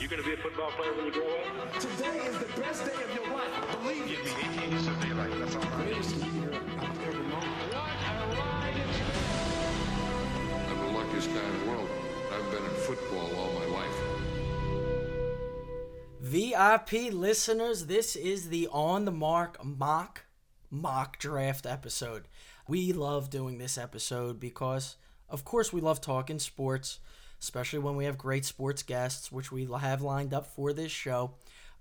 You gonna be a football player when you grow up? Today is the best day of your life. Believe Give it. me 18 years of daylight. That's all I need. Greatest year I've ever known. I'm the luckiest guy in the world. I've been in football all my life. VIP listeners, this is the On the Marc mock mock draft episode. We love doing this episode because, of course, we love talking sports, especially when we have great sports guests, which we have lined up for this show.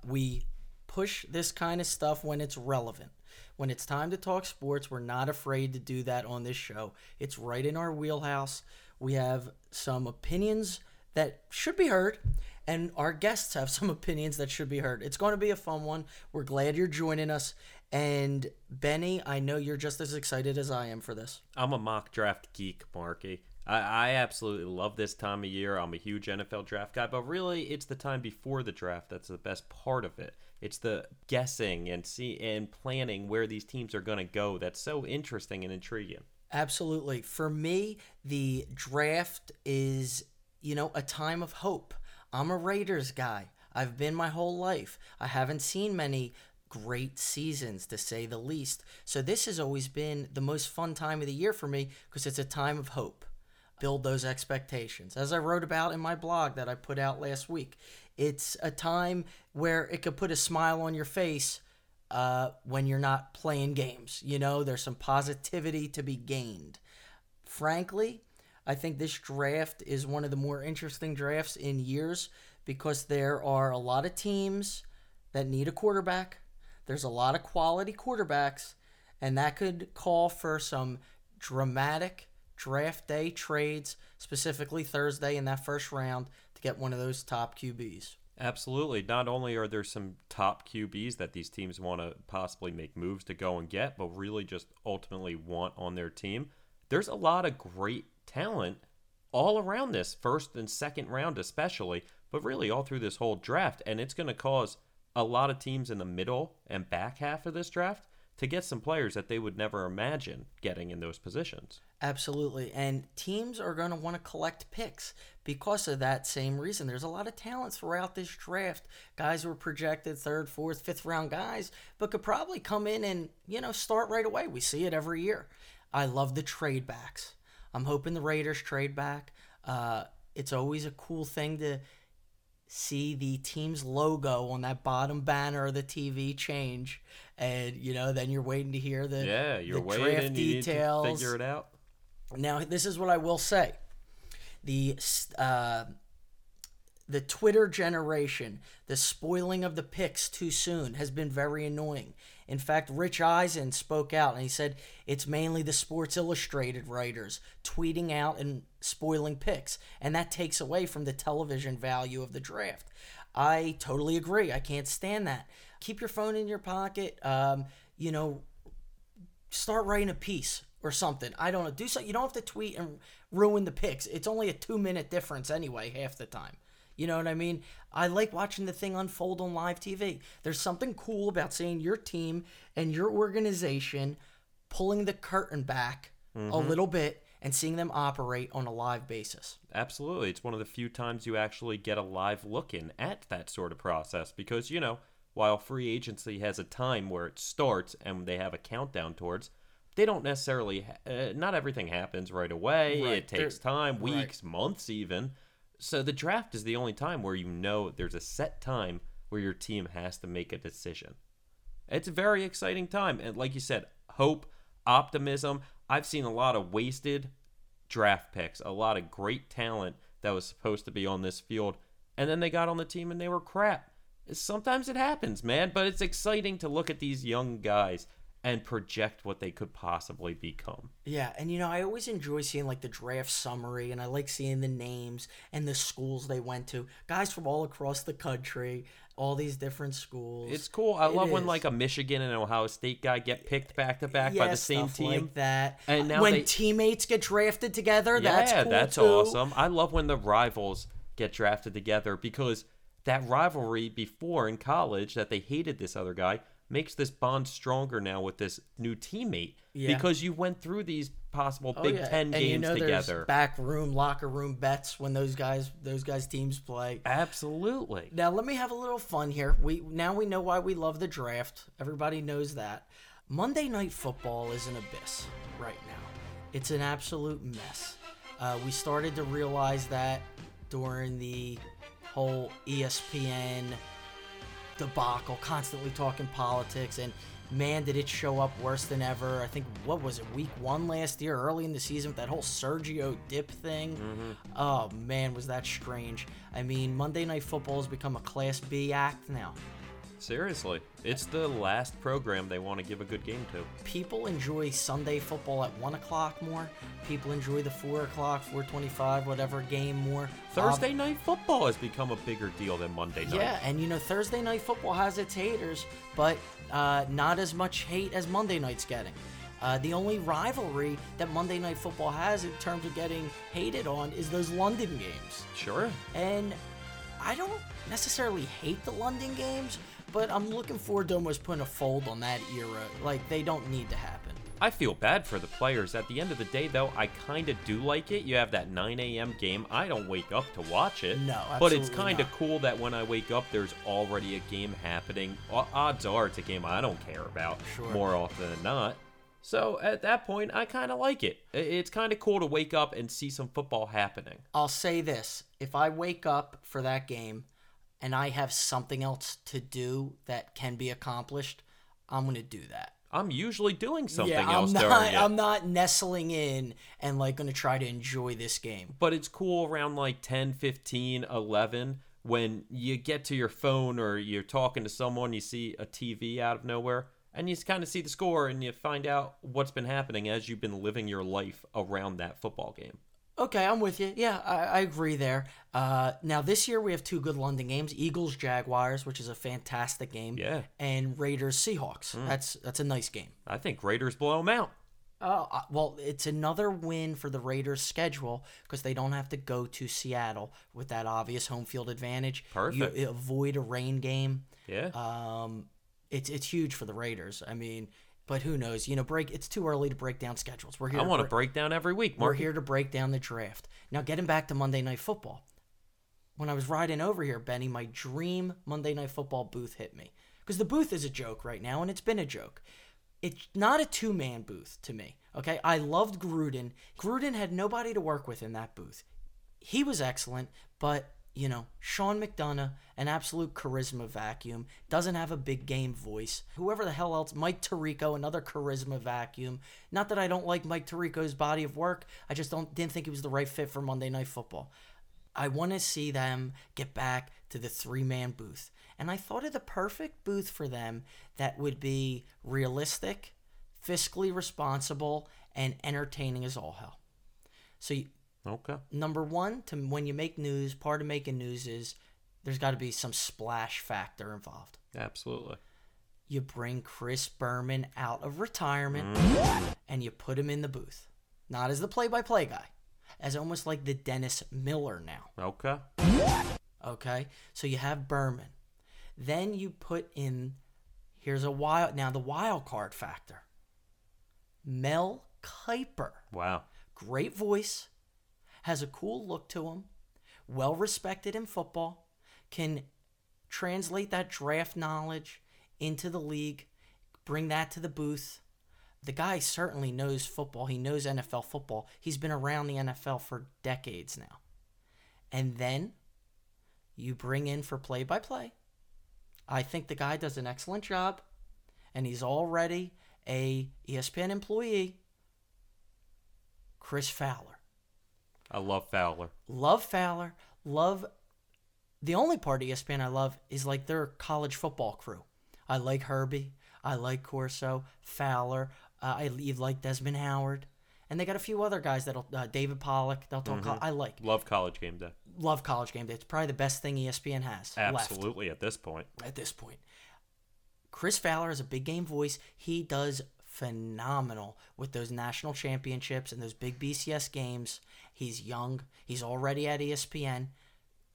We push this kind of stuff when it's relevant. When it's time to talk sports, we're not afraid to do that on this show. It's right in our wheelhouse. We have some opinions that should be heard, and our guests have some opinions that should be heard. It's going to be a fun one. We're glad you're joining us. And Benny, I know you're just as excited as I am for this. I'm a mock draft geek, Marky. I, I absolutely love this time of year. I'm a huge NFL draft guy, but really, it's the time before the draft that's the best part of it. It's the guessing and see and planning where these teams are going to go. That's so interesting and intriguing. Absolutely. For me, the draft is, you know, a time of hope. I'm a Raiders guy. I've been my whole life. I haven't seen many great seasons, to say the least. So this has always been the most fun time of the year for me because it's a time of hope. Build those expectations. As I wrote about in my blog that I put out last week, it's a time where it could put a smile on your face uh, when you're not playing games. You know, there's some positivity to be gained. Frankly, I think this draft is one of the more interesting drafts in years because there are a lot of teams that need a quarterback. There's a lot of quality quarterbacks, and that could call for some dramatic draft day trades, specifically Thursday in that first round, to get one of those top QBs. Absolutely. Not only are there some top QBs that these teams want to possibly make moves to go and get, but really just ultimately want on their team, there's a lot of great talent all around this first and second round, especially, but really all through this whole draft. And it's going to cause a lot of teams in the middle and back half of this draft to get some players that they would never imagine getting in those positions. Absolutely. And teams are going to want to collect picks because of that same reason. There's a lot of talent throughout this draft. Guys who are projected third, fourth, fifth round guys, but could probably come in and, you know, start right away. We see it every year. I love the trade backs. I'm hoping the Raiders trade back. Uh, it's always a cool thing to see the team's logo on that bottom banner of the TV change, and you know, then you're waiting to hear the Yeah, you're the waiting. draft you need to details. figure it out. Now, this is what I will say: the uh, the Twitter generation, the spoiling of the picks too soon, has been very annoying. In fact, Rich Eisen spoke out and he said it's mainly the Sports Illustrated writers tweeting out and spoiling picks, and that takes away from the television value of the draft. I totally agree. I can't stand that. Keep your phone in your pocket. Um, you know, start writing a piece or something. I don't know. Do something. You don't have to tweet and ruin the picks. It's only a two minute difference anyway, half the time. You know what I mean? I like watching the thing unfold on live TV. There's something cool about seeing your team and your organization pulling the curtain back a little bit and seeing them operate on a live basis. Absolutely. It's one of the few times you actually get a live look in at that sort of process because, you know, while free agency has a time where it starts and they have a countdown towards, they don't necessarily, uh, not everything happens right away. Right. It takes There- time, right. weeks, months even. So the draft is the only time where you know there's a set time where your team has to make a decision. It's a very exciting time. And like you said, hope, optimism. I've seen a lot of wasted draft picks, a lot of great talent that was supposed to be on this field, and then they got on the team and they were crap. Sometimes it happens, man, but it's exciting to look at these young guys and project what they could possibly become. Yeah, and you know, I always enjoy seeing like the draft summary and I like seeing the names and the schools they went to. Guys from all across the country, all these different schools. It's cool. I It love when like a Michigan and Ohio State guy get picked back to back by the same team. like that. And now when they- teammates get drafted together, yeah, that's cool that's too. awesome. I love when the rivals get drafted together because that rivalry before in college that they hated this other guy makes this bond stronger now with this new teammate Yeah. because you went through these possible Oh, Big yeah. Ten and games you know together. Back room, locker room bets when those guys those guys teams play. Absolutely. Now let me have a little fun here. We now we know why we love the draft. Everybody knows that. Monday night football is an abyss right now. It's an absolute mess. Uh, we started to realize that during the whole ESPN debacle, constantly talking politics, and man, did it show up worse than ever. I think what was it, week one last year, early in the season, with that whole Sergio Dipp thing. Mm-hmm. Oh man, was that strange. I mean, Monday Night Football has become a Class B act now. Seriously. It's the last program they want to give a good game to. People enjoy Sunday football at one o'clock more. People enjoy the four o'clock, four twenty-five, whatever game more. Thursday night football has become a bigger deal than Monday night. Yeah, and you know Thursday night football has its haters, but uh, not as much hate as Monday night's getting. Uh, the only rivalry that Monday night football has in terms of getting hated on is those London games. Sure. And I don't necessarily hate the London games, but I'm looking forward to almost putting a fold on that era. Like they don't need to happen. I feel bad for the players. At the end of the day, though, I kind of do like it. You have that 9 a.m. game. I don't wake up to watch it. No, But it's kind of cool that when I wake up, there's already a game happening. O- Odds are it's a game I don't care about Sure. more often than not. So at that point, I kind of like it. It's kind of cool to wake up and see some football happening. I'll say this: if I wake up for that game and I have something else to do that can be accomplished, I'm gonna do that. I'm usually doing something yeah, else I'm not. I'm not nestling in and like gonna try to enjoy this game. but it's cool around like 10 15 11 when you get to your phone or you're talking to someone you see a tv out of nowhere and you kind of see the score and you find out what's been happening as you've been living your life around that football game Okay, I'm with you. Yeah, I, I agree there. Uh, now this year we have two good London games: Eagles Jaguars, which is a fantastic game, Yeah. and Raiders Seahawks. That's that's a nice game. i think raiders blow them out Oh, uh, well, it's another win for the Raiders' schedule because they don't have to go to Seattle with that obvious home field advantage. Perfect. You avoid a rain game. yeah Um, it's it's huge for the Raiders. I mean, but who knows? You know, break. It's too early to break down schedules. We're here. i want to break. break down every week We're here to break down the draft. Now, getting back to Monday Night Football. When I was riding over here, Benny, my dream Monday Night Football booth hit me. Because the booth is a joke right now, and it's been a joke. It's not a two man booth to me. Okay. I loved Gruden. Gruden had nobody to work with in that booth. He was excellent, but, you know, Sean McDonough, an absolute charisma vacuum, doesn't have a big game voice. Whoever the hell else, Mike Tirico, another charisma vacuum. Not that I don't like Mike Tirico's body of work, I just don't didn't think he was the right fit for Monday Night Football. I want to see them get back to the three man booth. And I thought of the perfect booth for them that would be realistic, fiscally responsible, and entertaining as all hell. So, okay number one, to when you make news, part of making news is there's got to be some splash factor involved. absolutely You bring Chris Berman out of retirement mm. and you put him in the booth. Not as the play by play guy, as almost like the Dennis Miller now. okay Okay, so you have Berman. Then you put in here's a wild now the wild card factor. Mel Kiper, wow great voice, has a cool look to him, well respected in football, can translate that draft knowledge into the league, bring that to the booth. The guy certainly knows football. He knows NFL football. He's been around the NFL for decades now. And then you bring in for play by play. I think the guy does an excellent job, and he's already a ESPN employee. Chris Fowler. I love fowler Love Fowler. Love the only part of ESPN I love is like their college football crew. I like Herbie. I like Corso, Fowler. Uh, I even like Desmond Howard, and they got a few other guys that'll uh, David Pollack. They'll talk. I like love college game day love College Game Day. It's probably the best thing ESPN has left absolutely at this point at this point. Chris Fowler is a big game voice. He does phenomenal with those national championships and those big BCS games. He's young. He's already at ESPN.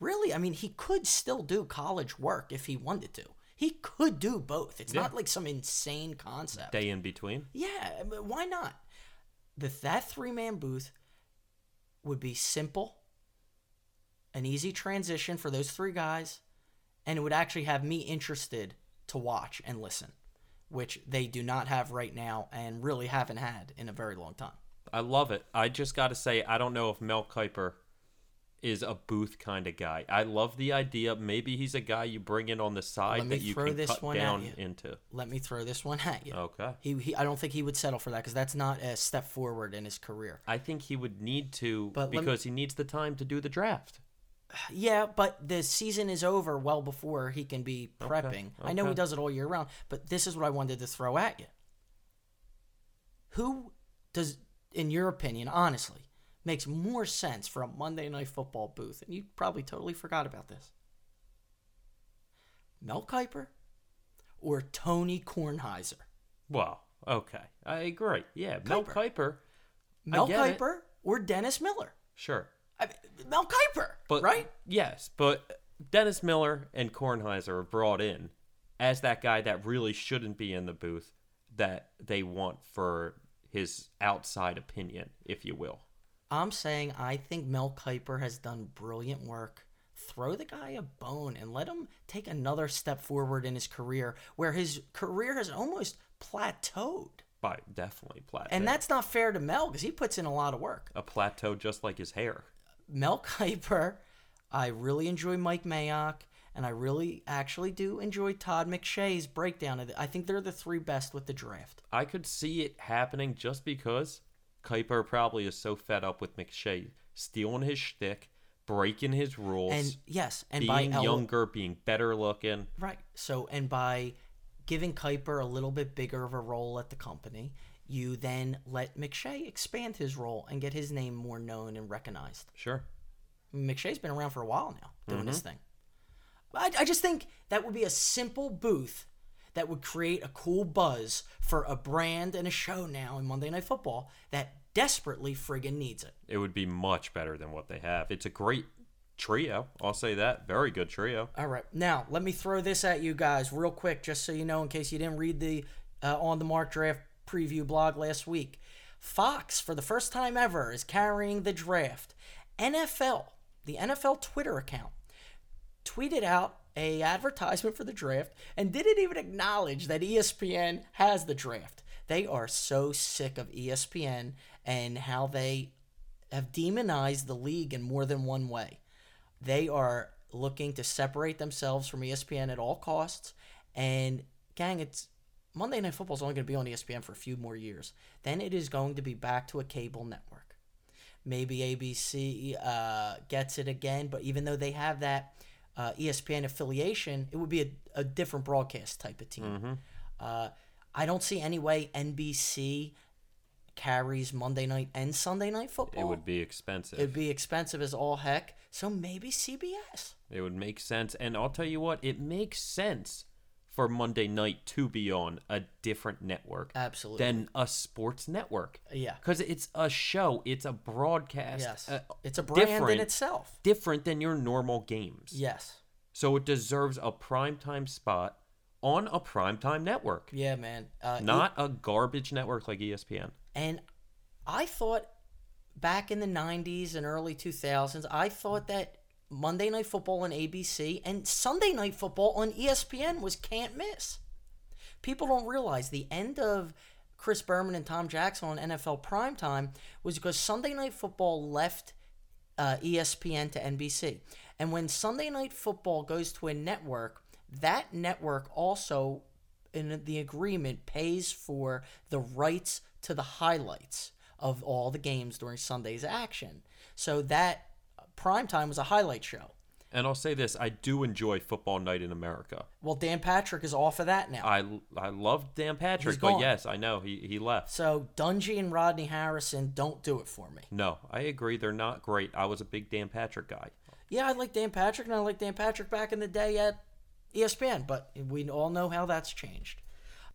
Really, I mean, he could still do college work if he wanted to. He could do both. It's not like some insane concept. day in between Yeah, why not? that that three man booth would be simple, an easy transition for those three guys, and it would actually have me interested to watch and listen, which they do not have right now and really haven't had in a very long time. I love it. I just got to say, I don't know if Mel Kiper is a booth kind of guy. I love the idea. Maybe he's a guy you bring in on the side that you throw can this cut one down into. Let me throw this one at you. Okay. He, he I don't think he would settle for that because that's not a step forward in his career. I think he would need to But let me- because he needs the time to do the draft. Yeah, but the season is over well before he can be prepping. I know he does it all year round, but this is what I wanted to throw at you. Who does, in your opinion, honestly, makes more sense for a Monday Night Football booth? And you probably totally forgot about this. Mel Kiper or Tony Kornheiser? Well, okay. I agree. Yeah, Mel Kiper. Mel it. Kiper or Dennis Miller? Sure. I mean, Mel Kiper, But right? Yes, but Dennis Miller and Kornheiser are brought in as that guy that really shouldn't be in the booth that they want for his outside opinion, if you will. I'm saying I think Mel Kiper has done brilliant work. Throw the guy a bone and let him take another step forward in his career where his career has almost plateaued. By definitely plateau. And that's not fair to Mel because he puts in a lot of work. a plateau just like his hair. Mel Kiper, I really enjoy Mike Mayock, and I really actually do enjoy Todd McShay's breakdown of it. I think they're the three best with the draft. I could see it happening just because Kiper probably is so fed up with McShay stealing his shtick, breaking his rules, And yes, and by being ele- younger, being better looking. Right. So, and by giving Kiper a little bit bigger of a role at the company, you then let McShay expand his role and get his name more known and recognized. Sure. McShay's been around for a while now doing this Mm-hmm. thing. I, I just think that would be a simple booth that would create a cool buzz for a brand and a show now in Monday Night Football that desperately friggin' needs it. It would be much better than what they have. It's a great trio. I'll say that. Very good trio. All right. Now, let me throw this at you guys real quick, just so you know, in case you didn't read the uh, On the Marc draft preview blog last week. Fox, for the first time ever, is carrying the draft. NFL, the NFL Twitter account, tweeted out a advertisement for the draft and didn't even acknowledge that ESPN has the draft. They are so sick of ESPN and how they have demonized the league in more than one way. They are looking to separate themselves from ESPN at all costs. And gang, it's Monday Night Football is only going to be on ESPN for a few more years. Then it is going to be back to a cable network. Maybe ABC uh, gets it again, but even though they have that uh, ESPN affiliation, it would be a, a different broadcast type of team. Uh, I don't see any way NBC carries Monday night and Sunday night football. It would be expensive. It'd be expensive as all heck. So maybe CBS. It would make sense. And I'll tell you what, it makes sense for Monday night to be on a different network Absolutely. than a sports network. Yeah. Because it's a show, it's a broadcast. Yes. uh, it's a brand in different- itself. different than your normal games. Yes. So it deserves a primetime spot on a primetime network, Yeah, man. Uh, not a garbage network like ESPN. And I thought back in the 90s and early 2000s, I thought that Monday Night Football on ABC and Sunday Night Football on ESPN was can't miss. People don't realize the end of Chris Berman and Tom Jackson on NFL Primetime was because Sunday Night Football left uh, ESPN to NBC. And when Sunday Night Football goes to a network, that network also, in the agreement, pays for the rights to the highlights of all the games during Sunday's action. So that primetime was a highlight show. And I'll say this: I do enjoy Football Night in America. Well, Dan Patrick is off of that now. I I love Dan Patrick, He's but gone. yes, I know he he left. so Dungy and Rodney Harrison don't do it for me. No, I agree. They're not great. I was a big Dan Patrick guy. Yeah, I like Dan Patrick, and I like Dan Patrick back in the day at ESPN, but we all know how that's changed.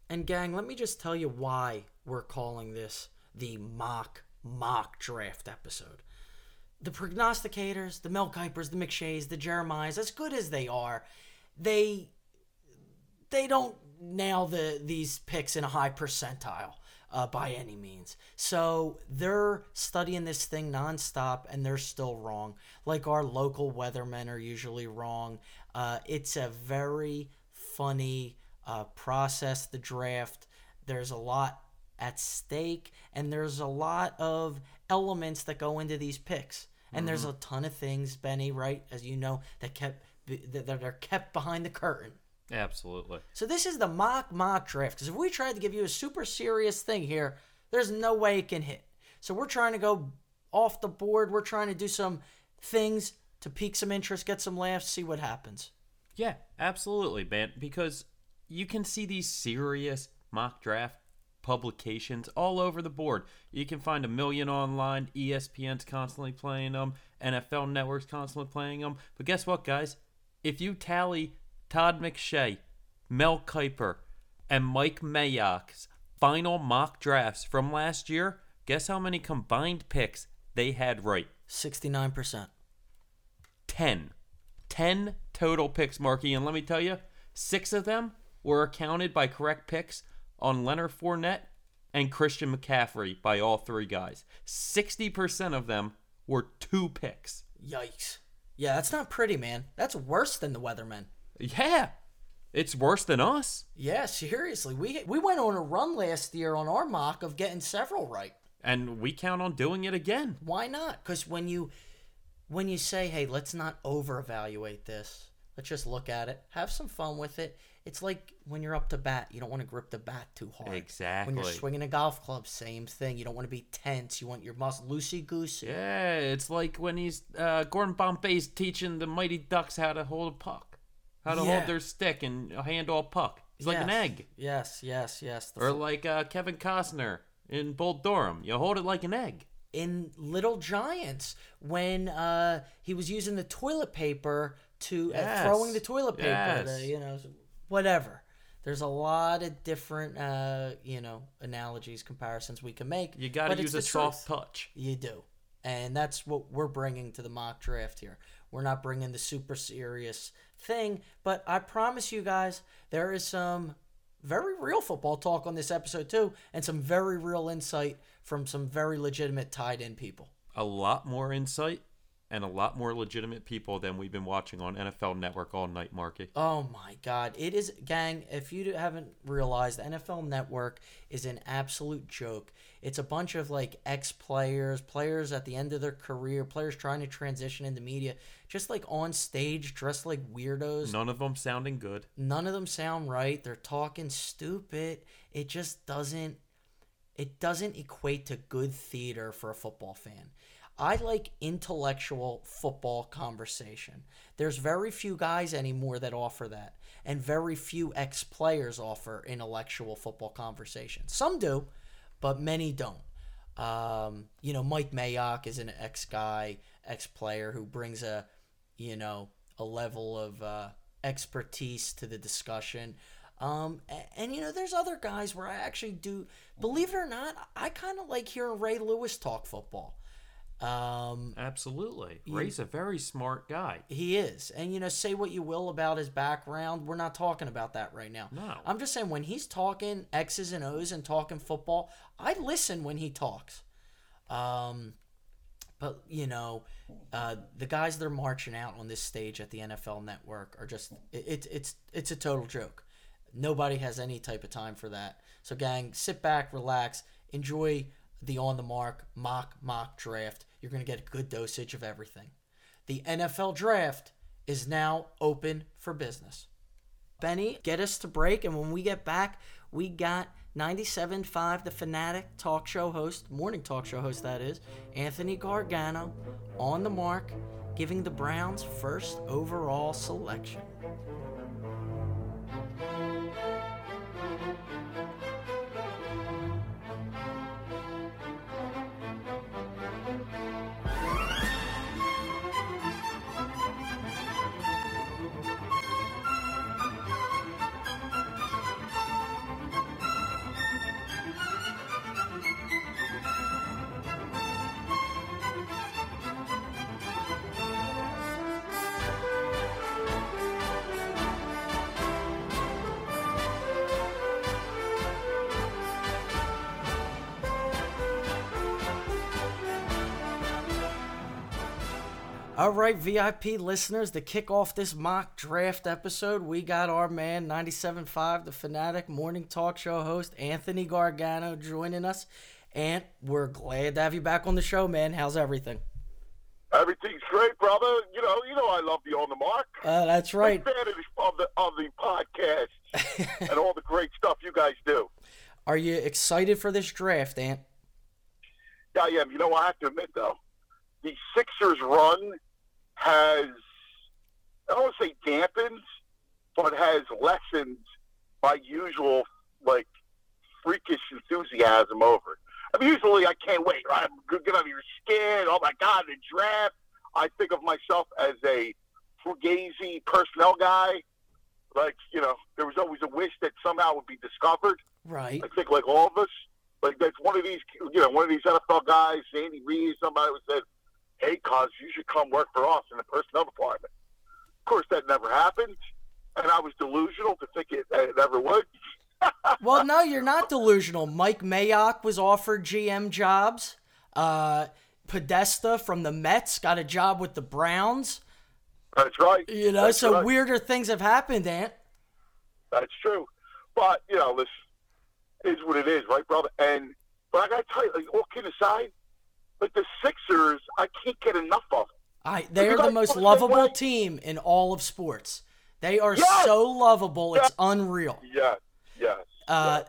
And gang, let me just tell you why we're calling this the mock mock draft episode. The prognosticators, the Mel Kipers, the McShays, the Jeremiahs, as good as they are, they they don't nail the these picks in a high percentile. uh, by any means. So they're studying this thing nonstop and they're still wrong. Like our local weathermen are usually wrong. Uh, it's a very funny uh, process, the draft. There's a lot at stake and there's a lot of elements that go into these picks. And there's mm-hmm. a ton of things, Benny, right, as you know, that kept that are kept behind the curtain. Absolutely. So this is the mock mock draft. Because if we tried to give you a super serious thing here, there's no way it can hit. So we're trying to go off the board. We're trying to do some things to pique some interest, get some laughs, see what happens. Yeah, absolutely, man. Because you can see these serious mock draft publications all over the board. You can find a million online. ESPN's constantly playing them. NFL Network's constantly playing them. But guess what, guys? If you tally Todd McShay, Mel Kiper, and Mike Mayock's final mock drafts from last year, guess how many combined picks they had right? 69%. 10. 10 total picks, Marky. And let me tell you, six of them were accounted by correct picks on Leonard Fournette and Christian McCaffrey by all three guys. 60% of them were two picks. Yikes. Yeah, that's not pretty, man. That's worse than the Weathermen. Yeah. It's worse than us. Yeah, seriously. We we went on a run last year on our mock of getting several right. And we count on doing it again. Why not? Because when you when you say, "Hey, let's not over evaluate this. Let's just look at it. Have some fun with it." It's like when you're up to bat, you don't want to grip the bat too hard. Exactly. When you're swinging a golf club, same thing. You don't want to be tense. You want your muscle loosey goosey. Yeah, it's like when he's uh, Gordon Bombay's teaching the Mighty Ducks how to hold a puck, how to Yeah. hold their stick and handle a puck. He's like an egg. Yes, yes, yes. The Or like uh, Kevin Costner in Bull Durham. You hold it like an egg. in Little Giants when uh, he was using the toilet paper to uh, throwing the toilet paper, Yes. to, you know, whatever. There's a lot of different, uh, you know, analogies, comparisons we can make. You got to use a soft truth. touch. You do, and that's what we're bringing to the mock draft here. We're not bringing the super serious thing, but I promise you guys, there is some very real football talk on this episode too, and some very real insight from some very legitimate tied-in people. A lot more insight and a lot more legitimate people than we've been watching on NFL Network all night, Marky. Oh my God. It is, gang, if you haven't realized, NFL Network is an absolute joke. It's a bunch of like ex players, players at the end of their career, players trying to transition into media, just like on stage, dressed like weirdos. None of them sounding good. None of them sound right. They're talking stupid. It just doesn't it doesn't equate to good theater for a football fan. I like intellectual football conversation. There's very few guys anymore that offer that, and very few ex players offer intellectual football conversation. Some do, but many don't. Um, you know, Mike Mayock is an ex guy, ex player who brings a, you know, a level of uh, expertise to the discussion. Um, a- and, you know, there's other guys where I actually do, believe it or not, I kind of like hearing Ray Lewis talk football. Um, Absolutely. Ray's a very smart guy. he is. And, you know, say what you will about his background. We're not talking about that right now. No. I'm just saying when he's talking X's and O's and talking football, I listen when he talks. Um, but, you know, uh, the guys that are marching out on this stage at the NFL network are just, it, it's it's, it's a total joke. Nobody has any type of time for that. So, gang, sit back, relax, enjoy the on the mark mock mock draft. You're going to get a good dosage of everything. The NFL draft is now open for business. Benny, get us to break, and when we get back, we got 97.5, the Fanatic talk show host, morning talk show host, that is, Anthony Gargano, on the mark, giving the Browns first overall selection. All right, VIP listeners, to kick off this mock draft episode, we got our man, 97.5, the Fanatic Morning Talk Show host, Anthony Gargano, joining us. And we're glad to have you back on the show, man. How's everything? Everything's great, brother. You know, you know, I love you on the mark. Uh, that's right. Big fan of the of the, of the podcast and all the great stuff you guys do. Are you excited for this draft, Ant? Yeah, I am. You know, I have to admit though, the Sixers run has I don't want to say dampened, but has lessened my usual like freakish enthusiasm over it. I mean, usually I can't wait. Right? I'm under your skin. Oh my God, the draft. I think of myself as a fugazi personnel guy. Like you know, there was always a wish that somehow would be discovered. Right. I think like all of us. Like that's one of these, you know, one of these NFL guys, Andy Reid, somebody who said, "Hey, cuz you should come work for us in the personnel department." Of course, that never happened, and I was delusional to think it, it ever would. well, no, you're not delusional. Mike Mayock was offered GM jobs. Uh, Podesta from the Mets got a job with the Browns. That's right. You know, That's so right. weirder things have happened, Ant. That's true. But, you know, this is what it is, right, brother? And but I gotta tell you, like all kidding aside, like the Sixers, I can't get enough of them. I, they are the most feel the same lovable team in all of sports. They are Yes! so lovable, it's unreal. Yes, yes. Uh,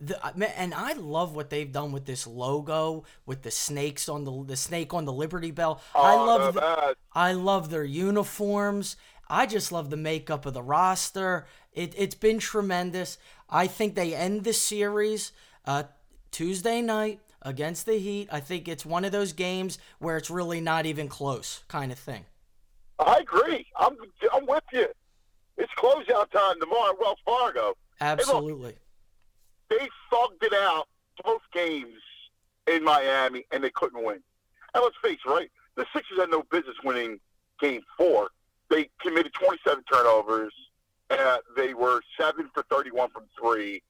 the, uh, man, and I love what they've done with this logo, with the snakes on the the snake on the Liberty Bell. I Oh, love no, the. I love their uniforms. I just love the makeup of the roster. It, it's been tremendous. I think they end the series uh, Tuesday night against the Heat. I think it's one of those games where it's really not even close, kind of thing. I agree. I'm I'm with you. It's closeout time tomorrow at Wells Fargo. Absolutely. They thugged it out both games in Miami, and they couldn't win. And let's face it, right? The Sixers had no business winning Game Four. They committed 27 turnovers. Uh, they were seven for 31 from three,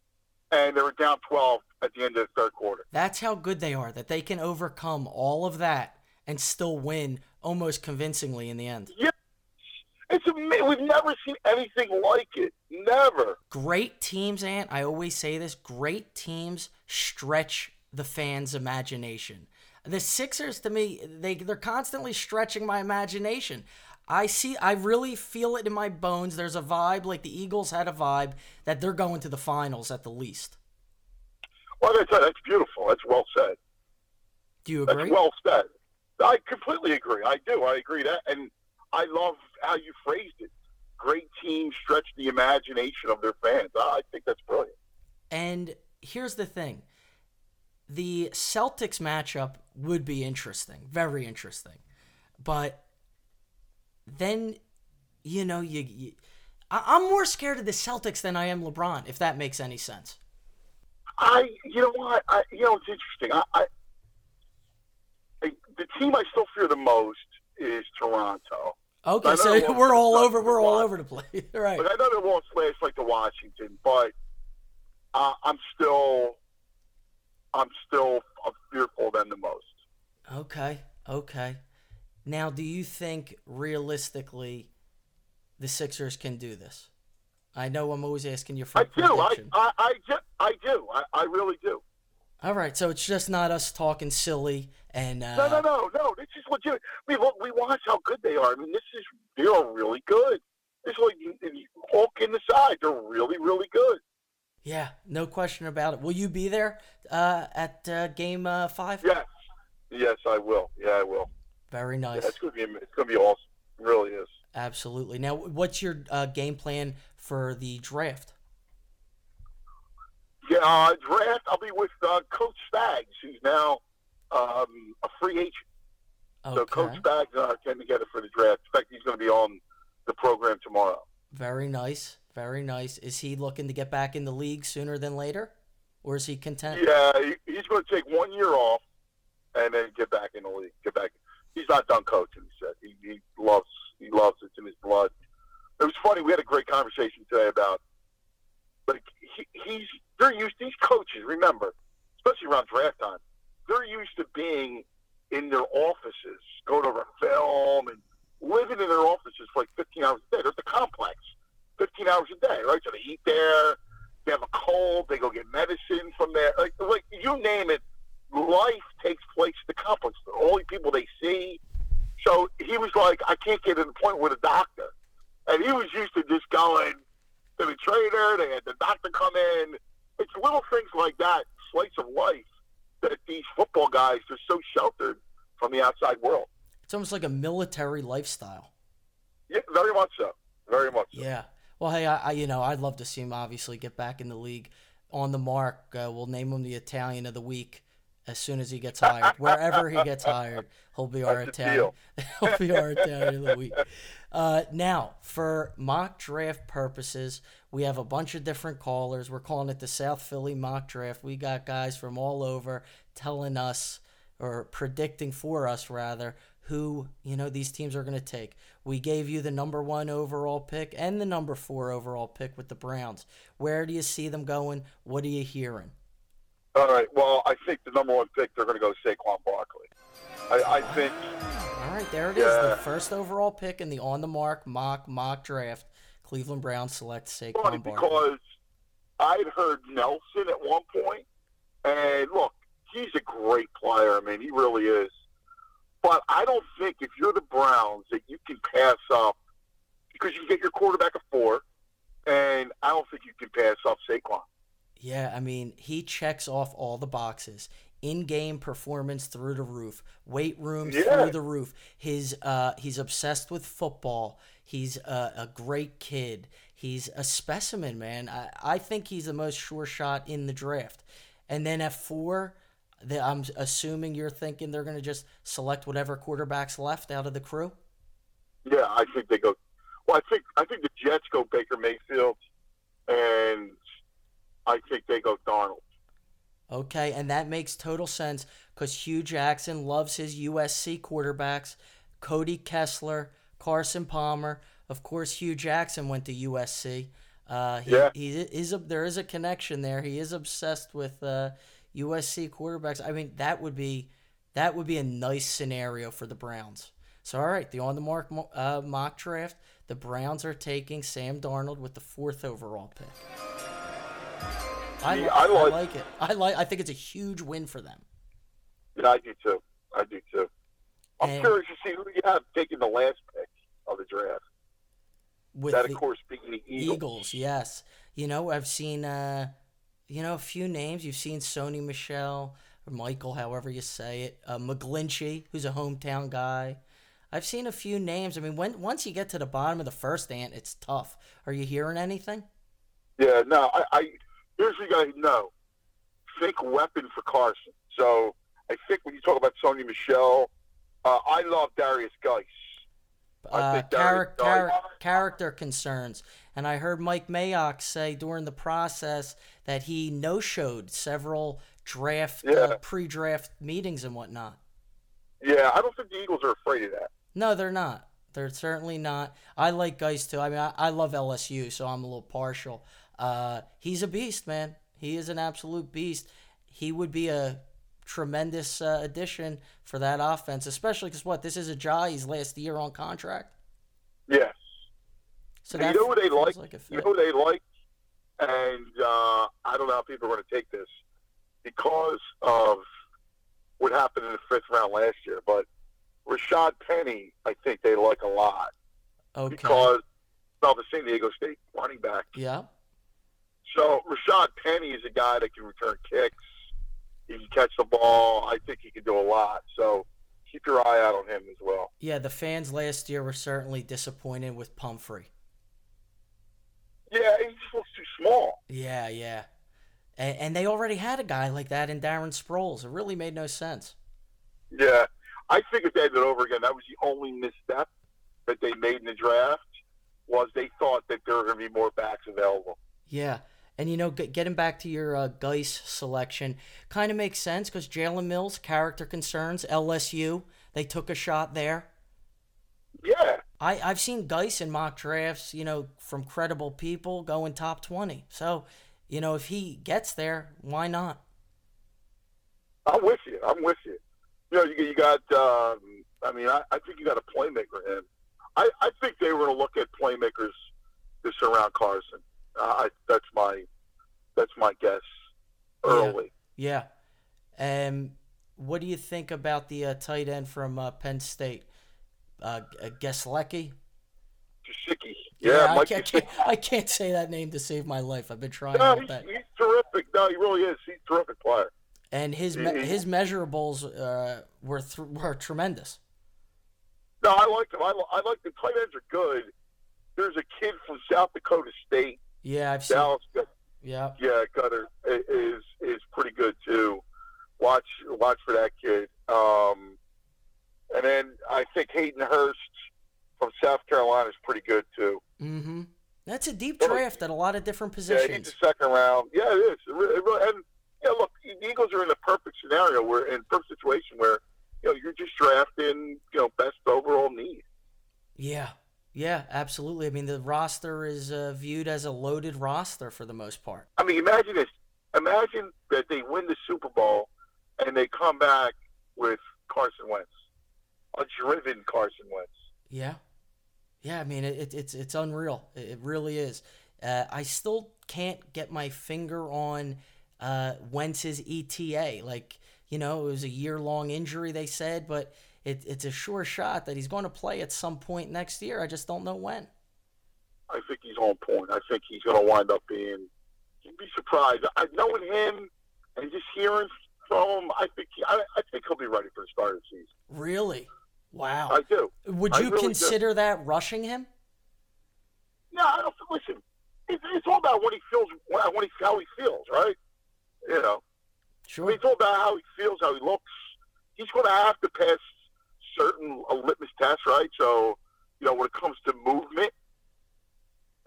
and they were down 12 at the end of the third quarter. That's how good they are, that they can overcome all of that and still win almost convincingly in the end. Yeah. it's amazing. we've never seen anything like it. Never. Great teams, Ant, I always say this great teams stretch the fans' imagination. The Sixers, to me, they, they're constantly stretching my imagination. I see, I really feel it in my bones. There's a vibe, like the Eagles had a vibe, that they're going to the finals at the least. Well, that's, that's beautiful. That's well said. Do you That's agree? well said. I completely agree. I do. I agree that, and I love how you phrased it. Great teams stretch the imagination of their fans. I think that's brilliant. And here's the thing the Celtics matchup would be interesting, very interesting. But then, you know, you, you I, I'm more scared of the Celtics than I am LeBron, if that makes any sense. I, you know what? I, you know, it's interesting. I, I, I, the team I still fear the most is Toronto. Okay, so we're all over. We're all over the place, right? But I know they won't slash like the Washington, but uh, I'm still, I'm still fearful of them the most. Okay, okay. Now, do you think realistically the Sixers can do this? I know I'm always asking you for I do. I. I, I, ju- I do. I, I really do. All right, so it's just not us talking silly and uh, No, no, no, no. This is legit. We we watch how good they are. I mean, this is they're really good. This is like Hulk in the side. They're really, really good. yeah, no question about it. Will you be there uh, at uh, game uh, five? Yes, yes, I will. Yeah, I will. Very Yeah, nice. it's gonna be it's gonna be awesome. It really is. Absolutely. Now, what's your uh, game plan for the draft? Yeah, uh, draft. I'll be with uh, Coach Spags, who's now um, a free agent. Okay. So Coach. Spags and I are getting together for the draft. In fact, he's going to be on the program tomorrow. Very nice. Very nice. Is he looking to get back in the league sooner than later, or is he content? Yeah, he, he's going to take one year off and then get back in the league. Get back. He's not done coaching. He said he, he loves he loves it. It's in his blood. It was funny. We had a great conversation today about but he, he's they're used these coaches. Remember, especially around draft time, they're used to being in their offices, going over film and living in their offices for like 15 hours a day. They're at the complex, 15 hours a day, right? So they eat there. They have a cold. They go get medicine from there. Like, like you name it, life takes place at the complex. The only people they see. So he was like, I can't get to the point with a doctor. And he was used to just going to the trainer. They had the doctor come in. It's little things like that, slice of life, that these football guys are so sheltered from the outside world. It's almost like a military lifestyle. Yeah, very much so. Very much so. Yeah. Well, hey, I, I you know I'd love to see him obviously get back in the league on the mark. Uh, we'll name him the Italian of the week as soon as he gets hired. Wherever he gets hired, he'll be our Italian. he'll be our Italian of the week. Uh, now, for mock draft purposes, we have a bunch of different callers. We're calling it the South Philly mock draft. We got guys from all over telling us or predicting for us rather who you know these teams are going to take. We gave you the number one overall pick and the number four overall pick with the Browns. Where do you see them going? What are you hearing? All right. Well, I think the number one pick they're going to go Saquon Barkley. I, I think. All right, there it is. The first overall pick in the on the mark mock mock draft. Cleveland Browns select funny Saquon Barkley. because I'd heard Nelson at one point, and look, he's a great player. I mean, he really is. But I don't think if you're the Browns that you can pass up because you can get your quarterback at four, and I don't think you can pass up Saquon. Yeah, I mean, he checks off all the boxes. In-game performance through the roof, weight room Yeah. through the roof. His uh, he's obsessed with football. He's a, a great kid. He's a specimen, man. I, I think he's the most sure shot in the draft. And then at four, the, I'm assuming you're thinking they're going to just select whatever quarterbacks left out of the crew. Yeah, I think they go. Well, I think I think the Jets go Baker Mayfield, and I think they go Darnold. Okay, and that makes total sense because Hue Jackson loves his USC quarterbacks, Cody Kessler, Carson Palmer. Of course, Hue Jackson went to USC. Uh, he, Yeah. he is a, there is a connection there. He is obsessed with uh, USC quarterbacks. I mean, that would be that would be a nice scenario for the Browns. So, all right, the on the mark uh, mock draft, the Browns are taking Sam Darnold with the fourth overall pick. I, See, li- I I like- like it. I like. I think it's a huge win for them. Yeah, I do too. I do too. I'm And- curious to see who you have taking the last pick of the draft. With that, of course, being the Eagles. Eagles, yes. You know, I've seen, uh, you know, a few names. You've seen Sony Michel or Michael, however you say it. Uh, McGlinchey, who's a hometown guy. I've seen a few names. I mean, when once you get to the bottom of the first ant, it's tough. Are you hearing anything? Yeah, no, I, I here's what you got to know. Think weapon for Carson. So I think when you talk about Sony Michel, uh, I love Derrius Guice. Uh, Derrius char- character concerns. And I heard Mike Mayock say during the process that he no showed several draft, uh, pre draft meetings and whatnot. Yeah, I don't think the Eagles are afraid of that. No, they're not. They're certainly not. I like Guice too. I mean, I, I love LSU, so I'm a little partial. Uh, he's a beast, man. He is an absolute beast. He would be a tremendous uh, addition for that offense, especially because what this is Ajayi's last year on contract. Yes. So you know what they feels like? you know what they like? And uh, I don't know how people are going to take this because of what happened in the fifth round last year. But Rashad Penny, I think they like a lot okay. because of the San Diego State running back. yeah. So Rashad Penny is a guy that can return kicks. He can catch the ball. I think he can do a lot. So keep your eye out on him as well. Yeah, the fans last year were certainly disappointed with Pumphrey. Yeah, he just looks too small. Yeah, yeah. And, and they already had a guy like that in Darren Sproles. It really made no sense. Yeah, I think if they did it over again, that was the only misstep that they made in the draft was they thought that there were going to be more backs available. Yeah. And, you know, get, getting back to your uh, Guice selection, kind of makes sense because Jalen Mills, character concerns, LSU, they took a shot there. Yeah, I, I've seen Guice in mock drafts, you know, from credible people going top 20. So, you know, if he gets there, why not? I'm with you. I'm with you. You know, you, you got. Um, I mean, I, I think you got a playmaker in. I, I think they were going to look at playmakers to surround Carson. Uh, I, that's my that's my guess. Early. Yeah. Um, what do you think about the uh, tight end from uh, Penn State, uh, uh, Geslecki? Gesicki. Yeah, I, can't, I, can't, I can't say that name to save my life. I've been trying No, he's, he's terrific. No, he really is. He's a terrific player. And his me- his measurables uh, were th- were tremendous. No, I like him. I, I like the tight ends are good. There's a kid from South Dakota State, Yeah, I've seen. Dallas. Yeah, Yeah, Goedert i- is is pretty good too. Watch watch for that kid. Um, and then I think Hayden Hurst from South Carolina is pretty good too. mm-hmm. That's a deep draft at a lot of different Yeah, he's positions. second round. Yeah, it is. It really, it really, and yeah, look, the Eagles are in a perfect scenario where in perfect situation where you know you're just drafting you know best overall need. Yeah, yeah, absolutely. I mean, the roster is uh, viewed as a loaded roster for the most part. I mean, imagine this. Imagine that they win the Super Bowl and they come back with Carson Wentz, a driven Carson Wentz. Yeah, yeah. I mean, it, it, it's it's unreal. It, it really is. Uh, I still can't get my finger on uh, Wentz's ETA. Like, you know, it was a year long injury. They said, but it, it's a sure shot that he's going to play at some point next year. I just don't know when. I think he's on point. I think he's going to wind up being. You'd be surprised. I knowing him and just hearing from him. I think he, I, I think he'll be ready for the start of the season. Really? Wow. I do. Would you really do. consider that rushing him? No, I don't. Listen, it's, it's all about what he feels, when he how he feels, right? You know, I mean, it's all about how he feels, how he looks. He's going to have to pass certain a litmus test, right? So, you know, when it comes to movement,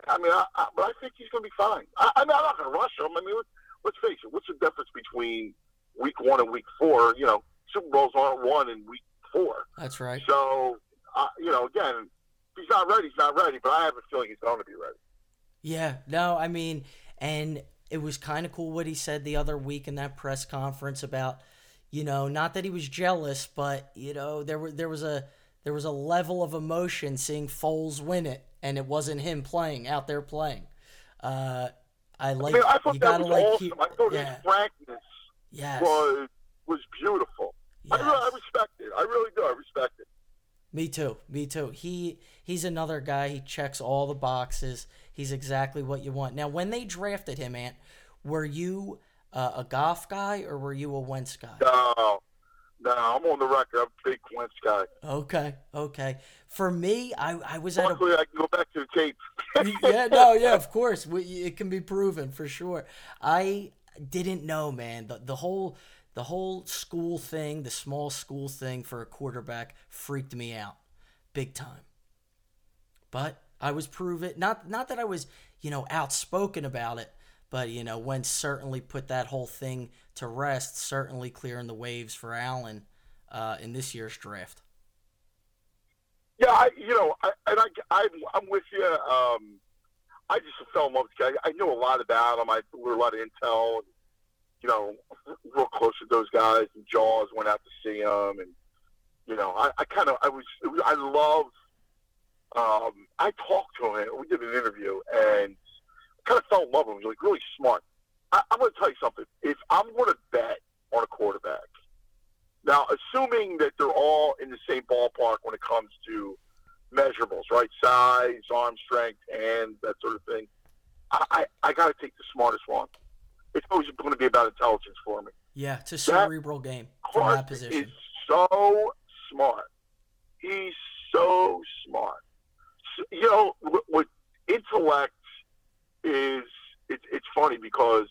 I mean, I, I, but I think he's going to be fine. I, I mean, I'm not going to rush him. I mean, let, let's face it. What's the difference between week one and week four? You know, Super Bowls aren't won in week four. That's right. So, uh, you know, again, if he's not ready, he's not ready. But I have a feeling he's going to be ready. Yeah, no, I mean, and it was kind of cool what he said the other week in that press conference about, you know, not that he was jealous, but you know, there were there was a there was a level of emotion seeing Foles win it, and it wasn't him playing out there playing. Uh, I like I mean, I thought you that was like awesome. he- I thought yeah, his frankness yes, was was beautiful. I, really, I respect it. I really do. I respect it. Me too. Me too. He he's another guy. He checks all the boxes. He's exactly what you want. Now, when they drafted him, Ant, were you uh, a Goff guy or were you a Wentz guy? No, no, I'm on the record. I'm a big Wentz guy. Okay, okay. For me, I I was at a I can go back to the tape. yeah, no, yeah, of course. We, it can be proven for sure. I didn't know, man. The the whole the whole school thing, the small school thing for a quarterback freaked me out big time. But I was proven not not that I was, you know, outspoken about it, but you know, Wentz certainly put that whole thing to rest, certainly clearing the waves for Allen uh, in this year's draft. Yeah, I, you know, I, and I, I, I'm with you. Um, I just fell in love with the guy. I knew a lot about him. I were a lot of intel, and you know, real close to those guys. And Jaws went out to see him, and you know, I, I kind of, I was, was, I love. Um, I talked to him. We did an interview, and kind of fell in love with him. He was like really smart. I, I'm going to tell you something. If I'm going to bet on a quarterback, now, assuming that they're all in the same ballpark when it comes to measurables, right? Size, arm strength, and that sort of thing. I, I, I got to take the smartest one. It's always going to be about intelligence for me. Yeah, it's a cerebral game from that position. is so smart. He's so smart. S- You know, with, what intellect is, it's it's funny because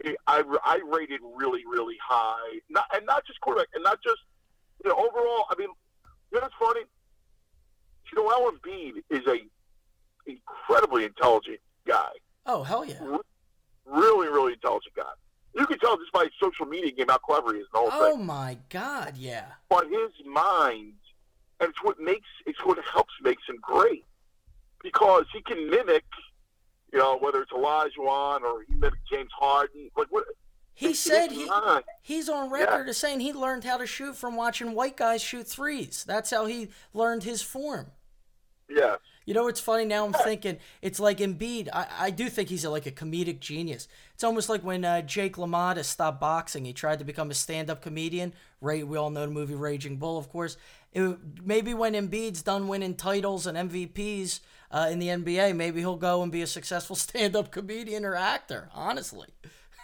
it, I, I rated really, really high. Not, and not just quarterback, and not just, you know, overall. I mean, you know it's funny? Joel Embiid is a incredibly intelligent guy. Oh hell yeah! Really, really intelligent guy. You can tell just by his social media game how clever he is the whole Oh thing. my god, yeah. But his mind, and it's what makes, it's what helps makes him great. Because he can mimic, you know, whether it's Olajuwon or he mimicked James Harden. Like what? He said he he's on record as saying he learned how to shoot from watching white guys shoot threes. That's how he learned his form. Yeah. You know, it's funny now. I'm thinking it's like Embiid. I, I do think he's a, like a comedic genius. It's almost like when uh, Jake LaMotta stopped boxing. He tried to become a stand-up comedian. Right? we all know the movie Raging Bull, of course. It, maybe when Embiid's done winning titles and MVPs uh, in the NBA, maybe he'll go and be a successful stand-up comedian or actor. Honestly,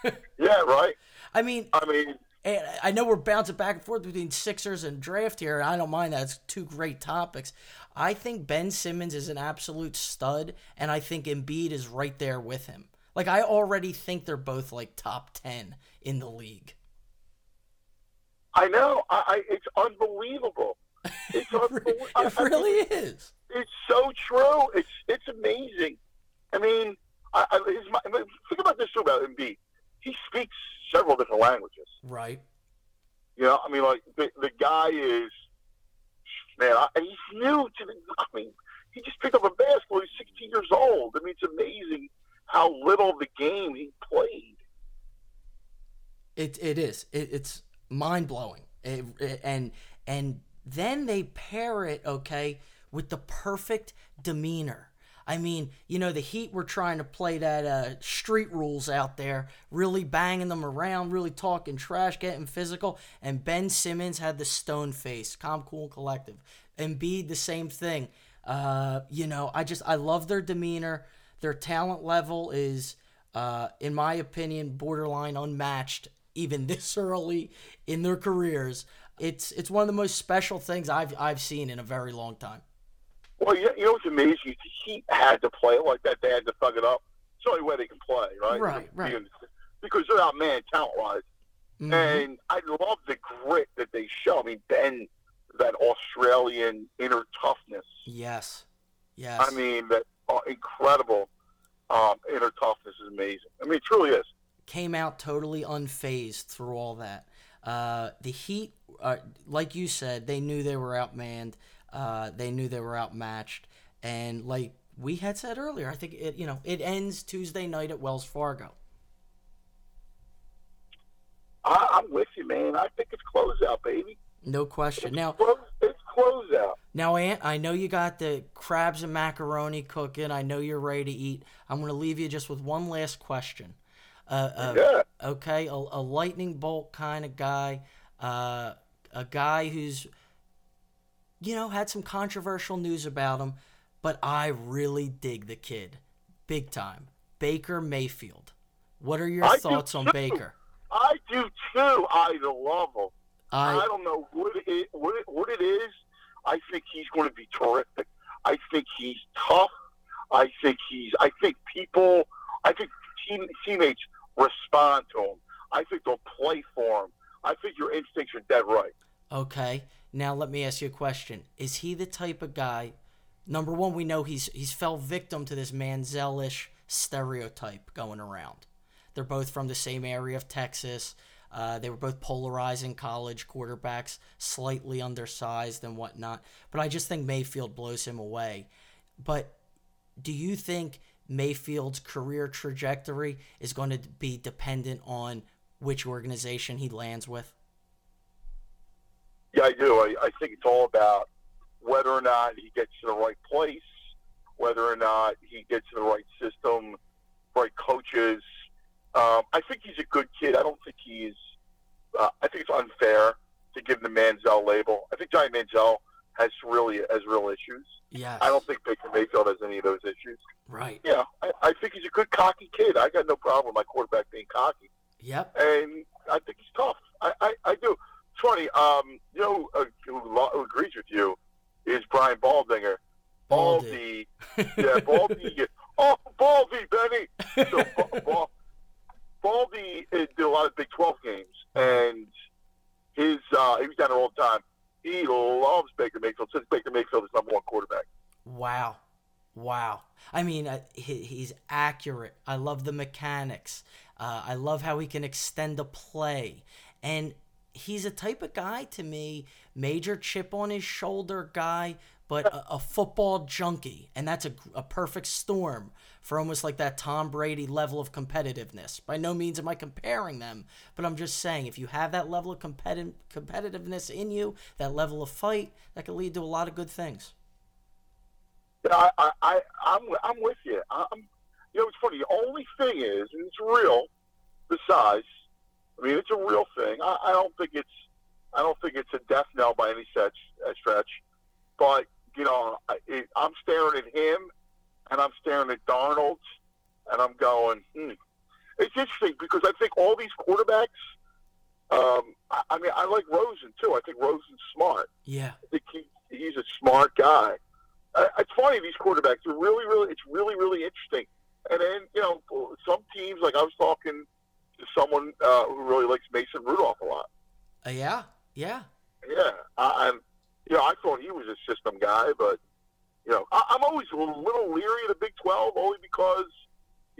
Yeah, right. I mean, I mean, and I know we're bouncing back and forth between Sixers and draft here. I don't mind that. It's two great topics. I think Ben Simmons is an absolute stud, and I think Embiid is right there with him. Like, I already think they're both like top 10 in the league. I know. I, I it's unbelievable. It's unbelievable. It really is. So true. It's it's amazing. I mean, I, I, his, I mean, think about this too about Embiid. He speaks several different languages. Right. You know, I mean, like the the guy is man. I, he's new to the. I mean, he just picked up a basketball. He's 16 years old. I mean, it's amazing how little of the game he played. It it is. It, it's mind blowing. It, it- and and then they pair it okay with the perfect demeanor. I mean, you know, the Heat were trying to play that uh, street rules out there, really banging them around, really talking trash, getting physical. And Ben Simmons had the stone face, calm, cool, and collective. Embiid, the same thing. Uh, you know, I just I love their demeanor. Their talent level is, uh, in my opinion, borderline unmatched even this early in their careers. It's it's one of the most special things I've I've seen in a very long time. Well, you, you know what's amazing? The Heat had to play it like that. They had to thug it up. It's the only way they can play, right? Right, right. Because they're outman talent wise. Mhm. And I love the grit that they show. I mean, Ben, that Australian inner toughness. Yes, yes. I mean, that uh, incredible um, inner toughness is amazing. I mean, it truly is. came out totally unfazed through all that. Uh, the Heat, uh, like you said, they knew they were outmanned. Uh, they knew they were outmatched, and like we had said earlier, I think it you know it ends Tuesday night at Wells Fargo. I, I'm with you, man. I think it's closeout, baby. No question. Now, Close, it's closeout. Now, Ant, I know you got the crabs and macaroni cooking. I know you're ready to eat. I'm going to leave you just with one last question. Uh, uh, Yeah. Okay, a, a lightning bolt kind of guy, uh, a guy who's, you know, had some controversial news about him, but I really dig the kid, big time. Baker Mayfield. What are your I thoughts on. Baker? I do too. I love him. I, I don't know what it, what it, what it is. I think he's going to be terrific. I think he's tough. I think he's. I think people. I think team, teammates respond to him. I think they'll play for him. I think your instincts are dead right. Okay. Now let me ask you a question. Is he the type of guy number one, we know he's he's fell victim to this Manzielish stereotype going around. They're both from the same area of Texas. Uh, they were both polarizing college quarterbacks, slightly undersized and whatnot. But I just think Mayfield blows him away. But do you think Mayfield's career trajectory is going to be dependent on which organization he lands with? Yeah, I do. I, I think it's all about whether or not he gets to the right place, whether or not he gets to the right system, right coaches. Um, I think he's a good kid. I don't think he's. Uh, I think it's unfair to give him the Manziel label. I think Johnny Manziel has really has real issues. Yeah. I don't think Baker Mayfield has any of those issues. Right. Yeah, I, I think he's a good cocky kid. I got no problem with my quarterback being cocky Yep. and I think he's tough. I, I, I do. It's funny. Um, you know, uh, who, agrees with you is Brian Baldinger. Baldy. Baldy, yeah, Baldy. oh, Baldy, Benny. So Ba- Ba- Baldy uh, did a lot of Big Twelve games, and his uh, he was down there all the time. He loves Baker Mayfield. Says Baker Mayfield is number one quarterback. Wow. Wow. I mean, uh, he, he's accurate. I love the mechanics. Uh, I love how he can extend a play. And he's a type of guy to me, major chip on his shoulder guy, but a, a football junkie. And that's a, a perfect storm for almost like that Tom Brady level of competitiveness. By no means am I comparing them, but I'm just saying if you have that level of competi- competitiveness in you, that level of fight, that can lead to a lot of good things. I, I, I, I'm, I'm with you. I'm, you know, it's funny. The only thing is, and it's real, size. I mean, it's a real thing. I, I don't think it's, I don't think it's a death knell by any such uh, stretch. But you know, I, it, I'm staring at him, and I'm staring at Darnold, and I'm going, hmm. It's interesting because I think all these quarterbacks. Um, I, I mean, I like Rosen too. I think Rosen's smart. Yeah. I think he, he's a smart guy. Uh, it's funny these quarterbacks are really, really. It's really, really interesting. And then you know, some teams like I was talking someone uh, who really likes Mason Rudolph a lot. Uh, yeah. Yeah. Yeah, I, I'm. You know, I thought he was a system guy, but you know, I, I'm always a little leery of the Big Twelve, only because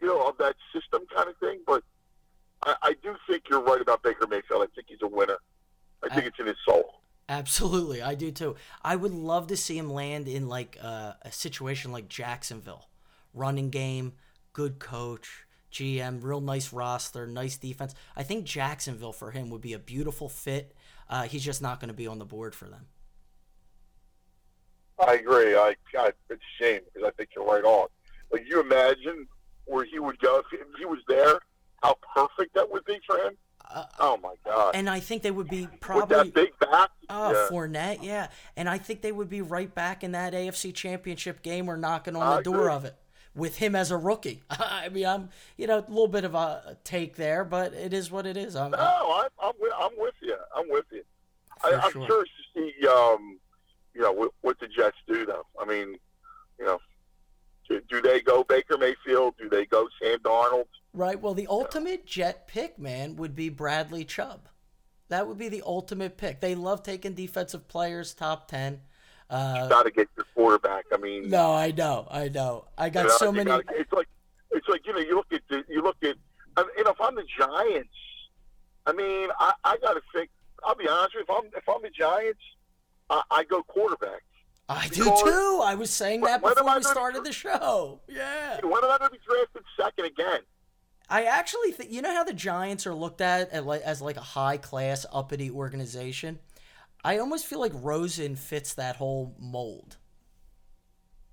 you know of that system kind of thing. But I, I do think you're right about Baker Mayfield. I think he's a winner. I think it's in his soul. Absolutely, I do too. I would love to see him land in like uh, a situation like Jacksonville, running game, good coach, GM, real nice roster, nice defense. I think Jacksonville for him would be a beautiful fit. Uh, he's just not going to be on the board for them. I agree. I, I it's a shame because I think you're right on. Like you imagine where he would go if he, if he was there, how perfect that would be for him. Uh, oh my god! And I think they would be With probably that big back. Oh, yeah. Fournette, yeah. And I think they would be right back in that AFC championship game or knocking on I the door of it with him as a rookie. I mean, I'm, you know, a little bit of a take there, but it is what it is. I'm, No, I'm, I'm, with, I'm with you. I'm with you. I, I'm sure. curious to see, um, you know, what, what the Jets do, though. I mean, you know, do, do they go Baker Mayfield? Do they go Sam Darnold? right. Well, the ultimate Jet pick, man, would be Bradley Chubb. That would be the ultimate pick. They love taking defensive players, top 10. Uh, Got to get your quarterback. I mean, no, I know. I know. I you got know, so many. gotta- it's like, it's like you know, you look at the, you look at, you know, if I'm the Giants, I mean, I, I got to think. I'll be honest with you. If I'm, if I'm the Giants, I, I go quarterback. I do too. I was saying that When before I we started the show. Yeah. When am I going to be drafted second again? I actually think you know how the Giants are looked at as like, as like a high class uppity organization. I almost feel like Rosen fits that whole mold.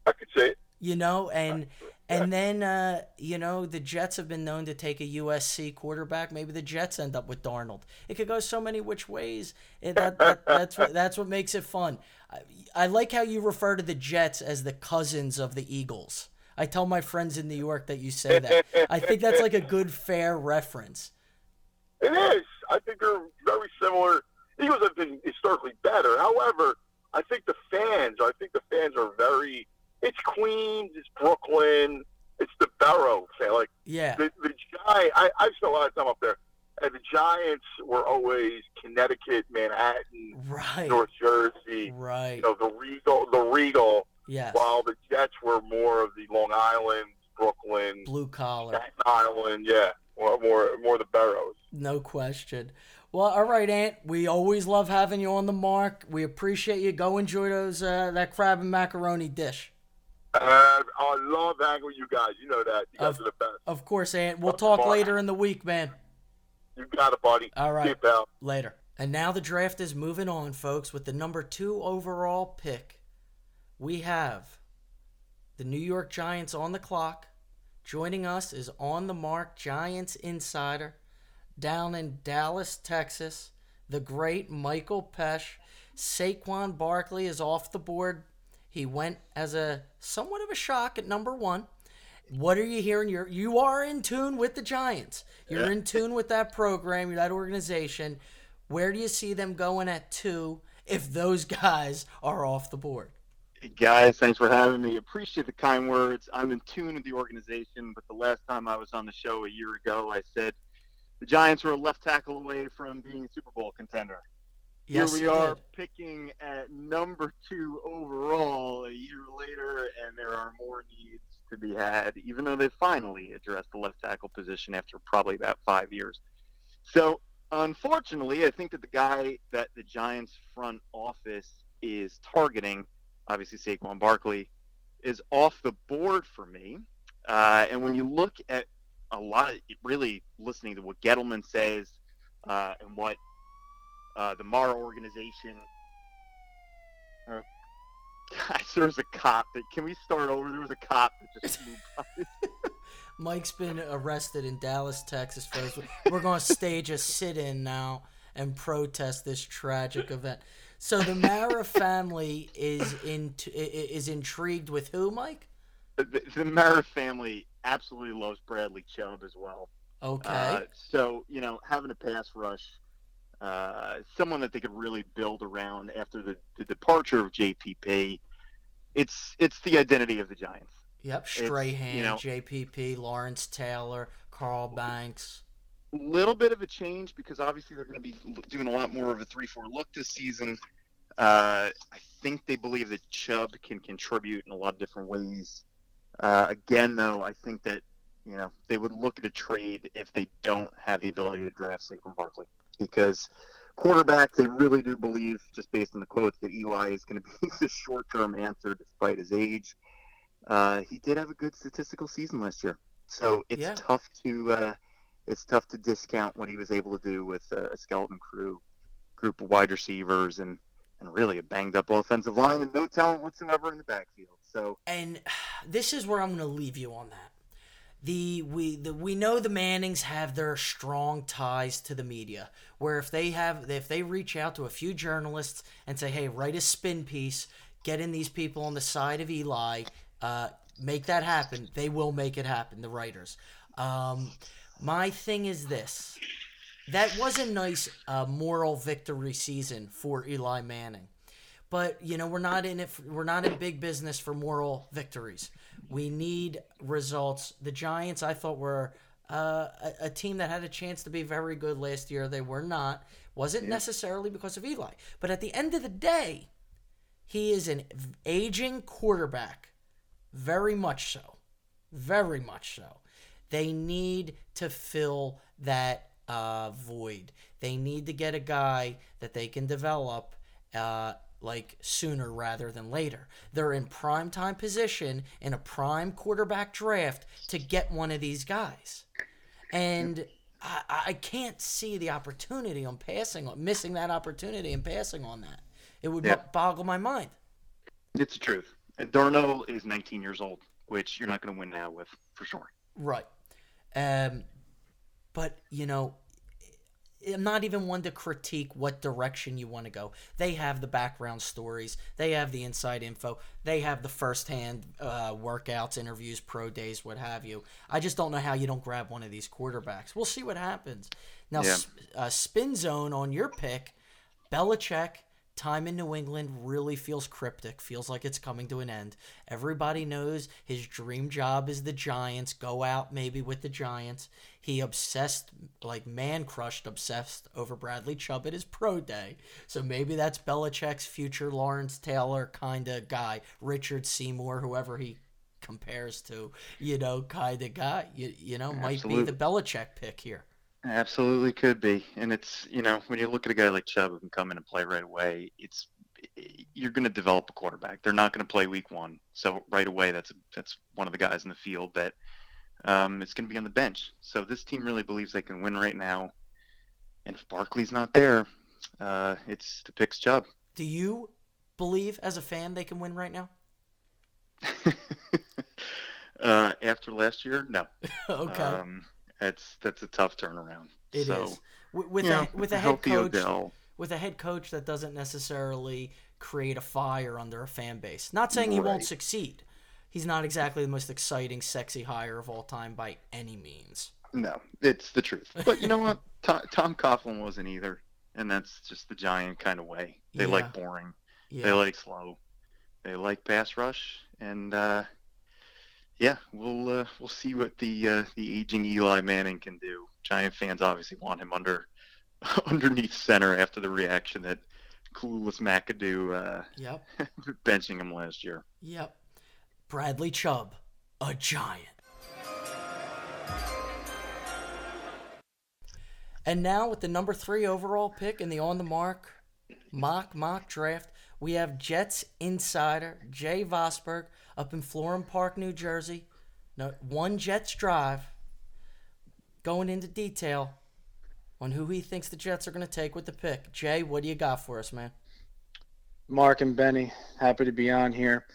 I could say it. You know, and and then uh, you know the Jets have been known to take a USC quarterback. Maybe the Jets end up with Darnold. It could go so many which ways. It, that, that, that's what that's what makes it fun. I, I like how you refer to the Jets as the cousins of the Eagles. I tell my friends in New York that you say that. I think that's like a good fair reference. It is. I think they're very similar. Eagles have been historically better. However, I think the fans, I think the fans are very. It's Queens, it's Brooklyn, it's the Borough fan. Like Yeah. the the Giant. I I spent a lot of time up there, and the Giants were always Connecticut, Manhattan, Right. North Jersey. Right. You know the Regal, the Regal. Yes. While the Jets were more of the Long Island, Brooklyn, Blue collar. Staten Island. Yeah, more more more the Boroughs. No question. Well, all right, Ant. We always love having you On the Marc. We appreciate you. Go enjoy those uh, that crab and macaroni dish. Uh, I love hanging with you guys. You know that. You guys Of- are the best. Of course, Ant. We'll talk later in the week, man. You got it, buddy. All right. See you, pal. Later. And now the draft is moving on, folks, with the number two overall pick. We have the New York Giants on the clock. Joining us is On the Marc Giants insider down in Dallas, Texas. The great Michael Pesh. Saquon Barkley is off the board. He went as a somewhat of a shock at number one. What are you hearing? You're you are in tune with the Giants. You're in tune with that program, that organization. Where do you see them going at two if those guys are off the board? Guys, thanks for having me. Appreciate the kind words. I'm in tune with the organization, but the last time I was on the show a year ago, I said the Giants were a left tackle away from being a Super Bowl contender. Yes, Here we are did. picking at number two overall a year later, and there are more needs to be had, even though they finally addressed the left tackle position after probably about five years. So, unfortunately, I think that the guy that the Giants front office is targeting, obviously Saquon Barkley, is off the board for me. Uh, and when you look at a lot of really listening to what Gettleman says uh, and what uh, the Mara organization. Uh, Guys, there was a cop that. Can we start over? There was a cop that just flew by. Mike's been arrested in Dallas, Texas. First, we're going to stage a sit-in now and protest this tragic event. So the Mara family is in is intrigued with who, Mike? The, the Mara family absolutely loves Bradley Chubb as well. Okay. Uh, so you know, having a pass rush, uh, someone that they could really build around after the, the departure of JPP, it's it's the identity of the Giants. Yep, Strahan, you know- JPP, Lawrence Taylor, Carl Banks. A little bit of a change because obviously they're going to be doing a lot more of a 3-4 look this season. Uh, I think they believe that Chubb can contribute in a lot of different ways. Uh, again, though, I think that you know they would look at a trade if they don't have the ability to draft Saquon Barkley because quarterback they really do believe, just based on the quotes, that Eli is going to be the short-term answer despite his age. Uh, he did have a good statistical season last year, so it's Yeah. tough to uh, it's tough to discount what he was able to do with uh, a skeleton crew, group of wide receivers, and and really a banged up offensive line and no talent whatsoever in the backfield. So And this is where I'm going to leave you on that. The we the we know the Mannings have their strong ties to the media. Where if they have if they reach out to a few journalists and say, "Hey, write a spin piece, get in these people on the side of Eli, uh, make that happen," they will make it happen. The writers. Um, my thing is this: that was a nice uh, moral victory season for Eli Manning but you know we're not in it for, we're not in big business for moral victories we need results. The giants i thought were uh, a, a team that had a chance to be very good last year. They were not. Wasn't necessarily because of eli. But at the end of the day he is an aging quarterback. Very much so. Very much so. They need to fill that uh, void. They need to get a guy that they can develop uh, like sooner rather than later. They're in prime time position in a prime quarterback draft to get one of these guys. And I, I can't see the opportunity on passing on missing that opportunity and passing on that. It would Yeah. boggle my mind. it's the truth. And Darnold is 19 years old, which you're not going to win now with for sure. Right. Um, but you know, I'm not even one to critique what direction you want to go. They have the background stories, they have the inside info, they have the firsthand uh, workouts, interviews, pro days, what have you. I just don't know how you don't grab one of these quarterbacks. We'll see what happens. Now, Yeah. uh, spin zone on your pick, Belichick. Time in New England really feels cryptic, feels like it's coming to an end. Everybody knows his dream job is the Giants, go out maybe with the Giants. He obsessed, like man crushed, obsessed over Bradley Chubb at his pro day. So maybe that's Belichick's future Lawrence Taylor kind of guy, Richard Seymour, whoever he compares to, you know, kind of guy. You, you know, might be the Belichick pick here. Absolutely could be. And it's, you know, when you look at a guy like Chubb who can come in and play right away, it's you're going to develop a quarterback. They're not going to play week 1. So right away that's that's one of the guys in the field that um, is going to be on the bench. So this team really believes they can win right now. And if Barkley's not there, uh, it's the picks Chubb. Do you believe as a fan they can win right now? uh, after last year, no. okay. Um, that's that's a tough turnaround. It is so, Wi- with know, a with a head coach Odell. with a head coach that doesn't necessarily create a fire under a fan base. Not saying he won't succeed. He's not exactly the most exciting, sexy hire of all time by any means. No, it's the truth. But you know what? Tom, Tom Coughlin wasn't either, and that's just the giant kind of way. They Yeah. like boring. They like slow. They like pass rush, and uh, yeah, we'll uh, we'll see what the uh, the aging Eli Manning can do. Giant fans obviously want him under underneath center after the reaction that clueless McAdoo uh, Yep. benching him last year. Yep. Bradley Chubb, a giant. And now with the number three overall pick in the On the Marc mock mock draft, we have Jets insider Jay Vosberg up in Florham Park, New Jersey. No, one Jets drive. Going into detail on who he thinks the Jets are going to take with the pick. Jay, what do you got for us, man? Mark and Benny, happy to be on here.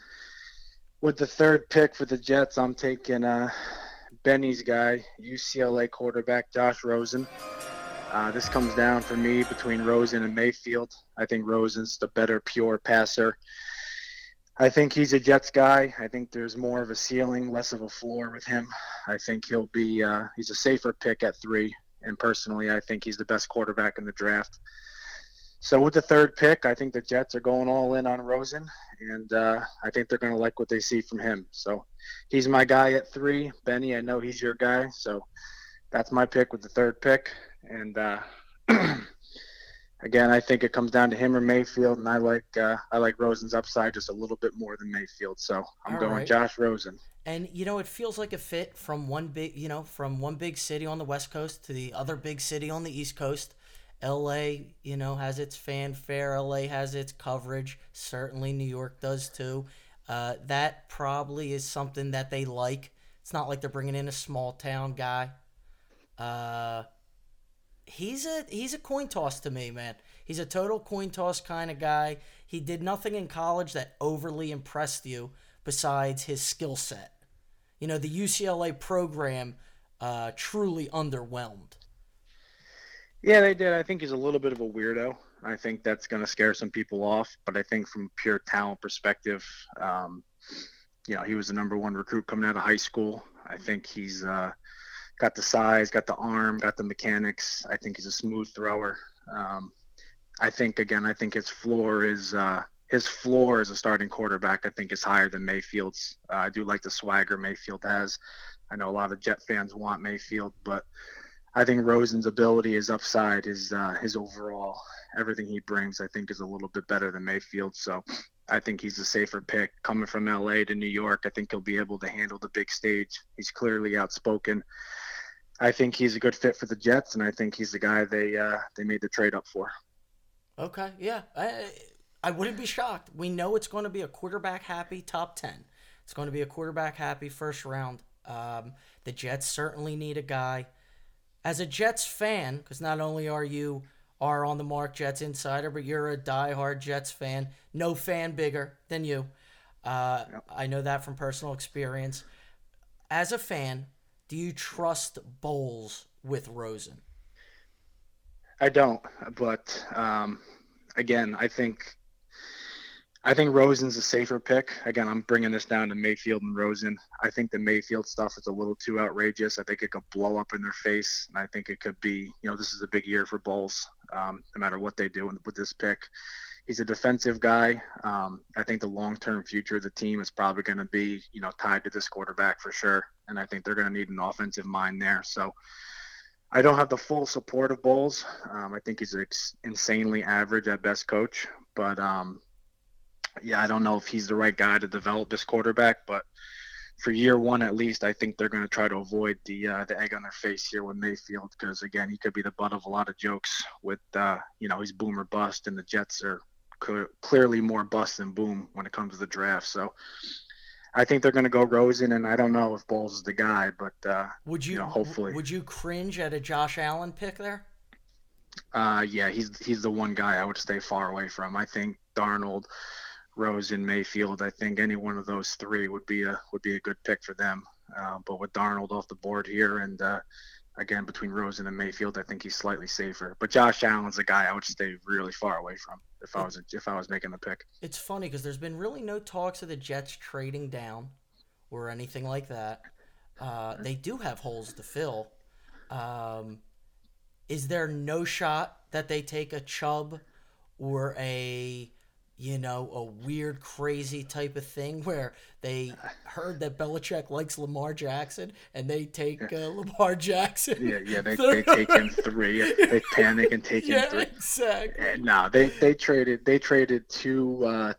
With the third pick for the Jets, I'm taking uh, Benny's guy, UCLA quarterback Josh Rosen. Uh, this comes down for me between Rosen and Mayfield. I think Rosen's the better pure passer. I think he's a Jets guy. I think there's more of a ceiling, less of a floor with him. I think he'll be uh, he's a safer pick at three. And personally, I think he's the best quarterback in the draft. So with the third pick, I think the Jets are going all in on Rosen, and uh, I think they're going to like what they see from him. So he's my guy at three. Benny, I know he's your guy, so that's my pick with the third pick. And uh, again, I think it comes down to him or Mayfield, and I like uh, I like Rosen's upside just a little bit more than Mayfield. So I'm All going right. Josh Rosen. And you know, it feels like a fit from one big, you know, from one big city on the West Coast to the other big city on the East Coast. LA, you know, has its fanfare. LA has its coverage. Certainly, New York does too. Uh, that probably is something that they like. It's not like they're bringing in a small town guy. Uh, he's a he's a coin toss to me, man. He's a total coin toss kind of guy. He did nothing in college that overly impressed you besides his skill set. You know, the UCLA program uh, truly underwhelmed. Yeah, they did. I think he's a little bit of a weirdo. I think that's going to scare some people off. But I think from pure talent perspective, um, you know, he was the number one recruit coming out of high school. I think he's uh, got the size, got the arm, got the mechanics. I think he's a smooth thrower. Um, I think again, I think his floor is uh, his floor as a starting quarterback. I think is higher than Mayfield's. Uh, I do like the swagger Mayfield has. I know a lot of Jet fans want Mayfield, but I think Rosen's ability, his upside, his uh, his overall everything he brings, I think is a little bit better than Mayfield. So I think he's a safer pick coming from LA to New York. I think he'll be able to handle the big stage. He's clearly outspoken. I think he's a good fit for the Jets, and I think he's the guy they uh, they made the trade up for. Okay, yeah, I I wouldn't be shocked. We know it's going to be a quarterback happy top ten. It's going to be a quarterback happy first round. Um, the Jets certainly need a guy. As a Jets fan, because not only are you are On the Marc Jets insider, but you're a diehard Jets fan. No fan bigger than you. Uh, I know that from personal experience. As a fan, do you trust Bowles with Rosen? I don't, but um, again, I think I think Rosen's a safer pick. Again, I'm bringing this down to Mayfield and Rosen. I think the Mayfield stuff is a little too outrageous. I think it could blow up in their face, and I think it could be, you know, this is a big year for Bowles, um, no matter what they do with this pick. He's a defensive guy. Um, I think the long-term future of the team is probably going to be, you know, tied to this quarterback for sure, and I think they're going to need an offensive mind there. So. I don't have the full support of Bowles. Um, I think he's insanely average at best coach, but um, yeah, I don't know if he's the right guy to develop this quarterback. But for year one at least, I think they're going to try to avoid the uh, the egg on their face here with Mayfield because again, he could be the butt of a lot of jokes with uh, you know he's boomer bust, and the Jets are clearly more bust than boom when it comes to the draft. So. I think they're going to go Rosen, and I don't know if Bowles is the guy, but uh, Would you, you know, hopefully. would you cringe at a Josh Allen pick there? Uh, yeah, he's he's the one guy I would stay far away from. I think Darnold, Rosen, Mayfield. I think any one of those three would be a would be a good pick for them. Uh, but with Darnold off the board here, and uh, again between Rosen and Mayfield, I think he's slightly safer. But Josh Allen's a guy I would stay really far away from if I was if I was making the pick. It's funny because there's been really no talks of the Jets trading down or anything like that. Uh, they do have holes to fill. Um, is there no shot that they take a Chubb or a you know a weird crazy type of thing where they heard that Belichick likes Lamar Jackson and they take uh, Lamar Jackson? Yeah, yeah, they, they take him three. They panic and take him three. exactly. Eh, No, they they traded they traded two uh,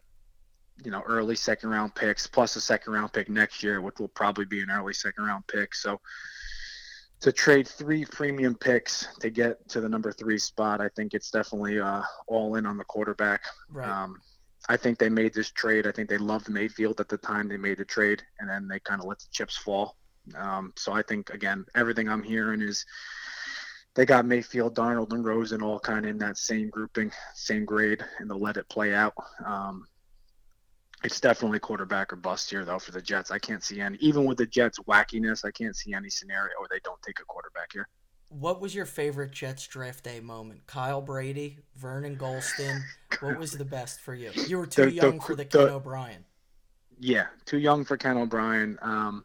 you know early second round picks plus a second round pick next year, which will probably be an early second round pick. So to trade three premium picks to get to the number three spot, I think it's definitely uh, all in on the quarterback. Right. Um, I think they made this trade. I think they loved Mayfield at the time they made the trade, and then they kind of let the chips fall. Um, so I think again, everything I'm hearing is they got Mayfield, Darnold, and Rosen all kind of in that same grouping, same grade, and they'll let it play out. Um, it's definitely quarterback or bust here, though, for the Jets. I can't see any, even with the Jets' wackiness, I can't see any scenario where they don't take a quarterback here. What was your favorite Jets draft day moment? Kyle Brady, Vernon Gholston. what was the best for you? You were too The- the young qu- for the the- Ken O'Brien. Yeah, too young for Ken O'Brien. Um,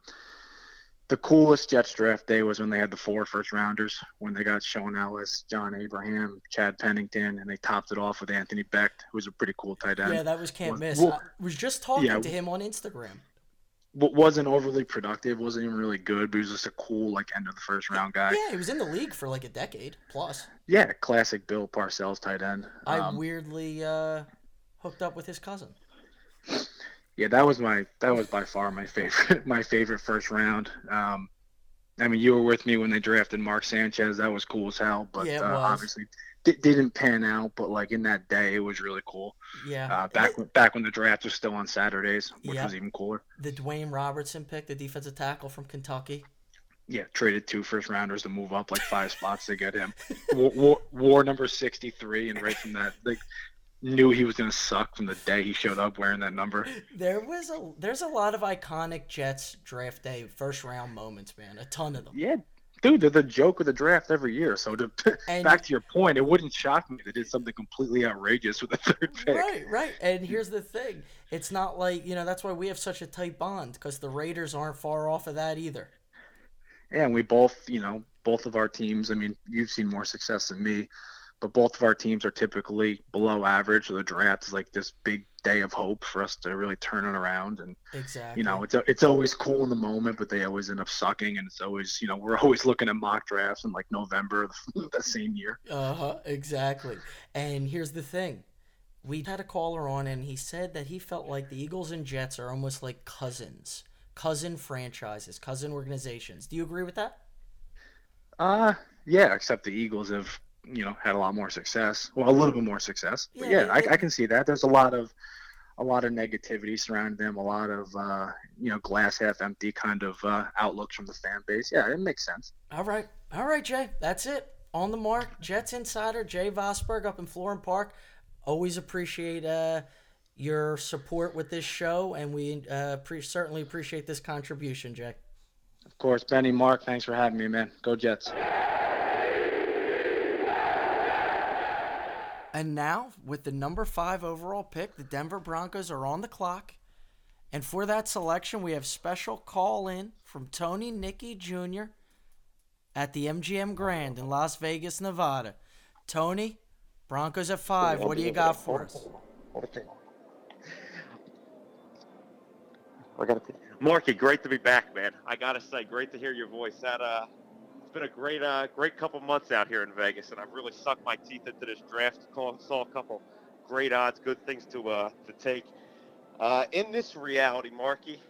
the coolest Jets draft day was when they had the four first rounders, when they got Shaun Ellis, John Abraham, Chad Pennington, and they topped it off with Anthony Becht, who was a pretty cool tight end. Yeah, that was can't miss. well- I was just talking yeah. to him on Instagram. Wasn't overly productive, wasn't even really good, but he was just a cool like end of the first round guy. Yeah, he was in the league for like a decade plus. Yeah, classic Bill Parcells tight end. I Um, weirdly uh, hooked up with his cousin. yeah, that was my that was by far my favorite my favorite first round. Um, I mean, you were with me when they drafted Mark Sanchez. That was cool as hell, but Yeah, uh, obviously di- didn't pan out. But like in that day, it was really cool. Yeah. Uh, back when back when the draft was still on Saturdays, which Yeah. was even cooler. the Dewayne Robertson pick, the defensive tackle from Kentucky. Yeah, traded two first rounders to move up like five spots to get him. War, war, war number sixty three, and right from that, like knew he was gonna suck from the day he showed up wearing that number. There was a there's a lot of iconic Jets draft day first round moments, man. A ton of them. Yeah, dude, they're the joke of the draft every year. So to And- back to your point, it wouldn't shock me if they did something completely outrageous with the third pick. Right, right. And here's the thing. It's not like, you know, that's why we have such a tight bond because the Raiders aren't far off of that either. Yeah, and we both, you know, both of our teams. I mean, you've seen more success than me, but both of our teams are typically below average. So the draft is like this big day of hope for us to really turn it around. And Exactly. you know, it's it's always cool in the moment, but they always end up sucking. And it's always, you know, we're always looking at mock drafts in like November of the same year. Uh huh. Exactly. And here's the thing. We had a caller on, and he said that he felt like the Eagles and Jets are almost like cousins, cousin franchises, cousin organizations. Do you agree with that? Uh yeah, except the Eagles have, you know, had a lot more success. Well, a little bit more success. But Yeah, yeah, I, I can see that. There's a lot of a lot of negativity surrounding them, a lot of uh, you know, glass half empty kind of uh, outlooks from the fan base. Yeah, it makes sense. All right. All right, Jay. That's it. On the Marc. Jets Insider, Jay Vosberg up in Florham Park. Always appreciate uh, your support with this show, and we uh, pre- certainly appreciate this contribution, Jay. Of course, Benny, Mark, thanks for having me, man. Go Jets. And now, with the number five overall pick, the Denver Broncos are on the clock. And for that selection, we have special call in from Tony Nicky Jr. at the MGM Grand in Las Vegas, Nevada. Tony, Broncos at five. What do you got for us? Marky, great to be back, man. I gotta say, great to hear your voice. That uh, been a great, uh, great couple months out here in Vegas, and I've really sucked my teeth into this draft. Saw a couple great odds, good things to uh, to take. Uh, in this reality, Marky,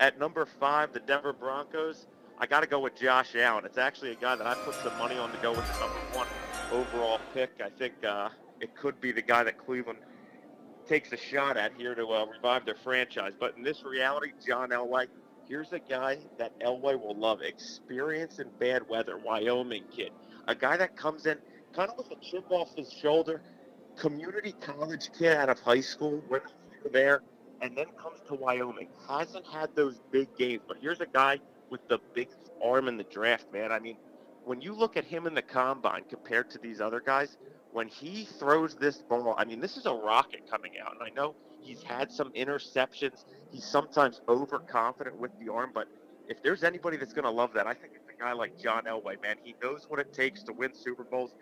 at number five, the Denver Broncos, I got to go with Josh Allen. It's actually a guy that I put some money on to go with the number one overall pick. I think uh, it could be the guy that Cleveland takes a shot at here to uh, revive their franchise. But in this reality, John Elway, here's a guy that Elway will love. Experience in bad weather, Wyoming kid. A guy that comes in kind of with a chip off his shoulder, community college kid out of high school, went there, and then comes to Wyoming. Hasn't had those big games, but here's a guy with the biggest arm in the draft, man. I mean, when you look at him in the combine compared to these other guys, when he throws this ball, I mean, this is a rocket coming out. And I know he's had some interceptions. He's sometimes overconfident with the arm, but if there's anybody that's going to love that, I think it's a guy like John Elway, man. He knows what it takes to win Super Bowls.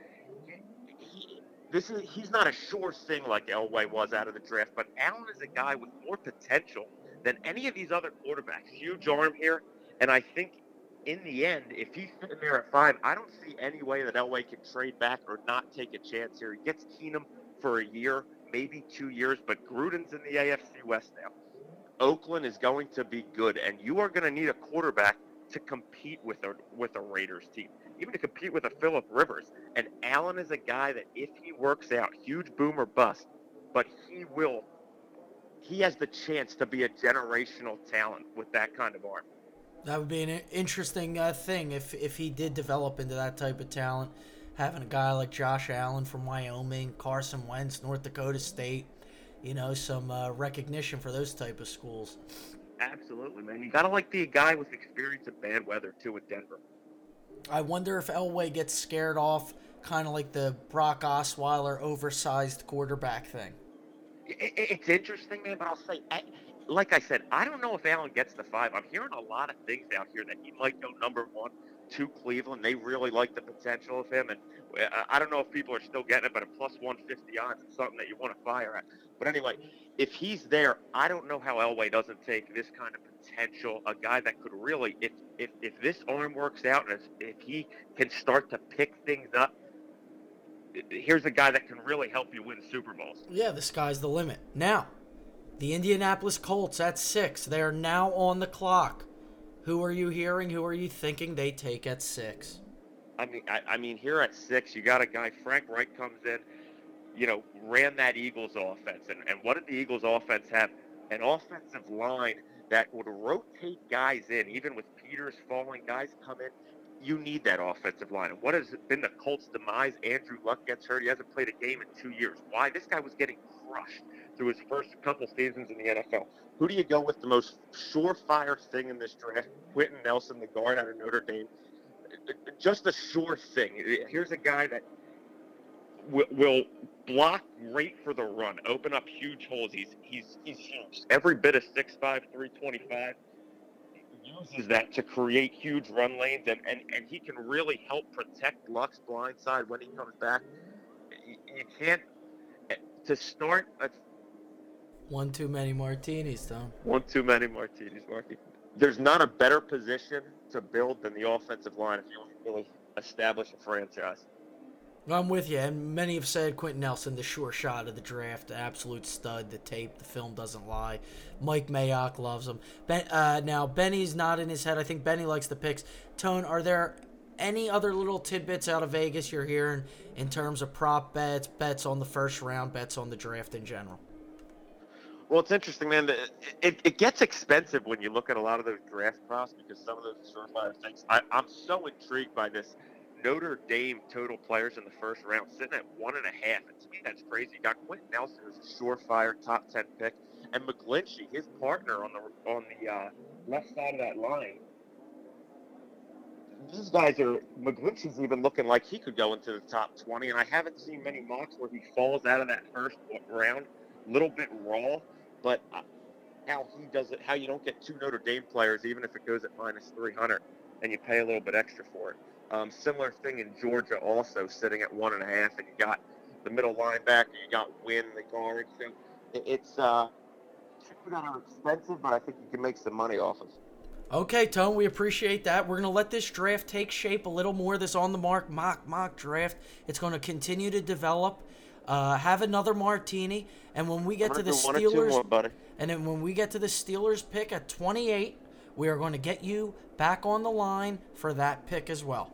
He, this is he's not a sure thing like Elway was out of the draft, but Allen is a guy with more potential than any of these other quarterbacks. Huge arm here, and I think in the end, if he's sitting there at five, I don't see any way that Elway can trade back or not take a chance here. He gets Keenum for a year, maybe two years, but Gruden's in the AFC West now. Oakland is going to be good, and you are going to need a quarterback to compete with a with a Raiders team, even to compete with a Philip Rivers. And Allen is a guy that if he works out, huge boom or bust, but he will. He has the chance to be a generational talent with that kind of arm. That would be an interesting uh, thing if if he did develop into that type of talent. Having a guy like Josh Allen from Wyoming, Carson Wentz, North Dakota State, you know, some uh, recognition for those type of schools. Absolutely, man. You gotta like the guy with experience in bad weather too with Denver. I wonder if Elway gets scared off, kind of like the Brock Osweiler oversized quarterback thing. It, it- it's interesting, man. But I'll say, like I said, I don't know if Allen gets the five. I'm hearing a lot of things out here that he might go number one to Cleveland. They really like the potential of him, and uh, I don't know if people are still getting it, but a plus 150 odds is something that you want to fire at. But anyway, if he's there, I don't know how Elway doesn't take this kind of potential, a guy that could really, if if, if this arm works out, and if, if he can start to pick things up, here's a guy that can really help you win Super Bowls. Yeah, the sky's the limit. Now, the Indianapolis Colts at six. They are now on the clock. Who are you hearing? Who are you thinking they take at six? I mean, I, I mean, here at six, you got a guy. Frank Reich comes in, you know, ran that Eagles offense, and and what did the Eagles offense have? An offensive line that would rotate guys in, even with Peters falling, guys come in. You need that offensive line. And what has been the Colts' demise? Andrew Luck gets hurt. He hasn't played a game in two years. Why? This guy was getting crushed through his first couple seasons in the NFL. Who do you go with the most surefire thing in this draft? Quenton Nelson, the guard out of Notre Dame. Just a sure thing. Here's a guy that will, will block great for the run, open up huge holes. He's he's he's huge. Every bit of 6'5", 325 uses that to create huge run lanes, and, and, and he can really help protect Luck's blind side when he comes back. You, you can't to start. A, One too many martinis, Tom. one too many martinis, Marky. There's not a better position to build than the offensive line if you want to really establish a franchise. I'm with you, and many have said Quenton Nelson, the sure shot of the draft, the absolute stud. The tape, the film doesn't lie. Mike Mayock loves him. Ben, uh, now Benny's not in his head. I think Benny likes the picks. Tone, are there any other little tidbits out of Vegas you're hearing in terms of prop bets, bets on the first round, bets on the draft in general? Well, it's interesting, man. It, it gets expensive when you look at a lot of those draft props because some of those surefire things. I, I'm so intrigued by this Notre Dame total players in the first round sitting at one and a half. And to me, that's crazy. You got Quenton Nelson, who's a surefire top ten pick, and McGlinchey, his partner on the on the uh, left side of that line. These guys are McGlinchey's even looking like he could go into the top twenty, and I haven't seen many mocks where he falls out of that first round, a little bit raw, but. Uh, how he does it, how you don't get two Notre Dame players, even if it goes at minus 300, and you pay a little bit extra for it. Um, similar thing in Georgia, also sitting at one and a half, and you got the middle linebacker, you got Wynn the guard. So it's uh, are expensive, but I think you can make some money off of. Okay, Tone, we appreciate that. We're going to let this draft take shape a little more. This On the Marc mock mock draft. It's going to continue to develop. Uh, have another martini, and when we get to the one or two Steelers, more, buddy. and then when we get to the Steelers pick at 28, we are going to get you back on the line for that pick as well.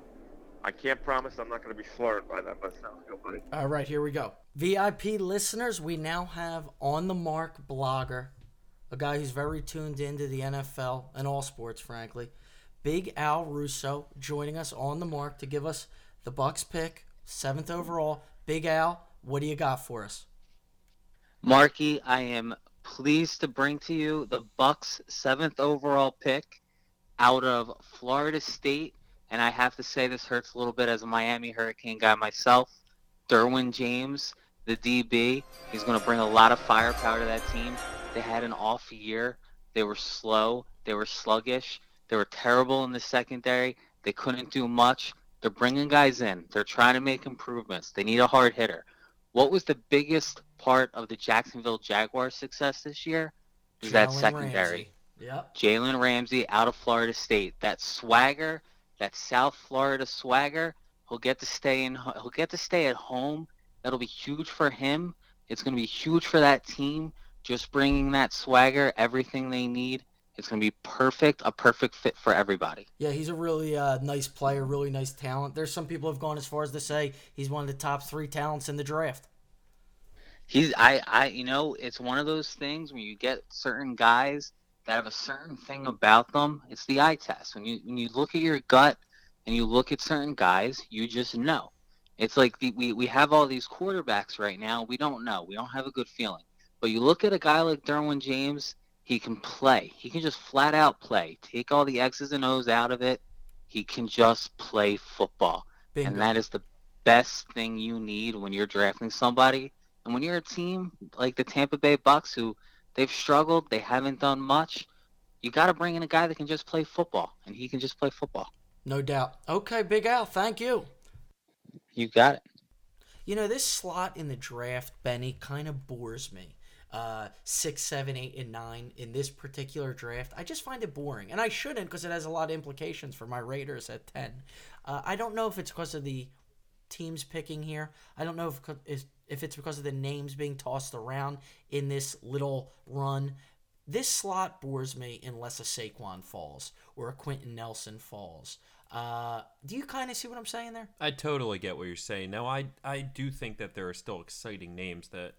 I can't promise I'm not going to be slurred by that, but sounds good, buddy. All right, here we go. VIP listeners, we now have On the Marc blogger, a guy who's very tuned into the NFL and all sports, frankly. Big Al Russo joining us On the Marc to give us the Bucks pick, seventh overall. Big Al, what do you got for us? Marky, I am pleased to bring to you the Bucks' seventh overall pick out of Florida State, and I have to say this hurts a little bit as a Miami Hurricane guy myself. Derwin James, the DB, he's going to bring a lot of firepower to that team. They had an off year. They were slow. They were sluggish. They were terrible in the secondary. They couldn't do much. They're bringing guys in. They're trying to make improvements. They need a hard hitter. What was the biggest part of the Jacksonville Jaguars' success this year? Was that secondary. Ramsey. Yep. Jalen Ramsey out of Florida State. That swagger, that South Florida swagger, he'll get to stay in. He'll get to stay at home. That'll be huge for him. It's going to be huge for that team. Just bringing that swagger, everything they need. It's going to be perfect, a perfect fit for everybody. Yeah, he's a really uh, nice player, really nice talent. There's some people have gone as far as to say he's one of the top three talents in the draft. He's I I you know it's one of those things when you get certain guys that have a certain thing about them. It's the eye test. When you when you look at your gut and you look at certain guys, you just know. It's like the, we we have all these quarterbacks right now. We don't know. We don't have a good feeling. But you look at a guy like Derwin James. He can play. He can just flat out play. Take all the X's and O's out of it. He can just play football. Bingo. And that is the best thing you need when you're drafting somebody. And when you're a team like the Tampa Bay Bucks, who they've struggled, they haven't done much, you got to bring in a guy that can just play football, and he can just play football. No doubt. Okay, Big Al, thank you. You got it. You know, this slot in the draft, Benny, kind of bores me. Uh, six, seven, eight, and nine in this particular draft. I just find it boring, and I shouldn't because it has a lot of implications for my Raiders at ten. Uh, I don't know if it's because of the teams picking here. I don't know if if it's because of the names being tossed around in this little run. This slot bores me unless a Saquon falls or a Quenton Nelson falls. Uh, do you kind of see what I'm saying there? I totally get what you're saying. Now, I I do think that there are still exciting names that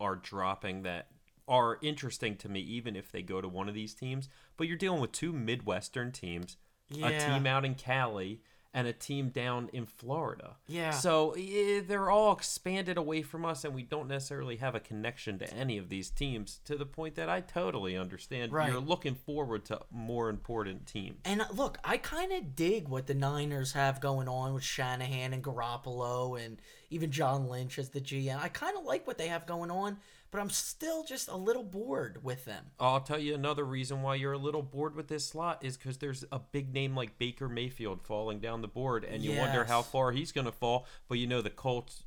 are dropping that are interesting to me, even if they go to one of these teams. But you're dealing with two Midwestern teams, a team out in Cali and a team down in Florida. Yeah. So eh, they're all expanded away from us, and we don't necessarily have a connection to any of these teams. To the point that I totally understand. Right. You're looking forward to more important teams. And uh, look, I kind of dig what the Niners have going on with Shanahan and Garoppolo and even John Lynch as the GM. I kind of like what they have going on, but I'm still just a little bored with them. I'll tell you another reason why you're a little bored with this slot is because there's a big name like Baker Mayfield falling down the board, and you wonder how far he's going to fall. But you know the Colts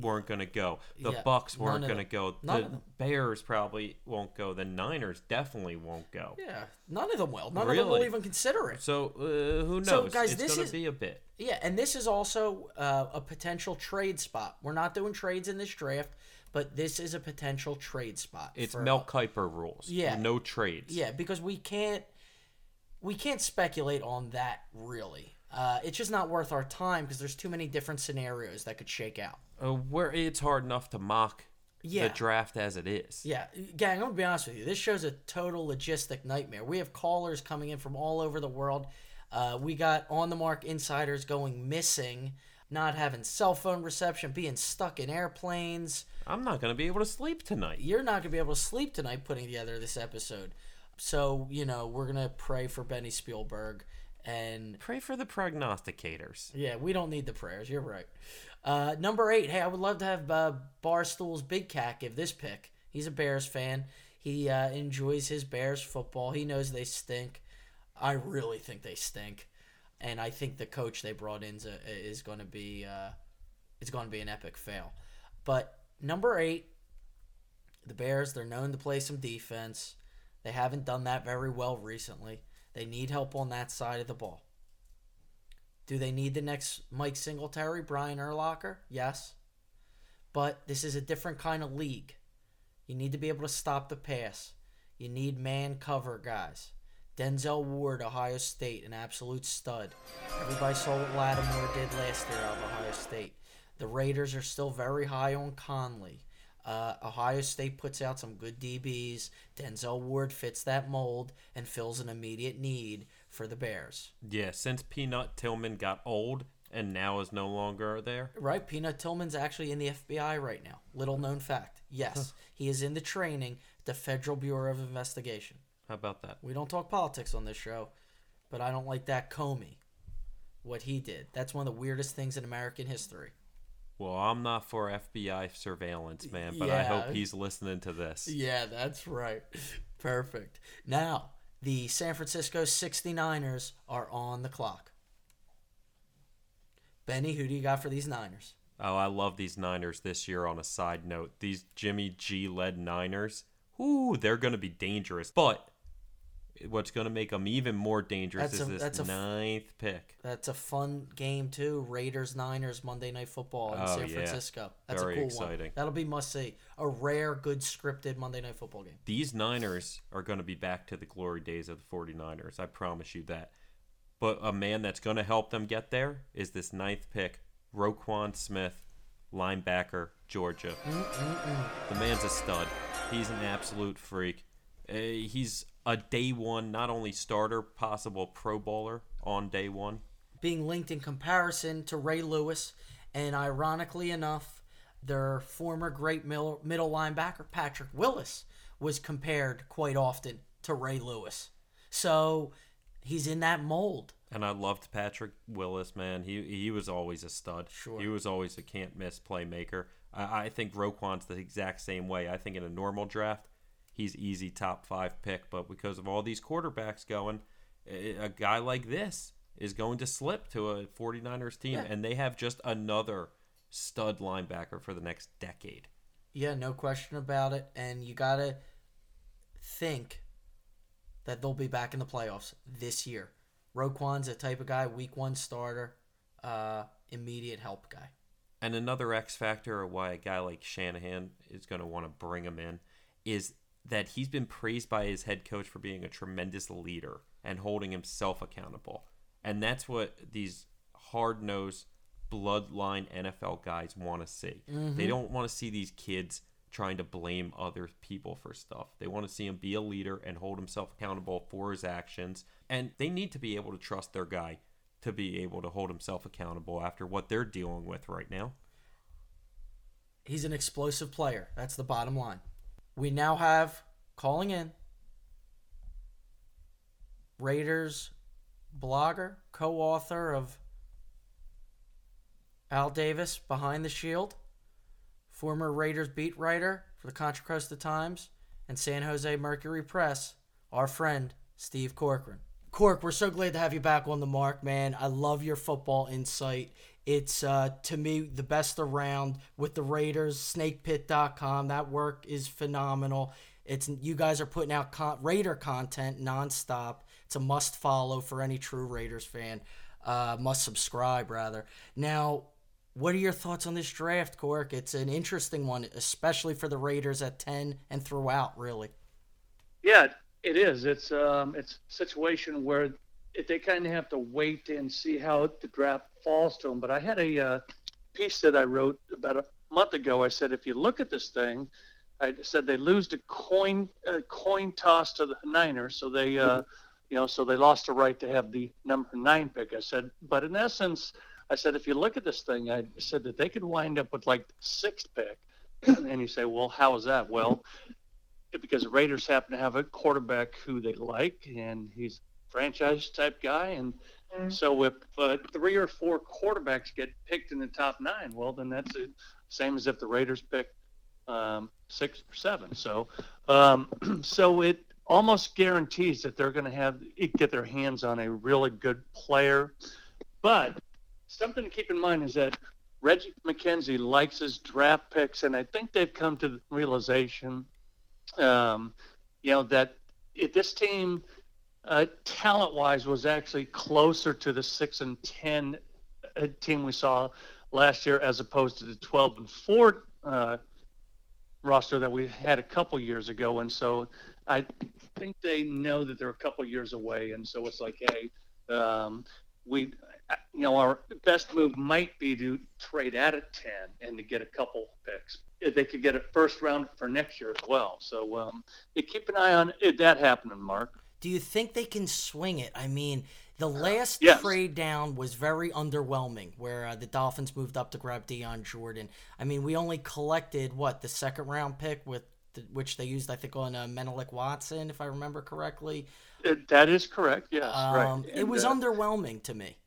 weren't going to go, the Yeah, Bucks weren't going to go, the. Bears probably won't go, the Niners definitely won't go. Yeah, none of them will. None of them will even consider it. So uh, who knows? So, guys, it's this going to is- be a bit. Yeah, and this is also uh, a potential trade spot. We're not doing trades in this draft, but this is a potential trade spot. It's for- Mel Kiper rules. Yeah. no trades. Yeah, because we can't we can't speculate on that really. Uh, it's just not worth our time because there's too many different scenarios that could shake out. Uh, where it's hard enough to mock Yeah. the draft as it is. Yeah, gang, I'm gonna be honest with you. This show's a total logistic nightmare. We have callers coming in from all over the world. Uh, we got On the Marc insiders going missing, not having cell phone reception, being stuck in airplanes. I'm not going to be able to sleep tonight. You're not gonna be able to sleep tonight putting together this episode. So you know we're gonna pray for Benny Spielberg and Pray for the prognosticators. Yeah, we don't need the prayers. You're right. Uh, number eight. Hey, I would love to have uh, Barstool's Big Cat give this pick. He's a Bears fan. He uh, enjoys his Bears football. He knows they stink. I really think they stink, and I think the coach they brought in is going to be uh, it's going to be an epic fail. But number eight, the Bears. They're known to play some defense. They haven't done that very well recently. They need help on that side of the ball. Do they need the next Mike Singletary, Brian Urlacher? Yes. But this is a different kind of league. You need to be able to stop the pass. You need man cover guys. Denzel Ward, Ohio State, an absolute stud. Everybody saw what Lattimore did last year out of Ohio State. The Raiders are still very high on Conley. Uh, Ohio State puts out some good DBs. Denzel Ward fits that mold and fills an immediate need for the Bears. Yeah, since Peanut Tillman got old and now is no longer there. Right, Peanut Tillman's actually in the FBI right now. Little known fact. Yes, he is in the training, the Federal Bureau of Investigation. How about that? We don't talk politics on this show, but I don't like that Comey. What he did. That's one of the weirdest things in American history. Well, I'm not for FBI surveillance, man, but I hope he's listening to this. Yeah, that's right. Perfect. Now, the San Francisco 69ers are on the clock. Benny, who do you got for these Niners? Oh, I love these Niners this year on a side note. These Jimmy G led Niners, ooh, they're going to be dangerous. But what's going to make them even more dangerous That's is a- this that's a ninth pick. That's a fun game too. Raiders Niners Monday Night Football in Oh, San yeah. Francisco. That's Very a cool exciting. one. That'll be must see. A rare, good scripted Monday Night Football game. These Niners are going to be back to the glory days of the 49ers. I promise you that. But a man that's going to help them get there is this ninth pick, Roquan Smith, linebacker, Georgia. The man's a stud. He's an absolute freak. Uh, he's a day one, not only starter, possible Pro Bowler on day one. Being linked in comparison to Ray Lewis, and ironically enough, their former great middle, middle linebacker Patrick Willis was compared quite often to Ray Lewis. So he's in that mold. And I loved Patrick Willis, man. He he was always a stud. Sure. He was always a can't miss playmaker. I, I think Roquan's the exact same way. I think in a normal draft, he's easy top five pick, but because of all these quarterbacks going, a a guy like this is going to slip to a 49ers team, Yeah. and they have just another stud linebacker for the next decade. Yeah, no question about it. And you got to think that they'll be back in the playoffs this year. Roquan's a type of guy, week one starter, uh, immediate help guy. And another X factor of why a guy like Shanahan is going to want to bring him in is that he's been praised by his head coach for being a tremendous leader and holding himself accountable. And that's what these hard nosed bloodline NFL guys want to see. Mm-hmm. They don't want to see these kids trying to blame other people for stuff. They want to see him be a leader and hold himself accountable for his actions. And they need to be able to trust their guy to be able to hold himself accountable after what they're dealing with right now. He's an explosive player. That's the bottom line. We now have calling in Raiders blogger, co author of Al Davis Behind the Shield, former Raiders beat writer for the Contra Costa Times and San Jose Mercury Press, our friend Steve Corkran. Cork, we're so glad to have you back On the Marc, man. I love your football insight. It's uh, to me the best around with the Raiders. SnakePit.com. That work is phenomenal. It's you guys are putting out con- Raider content nonstop. It's a must follow for any true Raiders fan. Uh, must subscribe rather. Now, what are your thoughts on this draft, Cork? It's an interesting one, especially for the Raiders at ten and throughout. Really. Yeah, it is. It's um, it's a situation where they kind of have to wait and see how the draft falls to them. But I had a uh, piece that I wrote about a month ago. I said, if you look at this thing, I said they lose the coin uh, coin toss to the Niners, so they uh, you know so they lost the right to have the number nine pick. I said, but in essence, I said if you look at this thing, I said that they could wind up with like the sixth pick. and you say, well, how is that? Well, because the Raiders happen to have a quarterback who they like, and he's franchise type guy, and so if uh, three or four quarterbacks get picked in the top nine, well, then that's the same as if the Raiders pick um, six or seven. So, um, so it almost guarantees that they're going to have get their hands on a really good player. But something to keep in mind is that Reggie McKenzie likes his draft picks, and I think they've come to the realization, um, you know, that if this team, uh, talent-wise, was actually closer to the six and ten uh, team we saw last year, as opposed to the twelve and four uh, roster that we had a couple years ago, and so I think they know that they're a couple years away, and so it's like, hey, um, we, you know, our best move might be to trade out at ten and to get a couple picks. They could get a first round for next year as well. So um, keep an eye on it, that happening, Mark. Do you think they can swing it? I mean, the last Yes. trade down was very underwhelming, where uh, the Dolphins moved up to grab Dion Jordan. I mean, we only collected what the second round pick with the, which they used, I think, on uh, Menelik Watson, if I remember correctly. That is correct. Yes, right. Um, it was uh, underwhelming to me.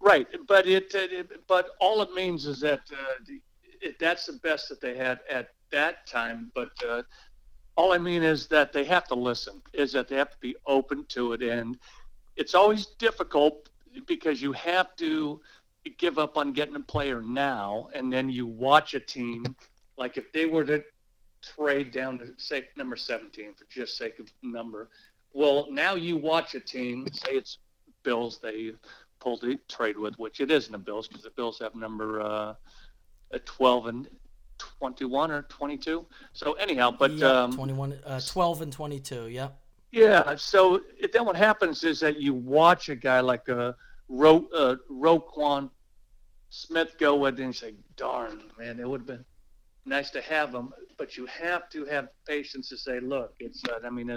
Right, but it, it, it- but all it means is that uh, the, it, that's the best that they had at that time. But uh, all I mean is that they have to listen. Is that they have to be open to it, and it's always difficult because you have to give up on getting a player now, and then you watch a team like if they were to trade down to say number 17 for just sake of number. Well, now you watch a team, say it's Bills, they pulled the trade with, which it isn't the Bills because the Bills have number uh, uh, 12 and 21 or 22. So anyhow, but Yep, um, 21, uh, 12 and 22, yep. yeah. So it, then what happens is that you watch a guy like uh, Ro, uh, Roquan Smith go with, and you say, "Darn, man, it would have been nice to have him." But you have to have patience to say, "Look, it's." Uh, I mean,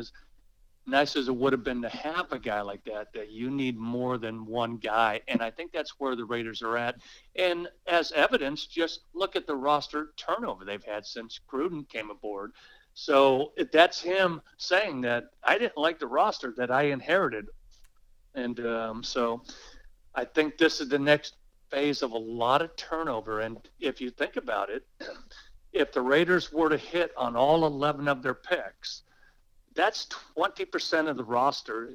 as nice as it would have been to have a guy like that, that you need more than one guy. And I think that's where the Raiders are at. And as evidence, just look at the roster turnover they've had since Gruden came aboard. So that's him saying that I didn't like the roster that I inherited. And um, so I think this is the next phase of a lot of turnover. And if you think about it, if the Raiders were to hit on all 11 of their picks, that's 20% of the roster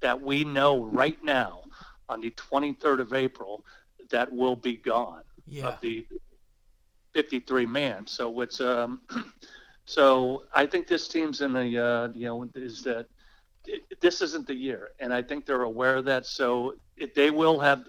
that we know right now on the 23rd of April that will be gone yeah. of the 53 man. So it's um, so I think this team's in the uh, you know is that it, this isn't the year, and I think they're aware of that. So it, they will have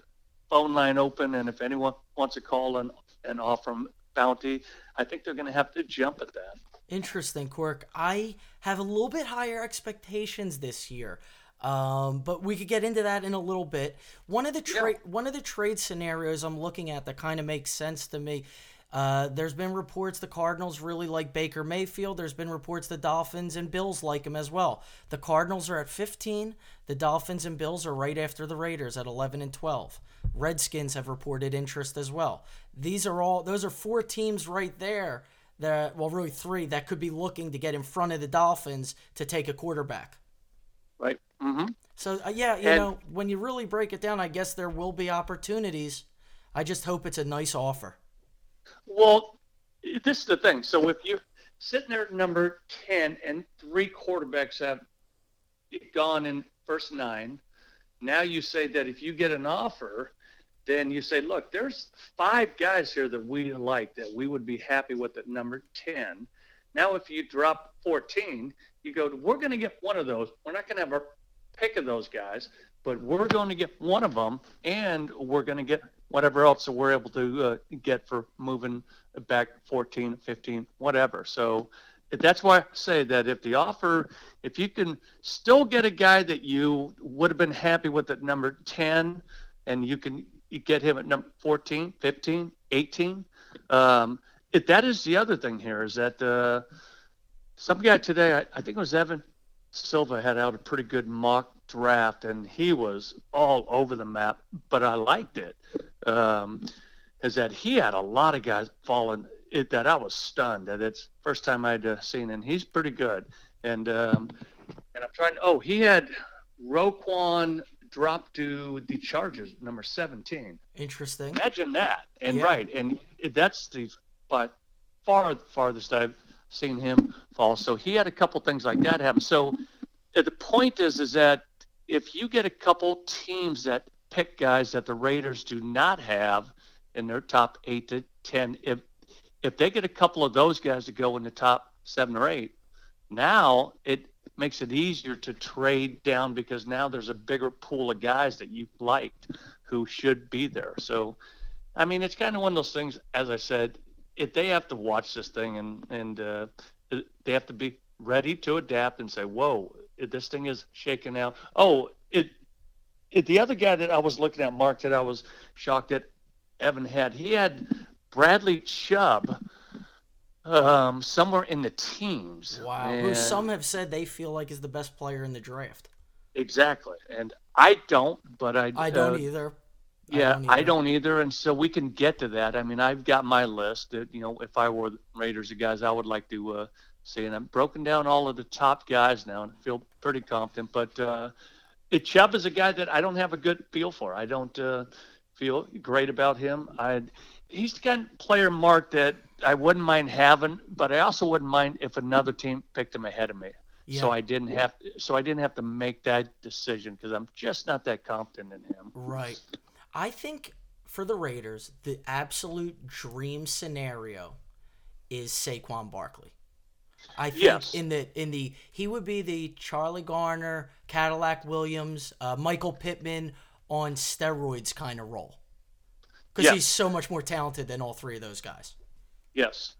phone line open, and if anyone wants to call and and offer them bounty, I think they're going to have to jump at that. Interesting, Quirk. I have a little bit higher expectations this year. Um, but we could get into that in a little bit. One of the trade yeah. one of the trade scenarios I'm looking at that kind of makes sense to me. Uh, there's been reports the Cardinals really like Baker Mayfield. There's been reports the Dolphins and Bills like him as well. The Cardinals are at 15. The Dolphins and Bills are right after the Raiders at 11 and 12. Redskins have reported interest as well. These are all those are four teams right there that well really three that could be looking to get in front of the Dolphins to take a quarterback. Right. Mm-hmm. So uh, yeah, you and, know when you really break it down, I guess there will be opportunities. I just hope it's a nice offer. Well, this is the thing. So if you're sitting there at number ten and three quarterbacks have gone in first nine, now you say that if you get an offer then you say, look, there's five guys here that we like that we would be happy with at number 10. Now, if you drop 14, you go, we're going to get one of those. We're not going to have a pick of those guys, but we're going to get one of them, and we're going to get whatever else that we're able to uh, get for moving back 14, 15, whatever. So that's why I say that if the offer, if you can still get a guy that you would have been happy with at number 10, and you can you get him at number 14, 15, 18. Um, it, that is the other thing here is that uh, some guy today, I, I, think it was Evan Silva, had out a pretty good mock draft, and he was all over the map. But I liked it. Um, is that he had a lot of guys falling. It, that I was stunned that it's first time I'd uh, seen, and he's pretty good. And um, and I'm trying. Oh, he had Roquan dropped to the Chargers, number 17. Interesting. Imagine that. And yeah. right, and that's the by far farthest I've seen him fall. So he had a couple things like that happen. So uh, the point is, is that if you get a couple teams that pick guys that the Raiders do not have in their top eight to ten, if if they get a couple of those guys to go in the top seven or eight, now it makes it easier to trade down because now there's a bigger pool of guys that you liked who should be there. So, I mean, it's kind of one of those things. As I said, if they have to watch this thing and and uh, they have to be ready to adapt and say, "Whoa, this thing is shaking out." Oh, it, it. The other guy that I was looking at, Mark, that I was shocked that Evan had, he had Bradley Chubb um, somewhere in the teams. Wow. And Who some have said they feel like is the best player in the draft. Exactly. And I don't, but I I don't uh, either. I yeah, don't I don't either. And so we can get to that. I mean, I've got my list that, you know, if I were Raiders, the guys I would like to uh, see. And I've broken down all of the top guys now and I feel pretty confident. But uh, it, Chubb is a guy that I don't have a good feel for. I don't uh, feel great about him. I he's the kind of player, Mark, that I wouldn't mind having, but I also wouldn't mind if another team picked him ahead of me. Yeah. So I didn't have so I didn't have to make that decision because I'm just not that confident in him. Right. I think for the Raiders, the absolute dream scenario is Saquon Barkley. I think yes. in the in the he would be the Charlie Garner, Cadillac Williams, uh, Michael Pittman on steroids kind of role because he's so much more talented than all three of those guys. Yes,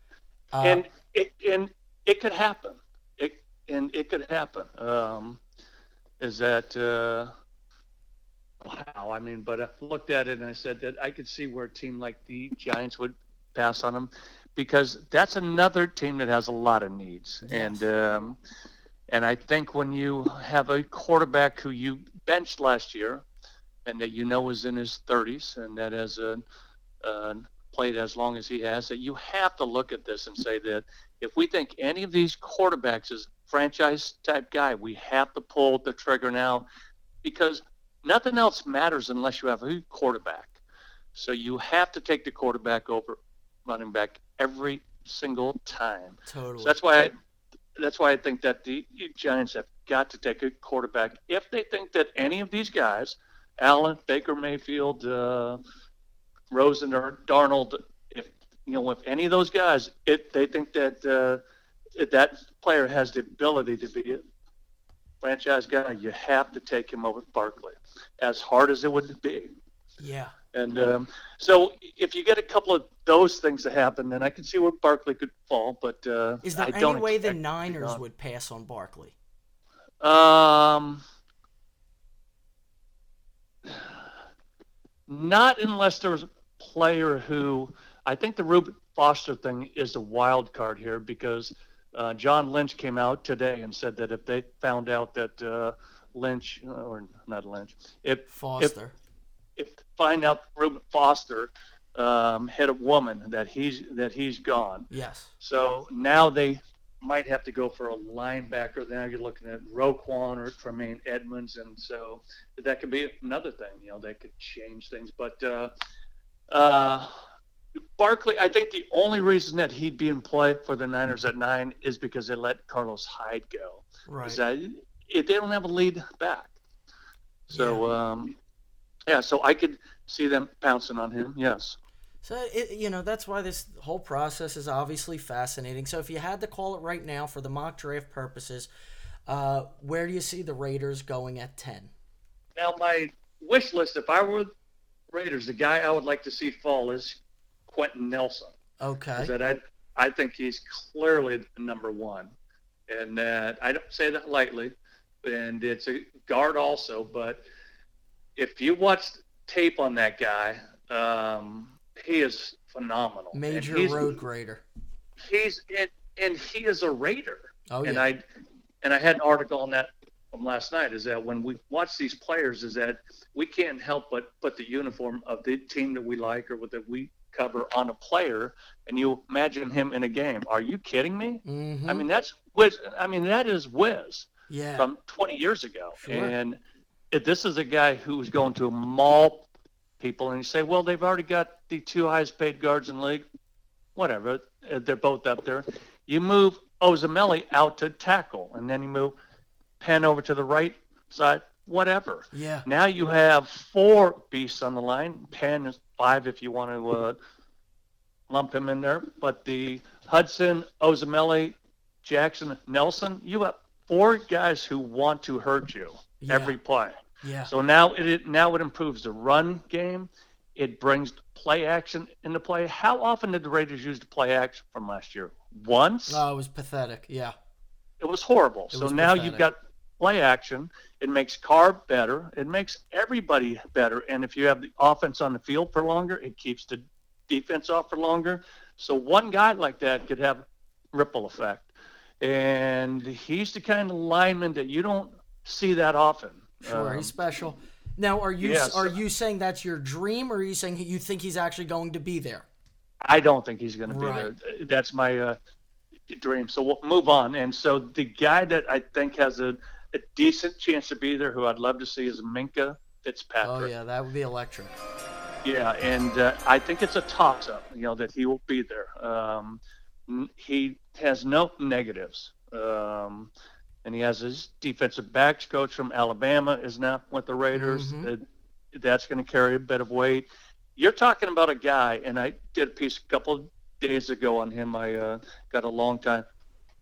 uh, and it and it could happen. It and it could happen. Um, is that uh, wow? I mean, but I looked at it and I said that I could see where a team like the Giants would pass on him because that's another team that has a lot of needs yes. and. Um, And I think when you have a quarterback who you benched last year, and that you know is in his 30s, and that has a, uh, played as long as he has, that you have to look at this and say that if we think any of these quarterbacks is franchise type guy, we have to pull the trigger now, because nothing else matters unless you have a quarterback. So you have to take the quarterback over running back every single time. Totally. So that's why I, that's why I think that the Giants have got to take a quarterback if they think that any of these guys, Allen, Baker Mayfield, uh, Rosen, or Darnold, if you know if any of those guys, if they think that uh, that player has the ability to be a franchise guy, you have to take him over Barkley, as hard as it would be. Yeah. And um, so, if you get a couple of those things to happen, then I can see where Barkley could fall. But uh, Is there I don't any way the expect him to be Niners would pass on Barkley? Um, not unless there's a player who I think the Reuben Foster thing is a wild card here because uh, John Lynch came out today and said that if they found out that uh, Lynch or not Lynch, if Foster. if, if find out Reuben Foster um, hit a woman that he's that he's gone. Yes. So now they might have to go for a linebacker. Now you're looking at Roquan or Tremaine Edmunds, and so that could be another thing. You know, that could change things. But uh, uh, Barkley, I think the only reason that he'd be in play for the Niners at nine is because they let Carlos Hyde go. Right. That if they don't have a lead back? So um, yeah, so I could see them pouncing on him. Yes. So it, you know that's why this whole process is obviously fascinating. So if you had to call it right now for the mock draft purposes, uh, where do you see the Raiders going at ten? Now, my wish list, if I were Raiders, the guy I would like to see fall is Quenton Nelson. Okay. That I, I think he's clearly the number one. And that I don't say that lightly. And it's a guard also. But if you watch tape on that guy, um, he is phenomenal. Major road grader. He's and, and he is a Raider. Oh, yeah. and. I and I had an article on that from last night. Is that when we watch these players, is that we can't help but put the uniform of the team that we like or that we cover on a player, and you imagine him in a game. Are you kidding me? Mhm. I mean, that's Wiz. I mean, that is Wiz Yeah. from 20 years ago. Sure. And if this is a guy who's going to maul people, and you say, well, they've already got the two highest paid guards in the league. Whatever, uh, they're both up there. You move Osemele out to tackle, and then you move Penn over to the right side. Whatever. Yeah. Now you have four beasts on the line. Penn is five if you want to uh, lump him in there. But the Hudson, Osemele, Jackson, Nelson, you have four guys who want to hurt you Yeah. every play. Yeah. So now it- now it improves the run game. It brings play action into play. How often did the Raiders use the play action from last year? Once. Oh, it was pathetic. Yeah. It was horrible. It so was now pathetic. you've got play action. It makes Carr better. It makes everybody better. And if you have the offense on the field for longer, it keeps the defense off for longer. So one guy like that could have ripple effect. And he's the kind of lineman that you don't see that often. Sure, Um, he's special. Now, are you yes. are you saying that's your dream, or are you saying you think he's actually going to be there? I don't think he's going to be Right. there. That's my uh, dream. So we'll move on. And so the guy that I think has a, a decent chance to be there, who I'd love to see, is Minkah Fitzpatrick. Oh yeah, that would be electric. Yeah, and uh, I think it's a toss-up, you know, that he will be there. Um, he has no negatives, um, and he has his defensive backs coach from Alabama is now with the Raiders. Mhm. Uh, that's going to carry a bit of weight. You're talking about a guy, and I did a piece a couple days ago on him. I uh, got a long time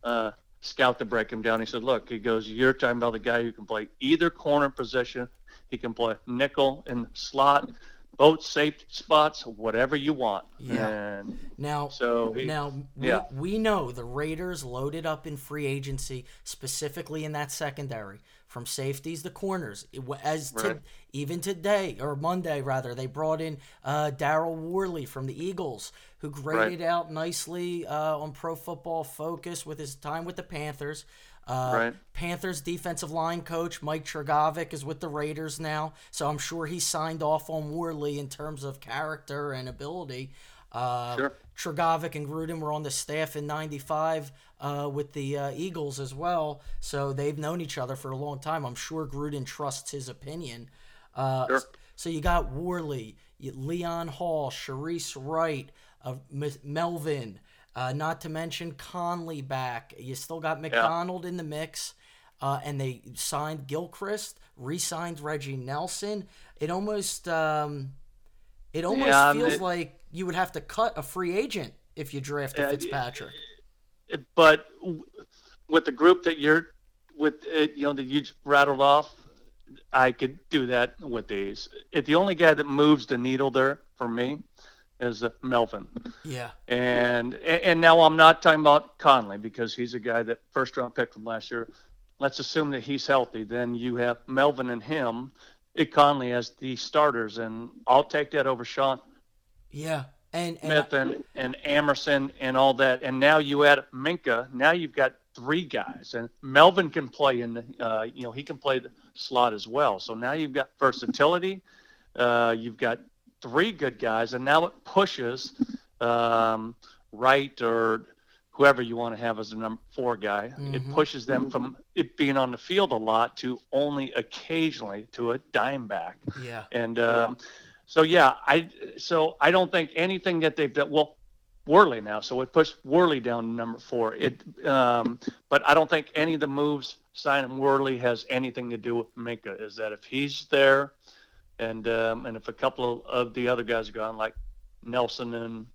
uh, scout to break him down. He said, "Look," he goes, "You're talking about the guy who can play either corner position. He can play nickel and slot, both safe spots, whatever you want." Yeah. And Now, so he- now we, yeah. we know the Raiders loaded up in free agency, specifically in that secondary, from safeties to corners. As to, Right. even today or Monday rather, they brought in uh, Daryl Worley from the Eagles, who graded out nicely uh, on Pro Football Focus with his time with the Panthers. Uh, Right. Panthers defensive line coach Mike Trgovac is with the Raiders now, so I'm sure he signed off on Worley in terms of character and ability. Uh, Sure. Tregovic and Gruden were on the staff in '95 uh, with the uh, Eagles as well, so they've known each other for a long time. I'm sure Gruden trusts his opinion. Uh, Sure. So you got Worley, Leon Hall, Shareece Wright, uh, M- Melvin, uh, not to mention Conley back. You still got McDonald in the mix, uh, and they signed Gilchrist, re-signed Reggie Nelson. It almost, um, it almost Yeah, feels it- like you would have to cut a free agent if you draft Yeah, Fitzpatrick. It- but with the group that you're with, you know, that you rattled off, I could do that with these. It, the only guy that moves the needle there for me is uh, Melvin. Yeah. And and now I'm not talking about Conley because he's a guy that first round pick from last year. Let's assume that he's healthy. Then you have Melvin and him, it Conley as the starters, and I'll take that over Sean Yeah. And, and Smith and, and Emerson and all that. And now you add Minkah. Now you've got three guys, and Melvin can play in the, uh, you know, he can play the slot as well. So now you've got versatility. Uh, you've got three good guys, and now it pushes um, Wright or whoever you want to have as a number four guy. It Mhm. pushes them from it being on the field a lot to only occasionally to a dime back. yeah. And um, so yeah, I so I don't think anything that they've done. Well, Worley now, so it pushed Worley down to number four. It, um, but I don't think any of the moves signing Worley has anything to do with Minkah. Is that if he's there, and um, and if a couple of the other guys are gone, like Nelson and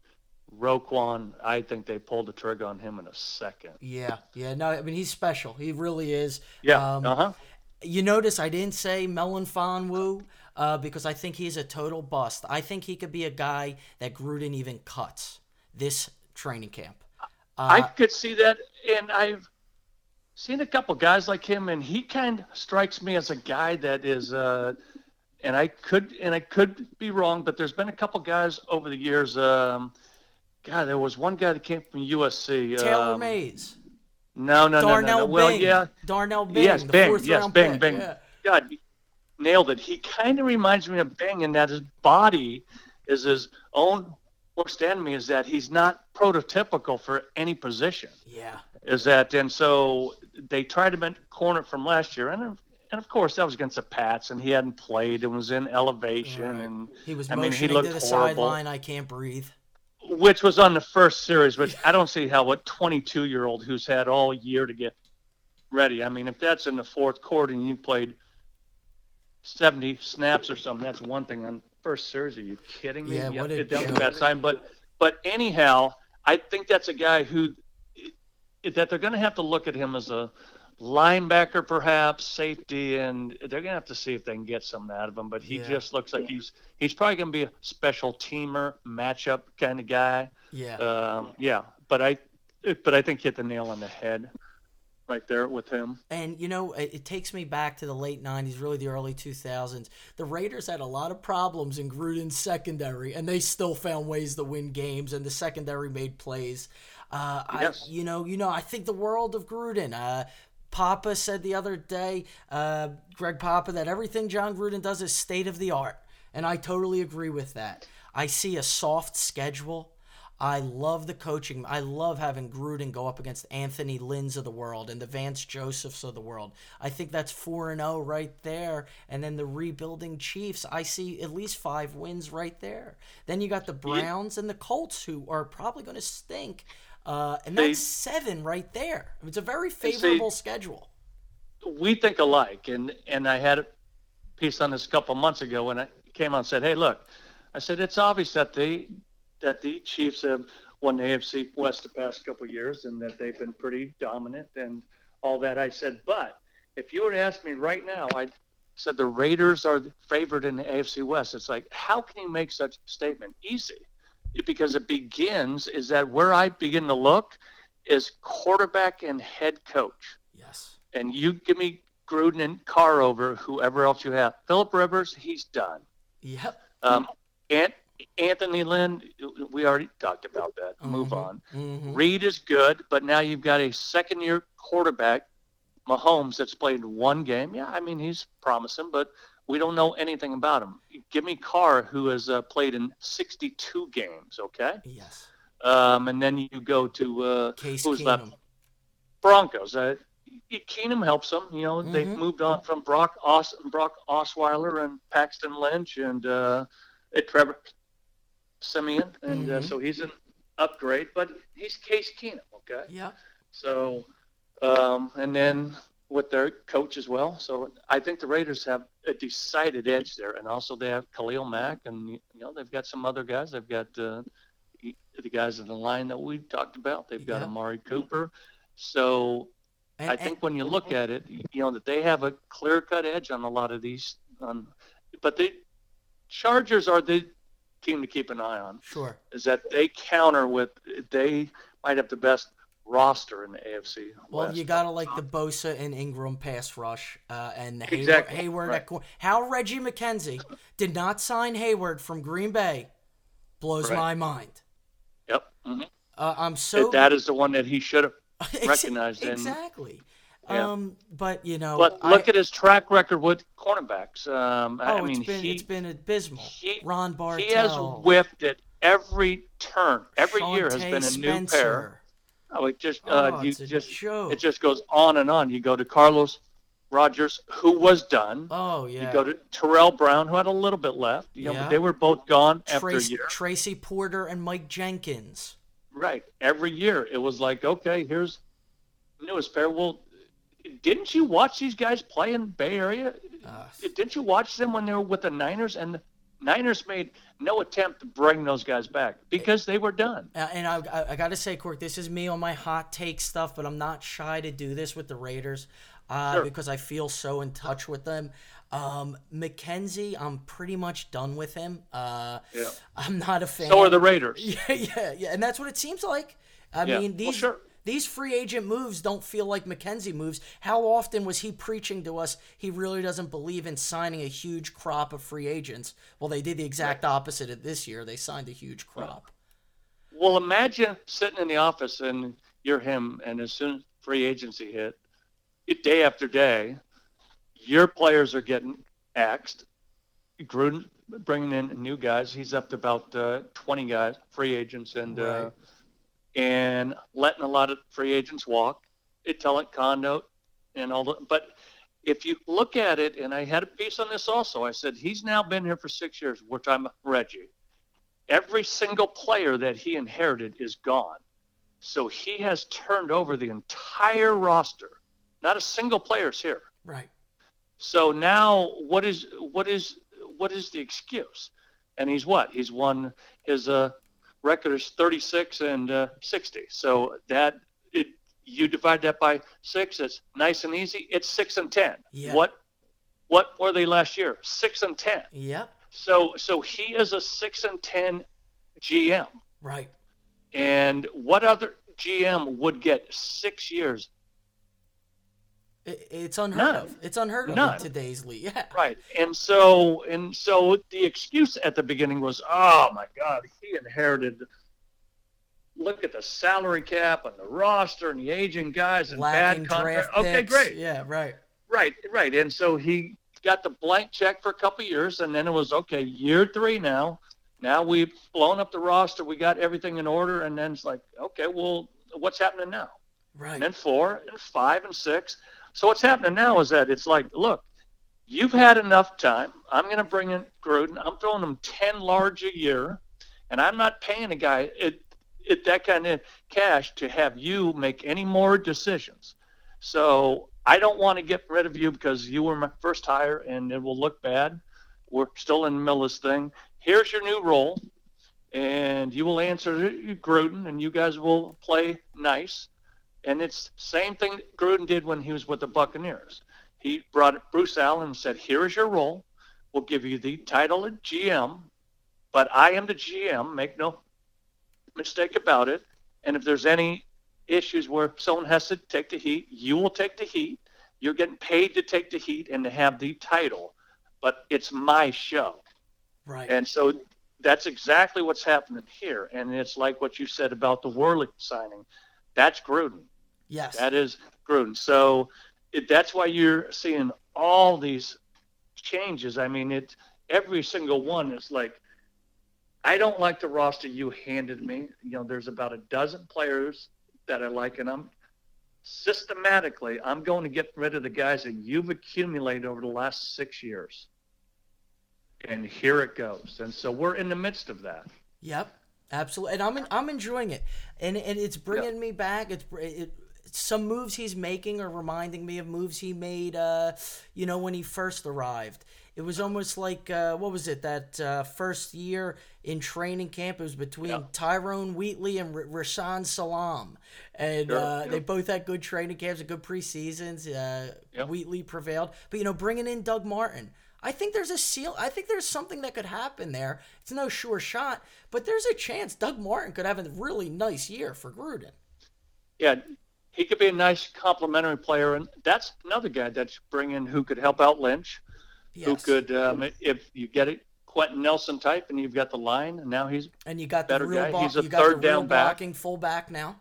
Roquan, I think they pulled the trigger on him in a second. Yeah, yeah. No, I mean he's special. He really is. Yeah. Um, uh huh. You notice I didn't say Melifonwu uh, because I think he's a total bust. I think he could be a guy that Gruden even cuts this training camp. I Uh, could see that, and I've seen a couple guys like him, and he kind of strikes me as a guy that is. Uh, and I could, and I could be wrong, but there's been a couple guys over the years. Um, God, there was one guy that came from USC. Taylor um, Mays, No, no, no, no, Darnell no. Well, Bing, yeah, Darnell Bing, yes, Bing, yes, Bing, pick. Bing. Yeah. God, nailed it. He kind of reminds me of Bing in that his body is his own worst enemy. Is that he's not prototypical for any position. yeah, Is that and so they tried to corner from last year, and and of course that was against the Pats, and he hadn't played and was in elevation, Right. and he was I mean, he looked to the horrible. sideline. I can't breathe. which was on the first series, which I don't see how a 22 year old who's had all year to get ready. I mean, if that's in the fourth quarter and you played 70 snaps or something, that's one thing. On first series, are you kidding me? Yeah, what a it, that was a joke. bad sign. But but anyhow, I think that's a guy who that they're going to have to look at him as a linebacker, perhaps safety, and they're going to have to see if they can get something out of him. But he Yeah. just looks like he's he's probably going to be a special teamer, matchup kind of guy. Yeah, Um, yeah, but I, but I think hit the nail on the head, right there with him. And you know, it, it takes me back to the late '90s, really the early 2000s. The Raiders had a lot of problems in Gruden's secondary, and they still found ways to win games, and the secondary made plays. Uh, Yes. I, you know, you know, I think the world of Gruden. Uh, Papa said the other day, uh, Greg Papa, that everything Jon Gruden does is state of the art, and I totally agree with that. I see a soft schedule. I love the coaching. I love having Gruden go up against Anthony Lynn's of the world and the Vance Josephs of the world. I think that's 4 and 0 right there. And then the rebuilding Chiefs, I see at least 5 wins right there. Then you got the Browns and the Colts who are probably going to stink. Uh, and They- that's 7 right there. It's a very see- favorable schedule. We think alike, and and I had a piece on this a couple months ago when I came on and said, hey, look, I said it's obvious that the that the Chiefs have won the AFC West the past couple of years and that they've been pretty dominant and all that. I said, but if you were to ask me right now, I said the Raiders are favored in the AFC West. It's like, how can you make such a statement? Easy. Because it begins is that where I begin to look is quarterback and head coach. Yes. And you give me Gruden and Carr over whoever else you have. Philip Rivers, he's done. Yep. Um, and Anthony Lynn, we already talked about that. Move on. Mhm. Reid is good, but now you've got a second year quarterback Mahomes that's played one game. Yeah, I mean he's promising, but we don't know anything about him. Give me Carr, who has uh, played in 62 games. Okay. Yes. Um, and then you go to uh, Case who's Keenum. left? Broncos. Uh, Keenum helps them. You know, they've Mhm. moved on from Brock Os- Brock Osweiler and Paxton Lynch and uh, Trevor Siemian, and uh, Mhm. so he's an upgrade. But he's Case Keenum. Okay. Yeah. So, um, and then with their coach as well. So I think the Raiders have a decided edge there, and also they have Khalil Mack, and you know they've got some other guys. They've got uh, the guys in the line that we talked about. They've got Yeah. Amari Cooper. So And- I think when you look at it, you know that they have a clear cut edge on a lot of these. On, but the Chargers are the team to keep an eye on. Sure. Is that they counter with they might have the best roster in the AFC. Well, you gotta like the Bosa and Ingram pass rush, uh, and Hayward, Exactly, Hayward right. at cor- how Reggie McKenzie did not sign Hayward from Green Bay blows Right. my mind. Yep. mhm. Uh, I'm so that is the one that he should have recognized. exactly. Yeah. Um, but you know, But I- look at his track record with cornerbacks. Um, oh, I mean, it's been he it's been abysmal. he- Ron Bartell, he has whiffed at every turn. Every year has been a new pair. Oh, it just Oh, uh, you a just joke. it just goes on and on. You go to Carlos Rogers, who was done. Oh yeah. You go to Tarell Brown, who had a little bit left. You know, Yeah. but they were both gone after Trace, a year. Tracy Porter and Mike Jenkins. Right. Every year it was like, okay, here's newest pair. Well, didn't you watch these guys play in Bay Area? Uh, Didn't you watch them when they were with the Niners? And the Niners made no attempt to bring those guys back because they were done. Uh, and I, I, I got to say, Cork, this is me on my hot take stuff, but I'm not shy to do this with the Raiders uh, Sure. because I feel so in touch with them. Um, McKenzie, I'm pretty much done with him. Uh, Yeah. I'm not a fan. So are the Raiders. Yeah, yeah, yeah, and that's what it seems like. I Yeah. mean, Well, these sure. These free agent moves don't feel like McKenzie moves. How often was he preaching to us he really doesn't believe in signing a huge crop of free agents? Well, they did the exact opposite of this year. They signed a huge crop. Well, imagine sitting in the office and you're him, and as soon as free agency hit, day after day, your players are getting axed. Gruden bringing in new guys. He's up to about uh, 20 guys, free agents, and uh, Right. And letting a lot of free agents walk. It telling condo and all the. But if you look at it, and I had a piece on this also. I said he's now been here for six years. We're talking about Reggie every single player that he inherited is gone. So he has turned over the entire roster. Not a single player's here. Right. So now what is what is what is the excuse? And he's what? He's won his uh, record is 36 and uh, 60. So that it you divide that by 6 it's nice and easy. It's 6 and 10. Yeah. What what were they last year? 6 and 10. Yep. So so he is a six and ten GM. Right. And what other GM would get six years? It, it's unheard None. of. It's unheard of None. in today's league. Yeah. Right. And so and so the excuse at the beginning was, oh my God, he inherited look at the salary cap and the roster and the aging guys and Lacking bad contract. draft Okay, picks. great. Yeah. Right. Right, right. And so he got the blank check for a couple of years, and then it was okay, year three now. Now we've blown up the roster, we got everything in order, and then it's like, okay, well, what's happening now? Right. And then four, and five, and six. So what's happening now is that it's like, look, you've had enough time. I'm going to bring in Gruden. I'm throwing him ten large a year, and I'm not paying a guy it, it that kind of cash to have you make any more decisions. So I don't want to get rid of you because you were my first hire and it will look bad. We're still in the middle of this thing. Here's your new role, and you will answer Gruden, and you guys will play nice. And it's same thing Gruden did when he was with the Buccaneers. He brought Bruce Allen and said, "Here is your role. We'll give you the title of GM, but I am the GM. Make no mistake about it. And if there's any issues where someone has to take the heat, you will take the heat. You're getting paid to take the heat and to have the title, but it's my show. Right. And so that's exactly what's happening here. And it's like what you said about the Worley signing. That's Gruden. Yes. That is Gruden. So it, that's why you're seeing all these changes. I mean, it every single one is like, I don't like the roster you handed me. You know, there's about a dozen players that I like, and I'm systematically I'm going to get rid of the guys that you've accumulated over the last six years. And here it goes. And so we're in the midst of that. Yep, absolutely. And I'm I'm enjoying it, and and it's bringing me back. It's it, some moves he's making are reminding me of moves he made, uh, you know, when he first arrived. It was almost like uh, what was it that uh, first year in training camp? It was between Yeah. Tyrone Wheatley and R- Rashaan Salaam, and Sure, uh, yeah. they both had good training camps and good preseasons. Uh. Wheatley prevailed, but you know, bringing in Doug Martin. I think there's a seal. I think there's something that could happen there. It's no sure shot, but there's a chance Doug Martin could have a really nice year for Gruden. Yeah, he could be a nice complementary player, and that's another guy that's bringing who could help out Lynch, who could, um, if you get it, Quenton Nelson type, and you've got the line, and now he's And you got the better real guy. block. He's a third down back. blocking fullback now.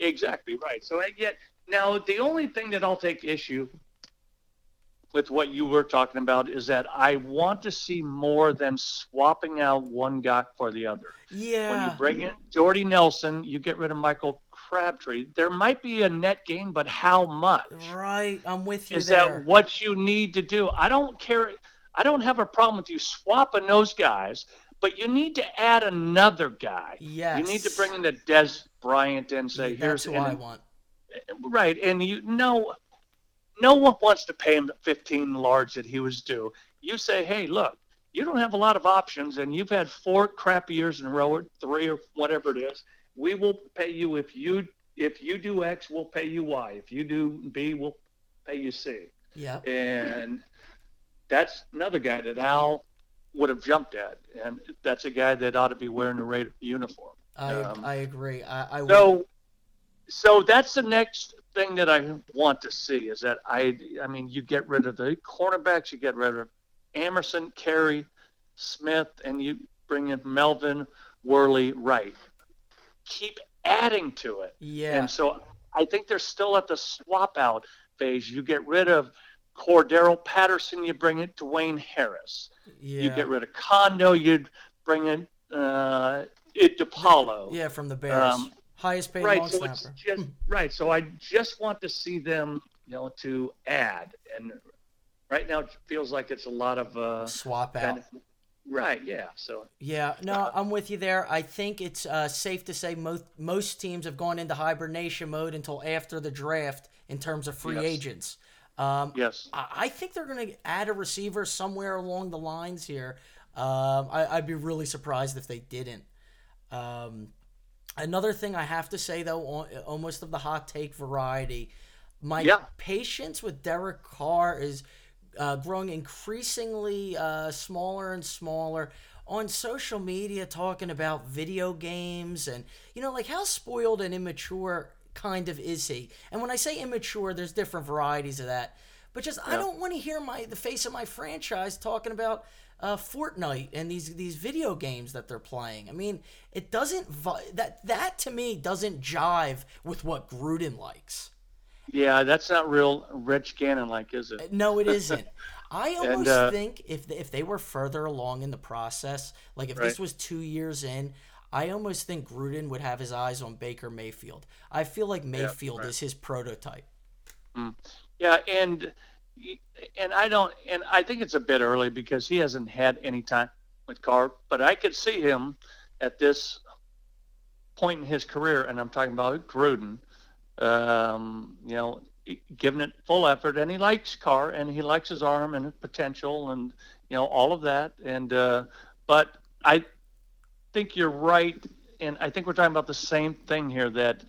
exactly right. So I get now the only thing that I'll take issue with what you were talking about is that I want to see more than swapping out one guy for the other. Yeah. When you bring in Jordy Nelson, you get rid of Michael Crabtree. There might be a net gain, but how much? Right. I'm with you Is there. that what you need to do? I don't care. I don't have a problem with you swapping those guys, but you need to add another guy. yes. You need to bring in the Dez Bryant and say, That's "Here's who I want. right." And you know, no one wants to pay him the 15 large that he was due. You say, "Hey, look, you don't have a lot of options, and you've had four crappy years in a row, or three, or whatever it is. We will pay you if you if you do X, we'll pay you Y. If you do B, we'll pay you C." Yeah. and that's another guy that Al would have jumped at, and that's a guy that ought to be wearing the Raider uniform. I Um, I agree. I, I would- So, so that's the next thing that I want to see is that I, I mean, you get rid of the cornerbacks, you get rid of Amerson, Carrie, Smith, and you bring in Melvin, Worley, Wright. Keep adding to it. yeah. And so I think they're still at the swap out phase. You get rid of Cordarrelle Patterson, you bring it to Wayne Harris. yeah. You get rid of Condo, you'd bring in uh, it DePaola. yeah, from the Bears. Um, Highest paid right. So it's just right. So I just want to see them, you know, to add. And right now it feels like it's a lot of uh, Swap out. of- right. Yeah. So Yeah, no, I'm with you there. I think it's uh, safe to say most most teams have gone into hibernation mode until after the draft in terms of free Yes. agents. Um, yes. I, I think they're going to add a receiver somewhere along the lines here. Um, I, I'd be really surprised if they didn't. Um, another thing I have to say though, al- almost of the hot take variety, my Yeah. patience with Derek Carr is uh, growing increasingly uh, smaller and smaller. On social media, talking about video games and you know, like how spoiled and immature kind of is he? And when I say immature, there's different varieties of that. But just I don't want to hear my the face of my franchise talking about uh, Fortnite and these these video games that they're playing. I mean, it doesn't vi- that that to me doesn't jive with what Gruden likes. Yeah, that's not real Rich Gannon like, is it? No, it isn't. I almost uh, think if if they were further along in the process, like if this was two years in, I almost think Gruden would have his eyes on Baker Mayfield. I feel like Mayfield right. is his prototype. Yeah, and and I don't, and I think it's a bit early because he hasn't had any time with Carr. But I could see him at this point in his career, and I'm talking about Gruden. Um, you know, giving it full effort, and he likes Carr, and he likes his arm and his potential, and you know all of that. And uh, but I think you're right, and I think we're talking about the same thing here. That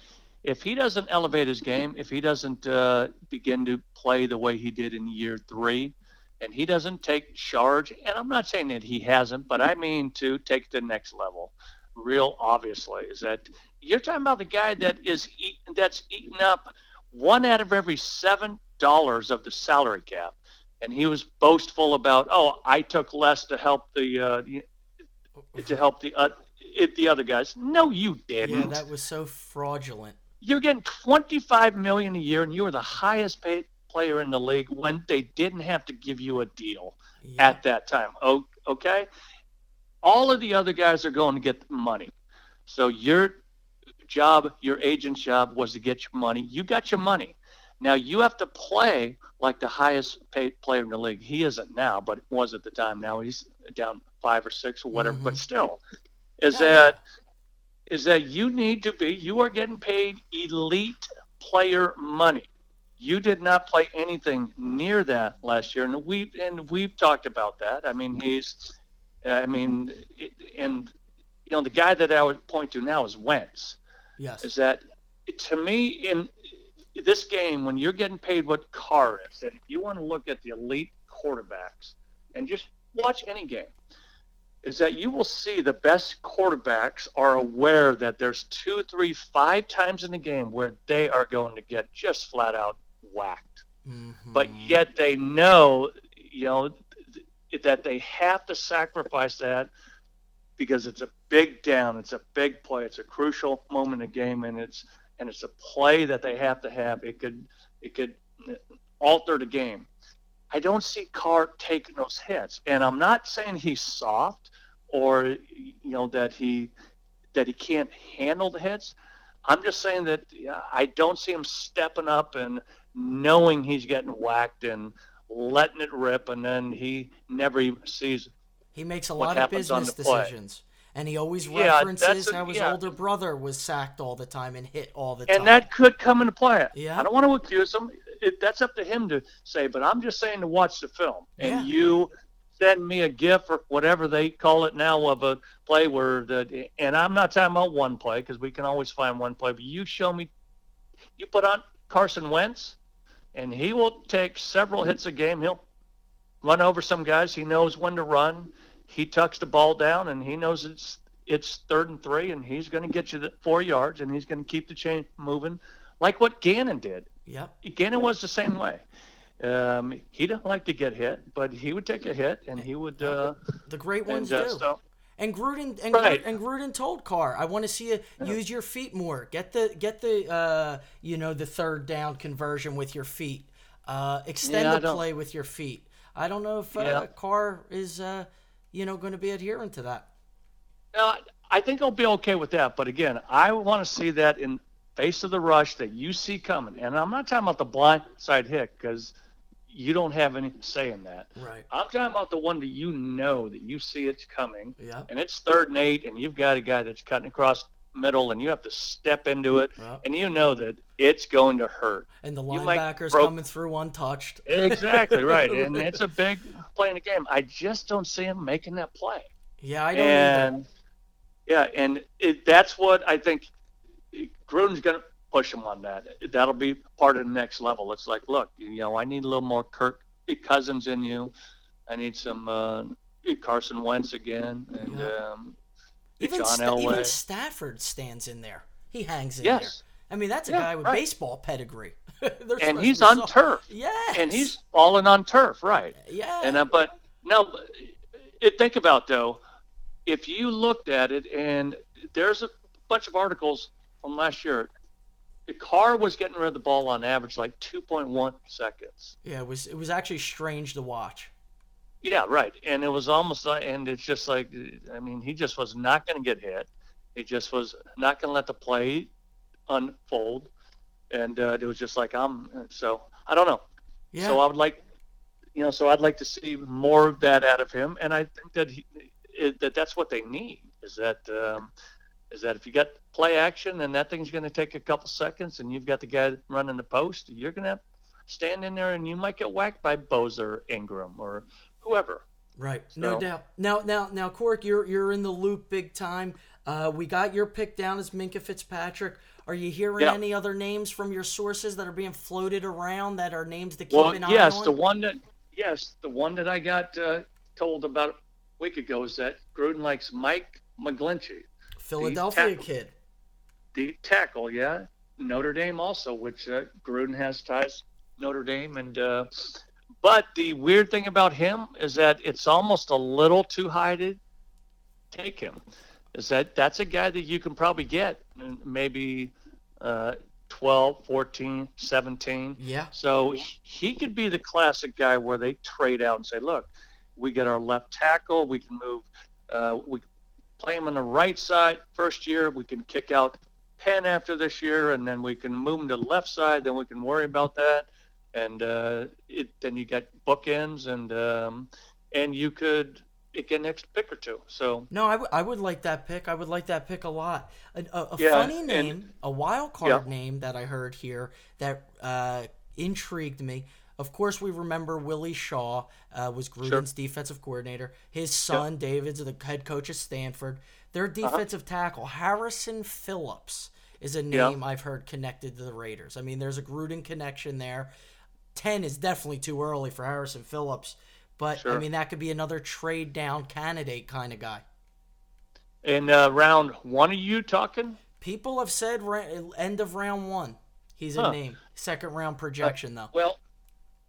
if he doesn't elevate his game, if he doesn't uh, begin to play the way he did in year three, and he doesn't take charge, and I'm not saying that he hasn't, but I mean to take the next level. Real obviously is that you're talking about the guy that is eat, that's eating up one out of every seven dollars of the salary cap, and he was boastful about, oh, I took less to help the uh, to help the uh, it, the other guys. No, you didn't. Yeah, that was so fraudulent. You're getting 25 million a year, and you were the highest paid player in the league when they didn't have to give you a deal at that time. Oh, okay. All of the other guys are going to get money. So your job, your agent's job was to get your money. You got your money. Now you have to play like the highest paid player in the league. He isn't now, but was at the time. Now he's down five or six or whatever. Mm-hmm. But still, is that is that you need to be you are getting paid elite player money. You did not play anything near that last year, and we've and we've talked about that. I mean, he's, Uh, I mean, it, and you know the guy that I would point to now is Wentz. Yes. Is that to me in this game when you're getting paid what Carr is, and if you want to look at the elite quarterbacks and just watch any game, is that you will see the best quarterbacks are aware that there's two, three, five times in the game where they are going to get just flat out whacked. Mm-hmm. But yet they know, you know, that they have to sacrifice that because it's a big down, it's a big play, it's a crucial moment in the game, and it's and it's a play that they have to have. It could it could alter the game. I don't see Carr taking those hits, and I'm not saying he's soft or you know that he that he can't handle the hits. I'm just saying that I don't see him stepping up and knowing he's getting whacked and letting it rip, and then he never even sees. He makes a lot of business play. decisions. And he always Yeah, references a- how his yeah. older brother was sacked all the time and hit all the time. and that could come into play. Yeah. I don't want to accuse him. It, that's up to him to say. But I'm just saying to watch the film, Yeah. and you send me a GIF or whatever they call it now of a play where the. And I'm not talking about one play because we can always find one play. But you show me, you put on Carson Wentz, and he will take several hits a game. He'll run over some guys. He knows when to run. He tucks the ball down, and he knows it's it's third and three, and he's going to get you the four yards, and he's going to keep the chain moving, like what Gannon did. Yep. Gannon was the same way. Um, he didn't like to get hit, but he would take a hit, and he would. Uh, The great ones and, uh, do. so- And Gruden and, Right. And Gruden told Carr, "I want to see you use your feet more. Get the get the uh, you know the third down conversion with your feet. Uh, extend Yeah, the play with your feet. I don't know if uh, Yeah. Carr is uh, you know going to be adherent to that. No, I think I'll be okay with that. But again, I want to see that in face of the rush that you see coming. And I'm not talking about the blind side hit because you don't have any say in that. Right. I'm talking about the one that you know that you see it's coming. Yeah. And it's third and eight, and you've got a guy that's cutting across middle, and you have to step into it, Yeah. and you know that it's going to hurt. And the linebackers broke- coming through untouched. Exactly right, and it's a big play in the game. I just don't see him making that play. Yeah, I don't and either. yeah, and it, that's what I think Gruden's going to push him on that. That'll be part of the next level. It's like, look, you know, I need a little more Kirk Cousins in you. I need some uh, Carson Wentz again, and um, Even, John Sta- even Stafford stands in there. He hangs in Yes. there. I mean, that's a Yeah, guy with right. baseball pedigree. And he's on turf. Yes. and he's falling on turf, right? Yeah. And uh, but now, it, think about though, if you looked at it, and there's a bunch of articles from last year. The Carr was getting rid of the ball on average like 2.1 seconds. Yeah, it was it was actually strange to watch. Yeah, right. And it was almost like, and it's just like, I mean, he just was not going to get hit. He just was not going to let the play unfold. And uh, it was just like, I'm, so I don't know. Yeah. So I would like, you know, so I'd like to see more of that out of him. And I think that he, it, that that's what they need is that, um, is that if you got play action and that thing's going to take a couple seconds and you've got the guy running the post, you're going to stand in there and you might get whacked by Bozer Ingram or whoever. Right, no doubt. Now, now, now, Cork, you're you're in the loop big time. Uh, we got your pick down as Minkah Fitzpatrick. Are you hearing Yeah. any other names from your sources that are being floated around that are names to keep Well, an eye yes, on? the one that yes, the one that I got uh, told about a week ago is that Gruden likes Mike McGlinchey, Philadelphia kid. The tackle. Yeah, Notre Dame also, which uh, Gruden has ties Notre Dame, and uh, but the weird thing about him is that it's almost a little too high to take him. Is that that's a guy that you can probably get maybe uh, 12, 14, 17. Yeah. So he- he could be the classic guy where they trade out and say, look, we get our left tackle, we can move, uh, we play him on the right side first year, we can kick out Penn after this year, and then we can move them to the left side, then we can worry about that. And uh, it, then you get bookends, and um, and you could get an extra pick or two. So No, I, w- I would like that pick. I would like that pick a lot. A, a, a Yeah, funny and- name, a wild card Yeah. name that I heard here that uh, intrigued me. Of course, we remember Willie Shaw uh, was Gruden's defensive coordinator. His son, David's the head coach of Stanford. Their Uh-huh. defensive tackle, Harrison Phillips, is a Yeah. name I've heard connected to the Raiders. I mean, there's a Gruden connection there. 10 is definitely too early for Harrison Phillips, but I mean, that could be another trade down candidate kind of guy. in uh, round one, are you talking? People have said ra- end of round one. He's a Huh. name. Second round projection, though. Well,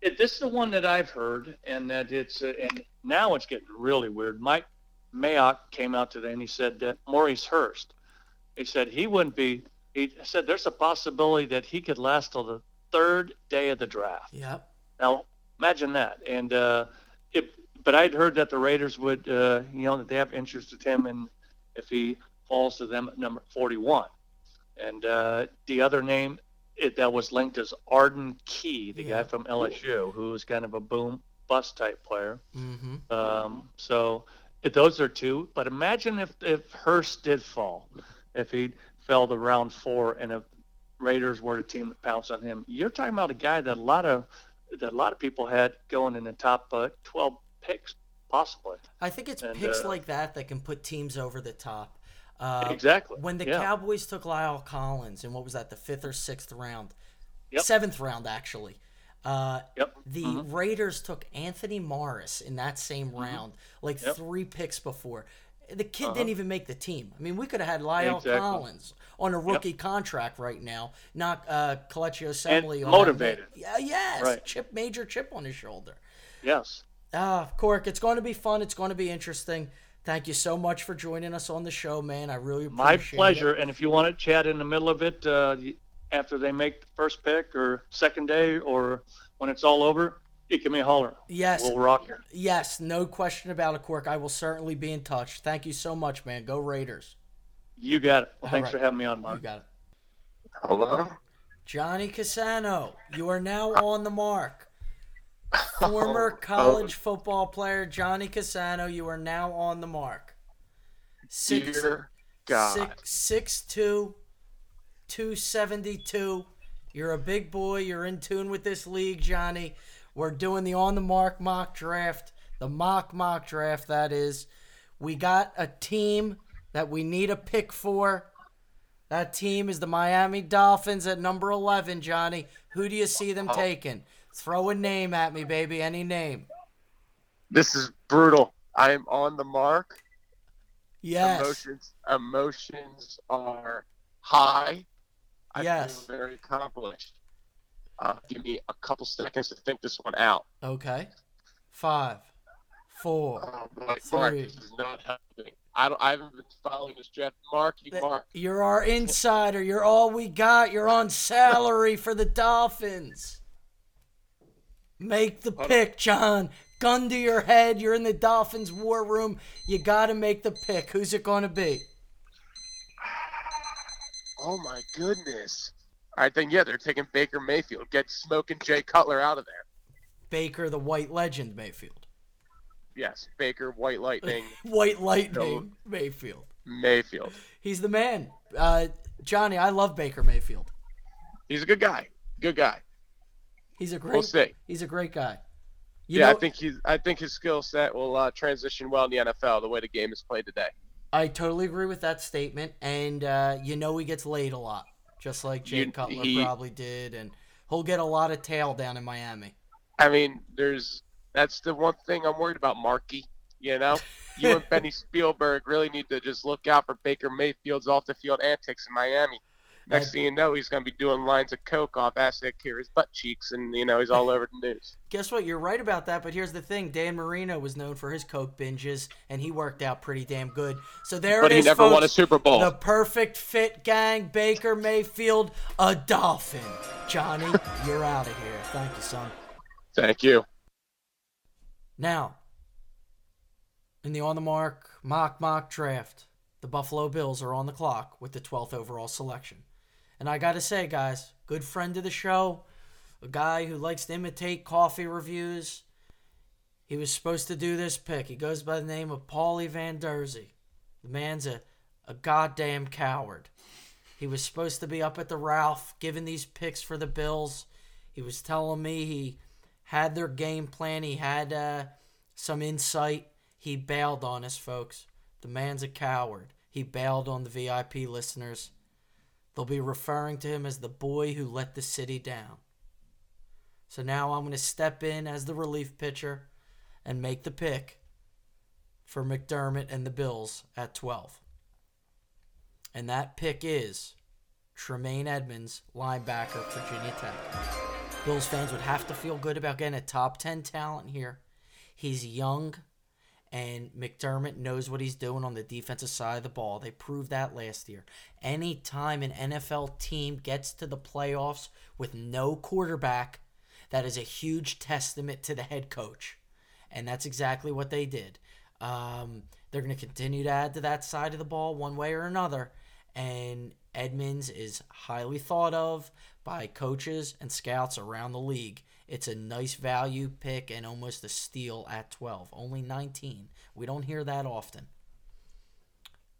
it, this is the one that I've heard, and that it's uh, and now it's getting really weird. Mike Mayock came out today and he said that Maurice Hurst. He said he wouldn't be. He said there's a possibility that he could last till the third day of the draft. Yep. Now imagine that. And uh, if but I'd heard that the Raiders would, uh, you know, that they have interest in him, and if he falls to them at number 41. And uh, the other name it, that was linked is Arden Key, the Yeah. guy from LSU, who was kind of a boom bust type player. Mm-hmm. Um, so if those are two. But imagine if if Hurst did fall, if he fell to round four, and if Raiders were the team that pounced on him. You're talking about a guy that a lot of that a lot of people had going in the top uh, 12 picks, possibly. I think it's And, picks uh, like that that can put teams over the top. Uh, Exactly, When the yeah. Cowboys took La'el Collins, and what was that, the fifth or sixth round? Yep. Seventh round, actually. Uh, Yep. The Mhm. Raiders took Anthony Morris in that same round, like Mm-hmm. Yep. three picks before. The kid Uh-huh. didn't even make the team. I mean, we could have had La'el Exactly. Collins on a rookie contract right now, not uh, Coleccio And Assembly. on motivated. Yeah, yes, Right. chip, major chip on his shoulder. Yes. Ah, Cork, it's going to be fun. It's going to be interesting. Thank you so much for joining us on the show, man. I really appreciate My it. pleasure. And if you want to chat in the middle of it, uh, after they make the first pick or second day or when it's all over, you give me a holler. Yes. We'll rock it. Yes, no question about it, Quirk. I will certainly be in touch. Thank you so much, man. Go Raiders. You got it. All Thanks right. for having me on, You got it. Hello? Johnny Casano, you are now on the Marc. Former oh. college football player Johnny Casano, you are now on the Marc. Six, Dear God. six, six two, 272. You're a big boy. You're in tune with this league, Johnny. We're doing the on the Marc mock draft, the mock mock draft, that is. We got a team that we need a pick for. That team is the Miami Dolphins at number 11, Johnny. Who do you see them taking? Throw a name at me, baby. Any name. This is brutal. I am on the Marc. Yes. Emotions emotions are high. I Yes. feel very accomplished. Uh, give me a couple seconds to think this one out. Okay. Five, four, Oh, boy, Mark, three. this is not happening. I don't. I haven't been following this draft. Mark, you mark. You're our insider. You're all we got. You're on salary for the Dolphins. Make the pick, John. Gun to your head. You're in the Dolphins war room. You got to make the pick. Who's it going to be? Oh my goodness. All right, then yeah, they're taking Baker Mayfield. Get smoking Jay Cutler out of there. Baker, the white legend, Mayfield. Yes, Baker, White Lightning, White lightning, Mayfield. Mayfield. He's the man. Uh, Johnny, I love Baker Mayfield. He's a good guy. Good guy. He's a great. We'll see. He's a great guy. You yeah, know, I think he's. I think his skill set will uh, transition well in the NFL the way the game is played today. I totally agree with that statement, and uh, you know he gets laid a lot, just like Jay You- Cutler he- probably did, and he'll get a lot of tail down in Miami. I mean, there's that's the one thing I'm worried about, Marky. You know, you and Benny Spielberg really need to just look out for Baker Mayfield's off the field antics in Miami. Next thing you know, he's going to be doing lines of coke off Asa Akira's butt cheeks, and you know he's all over the news. Guess what? You're right about that, but here's the thing: Dan Marino was known for his coke binges, and he worked out pretty damn good. So there But it he never folks. won a Super Bowl. The perfect fit gang: Baker Mayfield, a dolphin. Johnny, you're out of here. Thank you, son. Thank you. Now, in the on the Marc mock mock draft, the Buffalo Bills are on the clock with the 12th overall selection. And I got to say, guys, good friend of the show, a guy who likes to imitate coffee reviews. He was supposed to do this pick. He goes by the name of Paulie Van Dersey. The man's a, a goddamn coward. He was supposed to be up at the Ralph giving these picks for the Bills. He was telling me he had their game plan. He had uh, some insight. He bailed on us, folks. The man's a coward. He bailed on the VIP listeners. They'll be referring to him as the boy who let the city down. So now I'm going to step in as the relief pitcher and make the pick for McDermott and the Bills at 12. And that pick is Tremaine Edmunds, linebacker, Virginia Tech. Bills fans would have to feel good about getting a top 10 talent here. He's young, and McDermott knows what he's doing on the defensive side of the ball. They proved that last year. Anytime an NFL team gets to the playoffs with no quarterback, that is a huge testament to the head coach. And that's exactly what they did. Um, they're going to continue to add to that side of the ball one way or another. And Edmunds is highly thought of by coaches and scouts around the league. It's a nice value pick and almost a steal at 12. Only 19. We don't hear that often.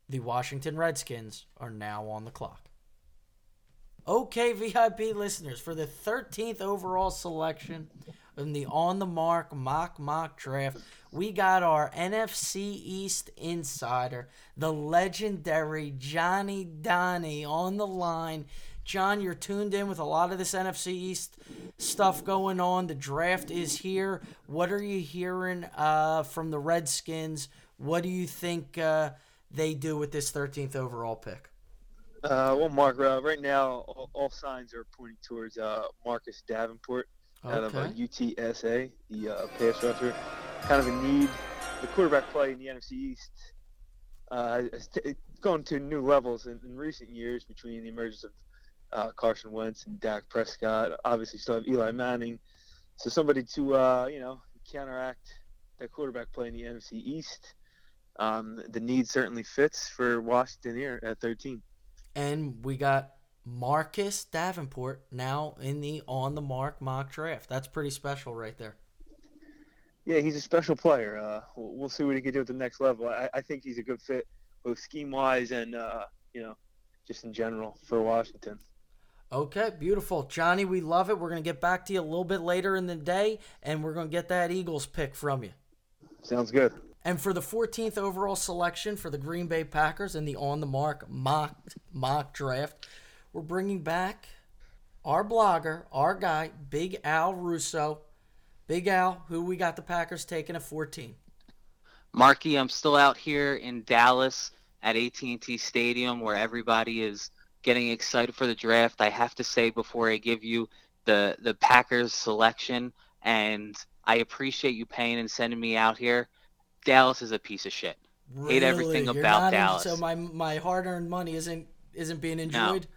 The Washington Redskins are now on the clock. Okay, VIP listeners, for the 13th overall selection in the On the Marc mock mock draft, we got our NFC East insider, the legendary Johnny Donnie, on the line. John, you're tuned in with a lot of this NFC East stuff going on. The draft is here. What are you hearing uh, from the Redskins? What do you think uh, they do with this 13th overall pick? Uh, well, Mark, uh, right now all, all signs are pointing towards uh, Marcus Davenport out of uh, UTSA, the uh, pass rusher. Kind of a need. The quarterback play in the NFC East uh, t- it's gone to new levels in, in recent years between the emergence of uh, Carson Wentz and Dak Prescott. Obviously, still have Eli Manning. So somebody to uh, you know counteract that quarterback play in the NFC East. Um, the need certainly fits for Washington here at 13. And we got Marcus Davenport now in the on the Marc mock draft. That's pretty special right there. Yeah, he's a special player. Uh, we'll, we'll see what he can do at the next level. I, I think he's a good fit, both scheme wise and uh, you know, just in general for Washington. Okay, beautiful. Johnny, we love it. We're going to get back to you a little bit later in the day, and we're going to get that Eagles pick from you. Sounds good. And for the 14th overall selection for the Green Bay Packers in the on the Marc mock mock draft, we're bringing back our blogger, our guy, Big Al Russo. Big Al, who we got the Packers taking at 14. Marky, I'm still out here in Dallas at AT&T Stadium where everybody is getting excited for the draft. I have to say before I give you the the Packers selection and I appreciate you paying and sending me out here. Dallas is a piece of shit. Hate everything You're about in- Dallas. so my my hard-earned money isn't isn't being enjoyed. No.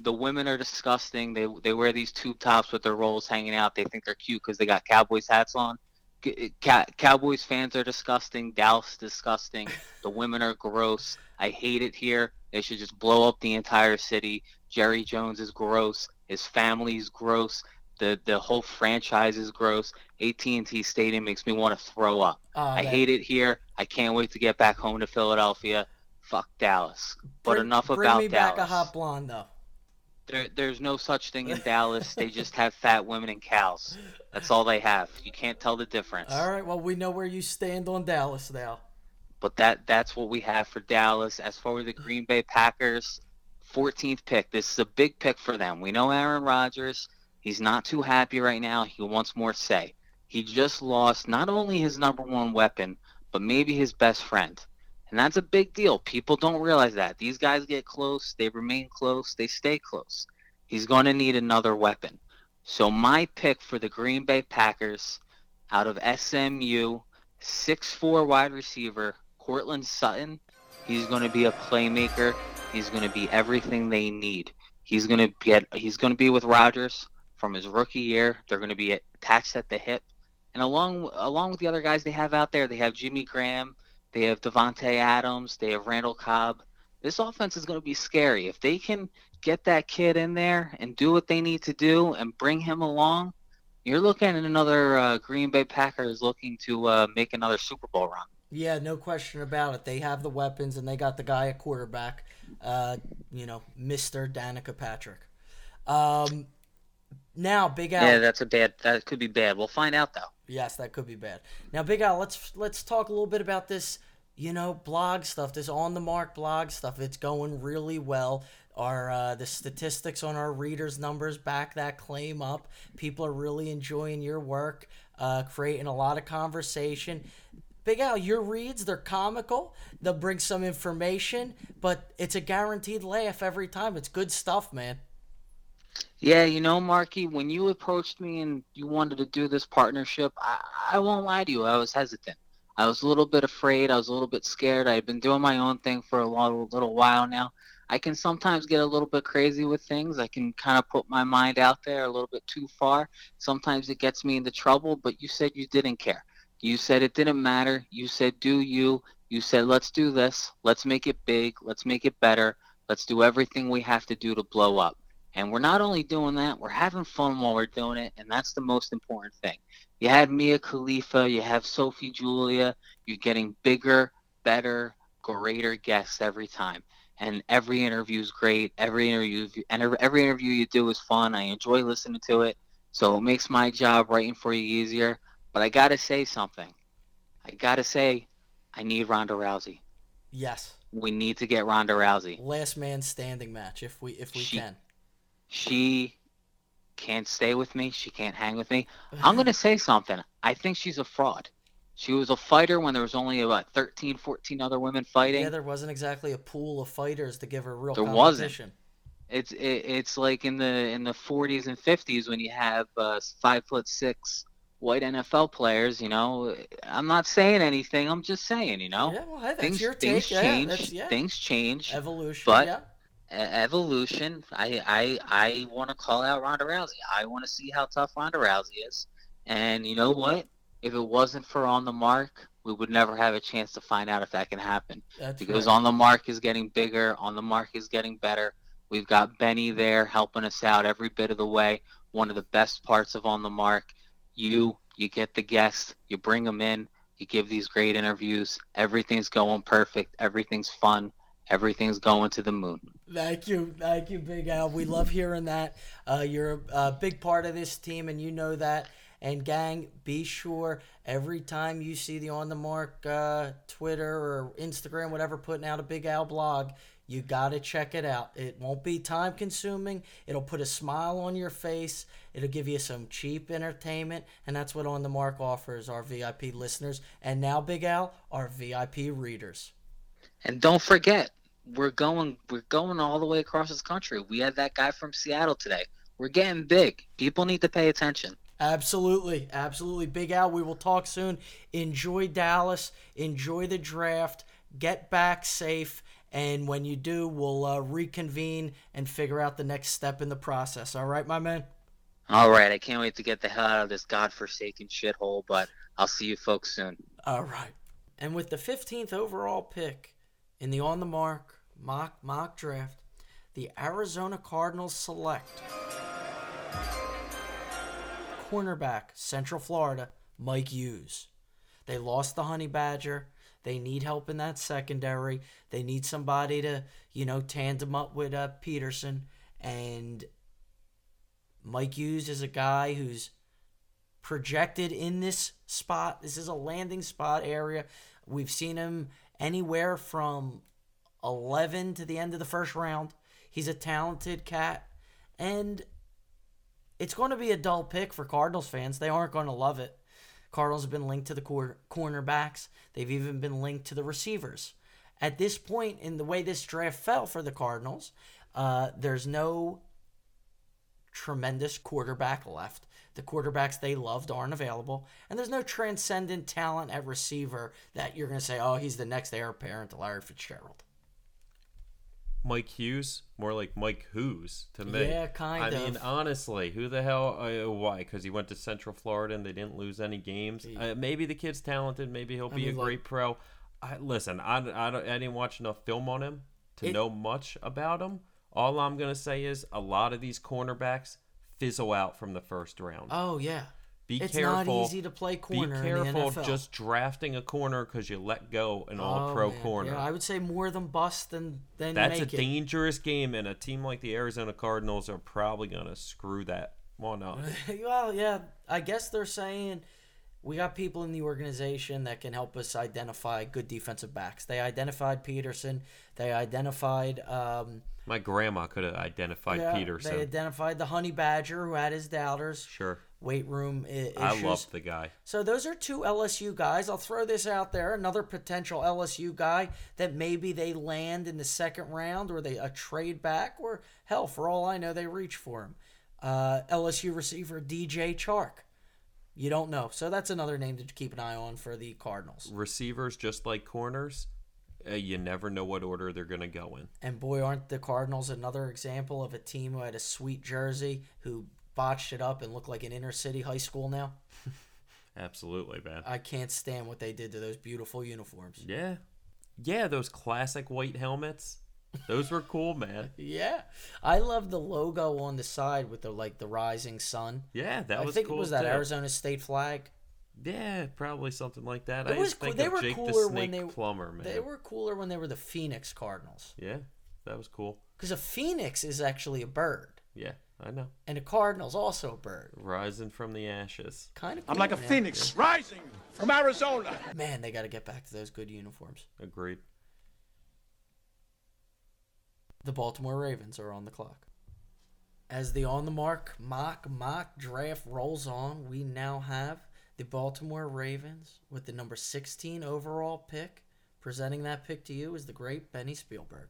The women are disgusting. They they wear these tube tops with their rolls hanging out. They think they're cute because they got Cowboys hats on. G- eh, Cowboys fans are disgusting. Dallas disgusting. The women are gross. I hate it here. They should just blow up the entire city. Jerry Jones is gross. His family's gross. The the whole franchise is gross. AT&T Stadium makes me want to throw up. Oh, I that- hate it here. I can't wait to get back home to Philadelphia. Fuck Dallas. But Bring- enough bring about me Dallas. back a hot blonde though. There, there's no such thing in Dallas. They just have fat women and cows. That's all they have. You can't tell the difference. All right, well we know where you stand on Dallas now. But that that's what we have for Dallas. As for the mm. Green Bay Packers, 14th pick. This is a big pick for them. We know Aaron Rodgers. He's not too happy right now. He wants more say. He just lost not only his number one weapon, but maybe his best friend. And that's a big deal. People don't realize that. These guys get close, they remain close, they stay close. He's going to need another weapon. So my pick for the Green Bay Packers out of SMU, 6'4 wide receiver, Courtland Sutton. He's going to be a playmaker. He's going to be everything they need. He's going to get he's going to be with Rodgers from his rookie year. They're going to be attached at the hip. And along along with the other guys they have out there, they have Jimmy Graham, they have Davante Adams, they have Randall Cobb. This offense is going to be scary. If they can get that kid in there and do what they need to do and bring him along, you're looking at another uh, Green Bay Packers looking to uh, make another Super Bowl run. Yeah, no question about it. They have the weapons and they got the guy at quarterback, uh, you know, Mr. Danica Patrick. Um, now, Big Al. Yeah, that's a bad. That could be bad. We'll find out though. Yes, that could be bad. Now, Big Al, let's let's talk a little bit about this. You know, blog stuff. This on the Marc blog stuff. It's going really well. Our uh, the statistics on our readers' numbers back that claim up. People are really enjoying your work, uh, creating a lot of conversation. Big Al, your reads, they're comical. They'll bring some information, but it's a guaranteed laugh every time. It's good stuff, man. Yeah, you know, Marky, when you approached me and you wanted to do this partnership, I, I won't lie to you, I was hesitant. I was a little bit afraid. I was a little bit scared. I had been doing my own thing for a little, little while now. I can sometimes get a little bit crazy with things. I can kind of put my mind out there a little bit too far. Sometimes it gets me into trouble, but you said you didn't care. You said it didn't matter. You said do you. You said let's do this. Let's make it big. Let's make it better. Let's do everything we have to do to blow up. And we're not only doing that, we're having fun while we're doing it, and that's the most important thing. You had Mia Khalifa, you have Sophie Julia, you're getting bigger, better, greater guests every time. And every interview is great. Every interview and every interview you do is fun. I enjoy listening to it. So it makes my job writing for you easier. But I gotta say something. I gotta say, I need Ronda Rousey. Yes. We need to get Ronda Rousey. Last man standing match if we if we She- can. She can't stay with me. She can't hang with me. I'm gonna say something. I think she's a fraud. She was a fighter when there was only about 13, 14 other women fighting. Yeah, there wasn't exactly a pool of fighters to give her real There wasn't. competition. It's it, it's like in the in the 40s and 50s when you have uh, five foot six white NFL players. You know, I'm not saying anything. I'm just saying. You know, Yeah, well, hey, things your things. Yeah, change. yeah. Things change. Evolution. But yeah. evolution. I I I want to call out Ronda Rousey. I want to see how tough Ronda Rousey is. And you know what? If it wasn't for On the Marc, we would never have a chance to find out if that can happen. That's because right. On the Marc is getting bigger. On the Marc is getting better. We've got Benny there helping us out every bit of the way. One of the best parts of On the Marc. You you get the guests, you bring them in, you give these great interviews. Everything's going perfect. Everything's fun. Everything's going to the moon. Thank you, thank you, Big Al. We love hearing that. Uh, you're a, big part of this team, and you know that. And gang, be sure every time you see the On the Marc uh, Twitter or Instagram, whatever, putting out a Big Al blog, you gotta check it out. It won't be time consuming. It'll put a smile on your face. It'll give you some cheap entertainment, and that's what On the Marc offers our VIP listeners. And now, Big Al, our VIP readers. And don't forget, we're going we're going all the way across this country. We had that guy from Seattle today. We're getting big. People need to pay attention. Absolutely, absolutely. Big Al, we will talk soon. Enjoy Dallas. Enjoy the draft. Get back safe. And when you do, we'll uh, reconvene and figure out the next step in the process. All right, my man? All right, I can't wait to get the hell out of this godforsaken shithole, but I'll see you folks soon. All right. And with the 15th overall pick in the on the Marc mock mock draft, the Arizona Cardinals select cornerback, Central Florida, Mike Hughes. They lost the Honey Badger. They need help in that secondary. They need somebody to, you know, tandem up with uh, Peterson. And Mike Hughes is a guy who's projected in this spot. This is a landing spot area. We've seen him anywhere from 11 to the end of the first round. He's a talented cat. And it's going to be a dull pick for Cardinals fans. They aren't going to love it. Cardinals have been linked to the cor- cornerbacks. They've even been linked to the receivers. at this point in the way this draft fell for the Cardinals, uh, there's no tremendous quarterback left. The quarterbacks they loved aren't available, and there's no transcendent talent at receiver that you're going to say, "Oh, he's the next heir apparent to Larry Fitzgerald." Mike Hughes, more like Mike Who's to me. Yeah, kind I of. mean, honestly, who the hell? Uh, why? Because he went to Central Florida and they didn't lose any games. Uh, maybe the kid's talented. Maybe he'll I be mean, a like- great pro. I, listen, I, I, don't, I didn't watch enough film on him to It- know much about him. All I'm gonna say is a lot of these cornerbacks fizzle out from the first round. Oh yeah, Be it's careful. not easy to play corner. Be careful just drafting a corner because you let go an Oh, all-pro man. corner. Yeah, I would say more than bust than than That's a it. dangerous game, and a team like the Arizona Cardinals are probably gonna screw that one up. well, yeah, I guess they're saying we got people in the organization that can help us identify good defensive backs. They identified Peterson. They identified. Um, My grandma could have identified yeah, Peterson. They identified the Honey Badger who had his doubters. Sure. Weight room I- issues. I love the guy. So those are two LSU guys. I'll throw this out there. Another potential LSU guy that maybe they land in the second round or they a trade back or hell, for all I know, they reach for him. Uh, LSU receiver DJ Chark. You don't know. So that's another name to keep an eye on for the Cardinals. Receivers, just like corners, uh, you never know what order they're gonna go in. And boy, aren't the Cardinals another example of a team who had a sweet jersey who botched it up and look like an inner city high school now? Absolutely, man. I can't stand what they did to those beautiful uniforms. Yeah, yeah, those classic white helmets. Those were cool, man. Yeah, I love the logo on the side with the like the rising sun. Yeah, that I was think cool it was that too. Arizona State flag. Yeah, probably something like that. It I was cool. think They of were Jake the cooler Snake when they Plummer, man. They were cooler when they were the Phoenix Cardinals. Yeah, that was cool. Because a phoenix is actually a bird, Yeah, I know. and a cardinal's also a bird. Rising from the ashes. Kind of. I'm like a phoenix rising from Arizona. Man, they got to get back to those good uniforms. Agreed. The Baltimore Ravens are on the clock. As the on the Marc mock mock draft rolls on, we now have the Baltimore Ravens with the number 16 overall pick. Presenting that pick to you is the great Benny Spielberg.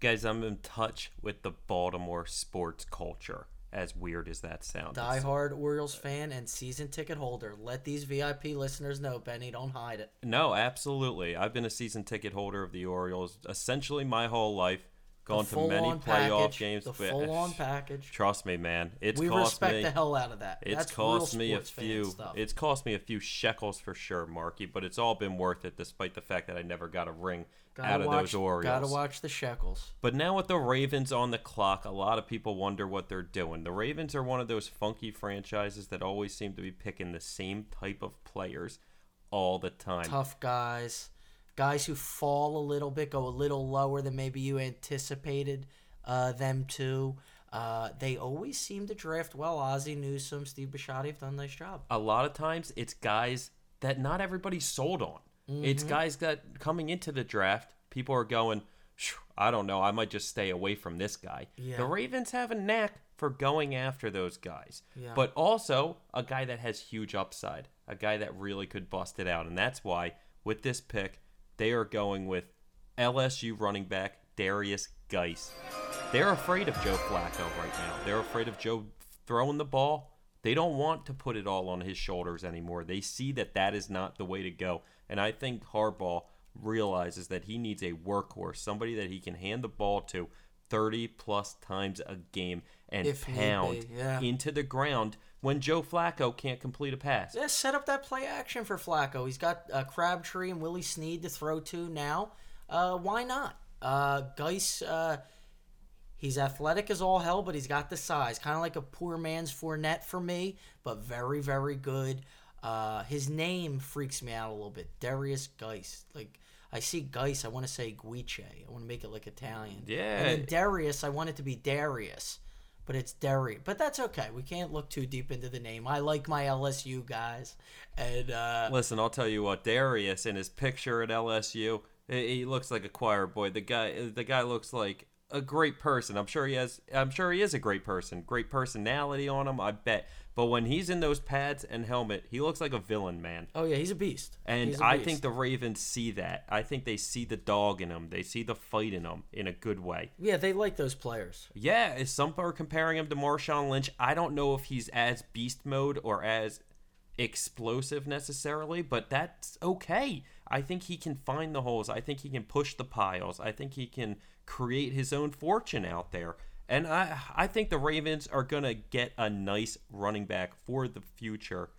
Guys, I'm in touch with the Baltimore sports culture. As weird as that sounds. Die-hard Orioles fan and season ticket holder. Let these VIP listeners know, Benny. Don't hide it. No, absolutely. I've been a season ticket holder of the Orioles essentially my whole life. Gone to many playoff package, games. the but- full-on package. Trust me, man. It's we cost respect me, the hell out of that. It's That's cost me a few. It's cost me a few shekels for sure, Marky. But it's all been worth it, despite the fact that I never got a ring Gotta out of watch, those Orioles. Gotta watch the shekels. But now with the Ravens on the clock, a lot of people wonder what they're doing. The Ravens are one of those funky franchises that always seem to be picking the same type of players all the time. Tough guys, guys who fall a little bit, go a little lower than maybe you anticipated uh, them to. Uh, they always seem to draft well. Ozzie Newsome, Steve Bisciotti have done a nice job. A lot of times it's guys that not everybody's sold on. It's Mhm. guys that coming into the draft, people are going, I don't know, I might just stay away from this guy. Yeah. The Ravens have a knack for going after those guys. Yeah. But also a guy that has huge upside, a guy that really could bust it out. And that's why with this pick, they are going with LSU running back Derrius Guice. They're afraid of Joe Flacco right now. They're afraid of Joe throwing the ball. They don't want to put it all on his shoulders anymore. They see that that is not the way to go. And I think Harbaugh realizes that he needs a workhorse, somebody that he can hand the ball to 30 plus times a game and If pound yeah. into the ground when Joe Flacco can't complete a pass. Yeah, set up that play action for Flacco. He's got uh, Crabtree and Willie Snead to throw to now. Uh, why not? Uh, Guice, uh, he's athletic as all hell, but he's got the size. Kind of like a poor man's Fournette for me, but very, very good. Uh, his name freaks me out a little bit. Derrius Guice. Like, I see Guice, I want to say Guiche. I want to make it like Italian. Yeah. And then Darius, I want it to be Darius. But it's Derry. But that's okay. We can't look too deep into the name. I like my LSU guys. And uh, Listen, I'll tell you what, Darius in his picture at LSU, he looks like a choir boy. The guy, the guy looks like a great person. I'm sure he has. I'm sure he is a great person. Great personality on him. I bet. But when he's in those pads and helmet, he looks like a villain, man. Oh yeah, he's a beast. And a I beast. think the Ravens see that. I think they see the dog in him. They see the fight in him in a good way. yeah, they like those players. Yeah, some are comparing him to Marshawn Lynch. I don't know if he's as beast mode or as explosive necessarily, but that's okay. I think he can find the holes. I think he can push the piles. I think he can create his own fortune out there. And I I think the Ravens are going to get a nice running back for the future.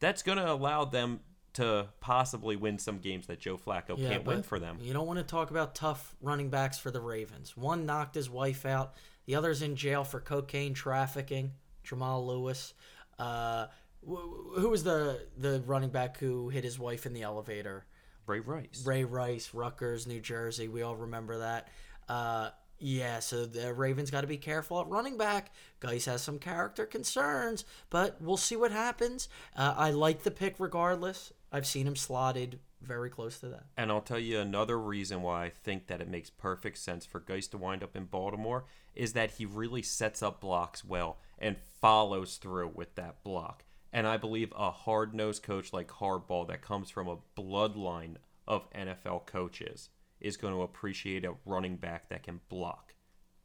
That's going to allow them to possibly win some games that Joe Flacco Yeah, can't win for them. You don't want to talk about tough running backs for the Ravens. One knocked his wife out. The other's in jail for cocaine trafficking. Jamal Lewis. Uh, wh- wh- who was the the running back who hit his wife in the elevator? Ray Rice. Ray Rice, Rutgers, New Jersey. We all remember that. Uh, yeah, so the Ravens got to be careful at running back. Guice has some character concerns, but we'll see what happens. Uh, I like the pick regardless. I've seen him slotted very close to that. And I'll tell you another reason why I think that it makes perfect sense for Guice to wind up in Baltimore is that he really sets up blocks well and follows through with that block. And I believe a hard nosed coach like Harbaugh that comes from a bloodline of NFL coaches is going to appreciate a running back that can block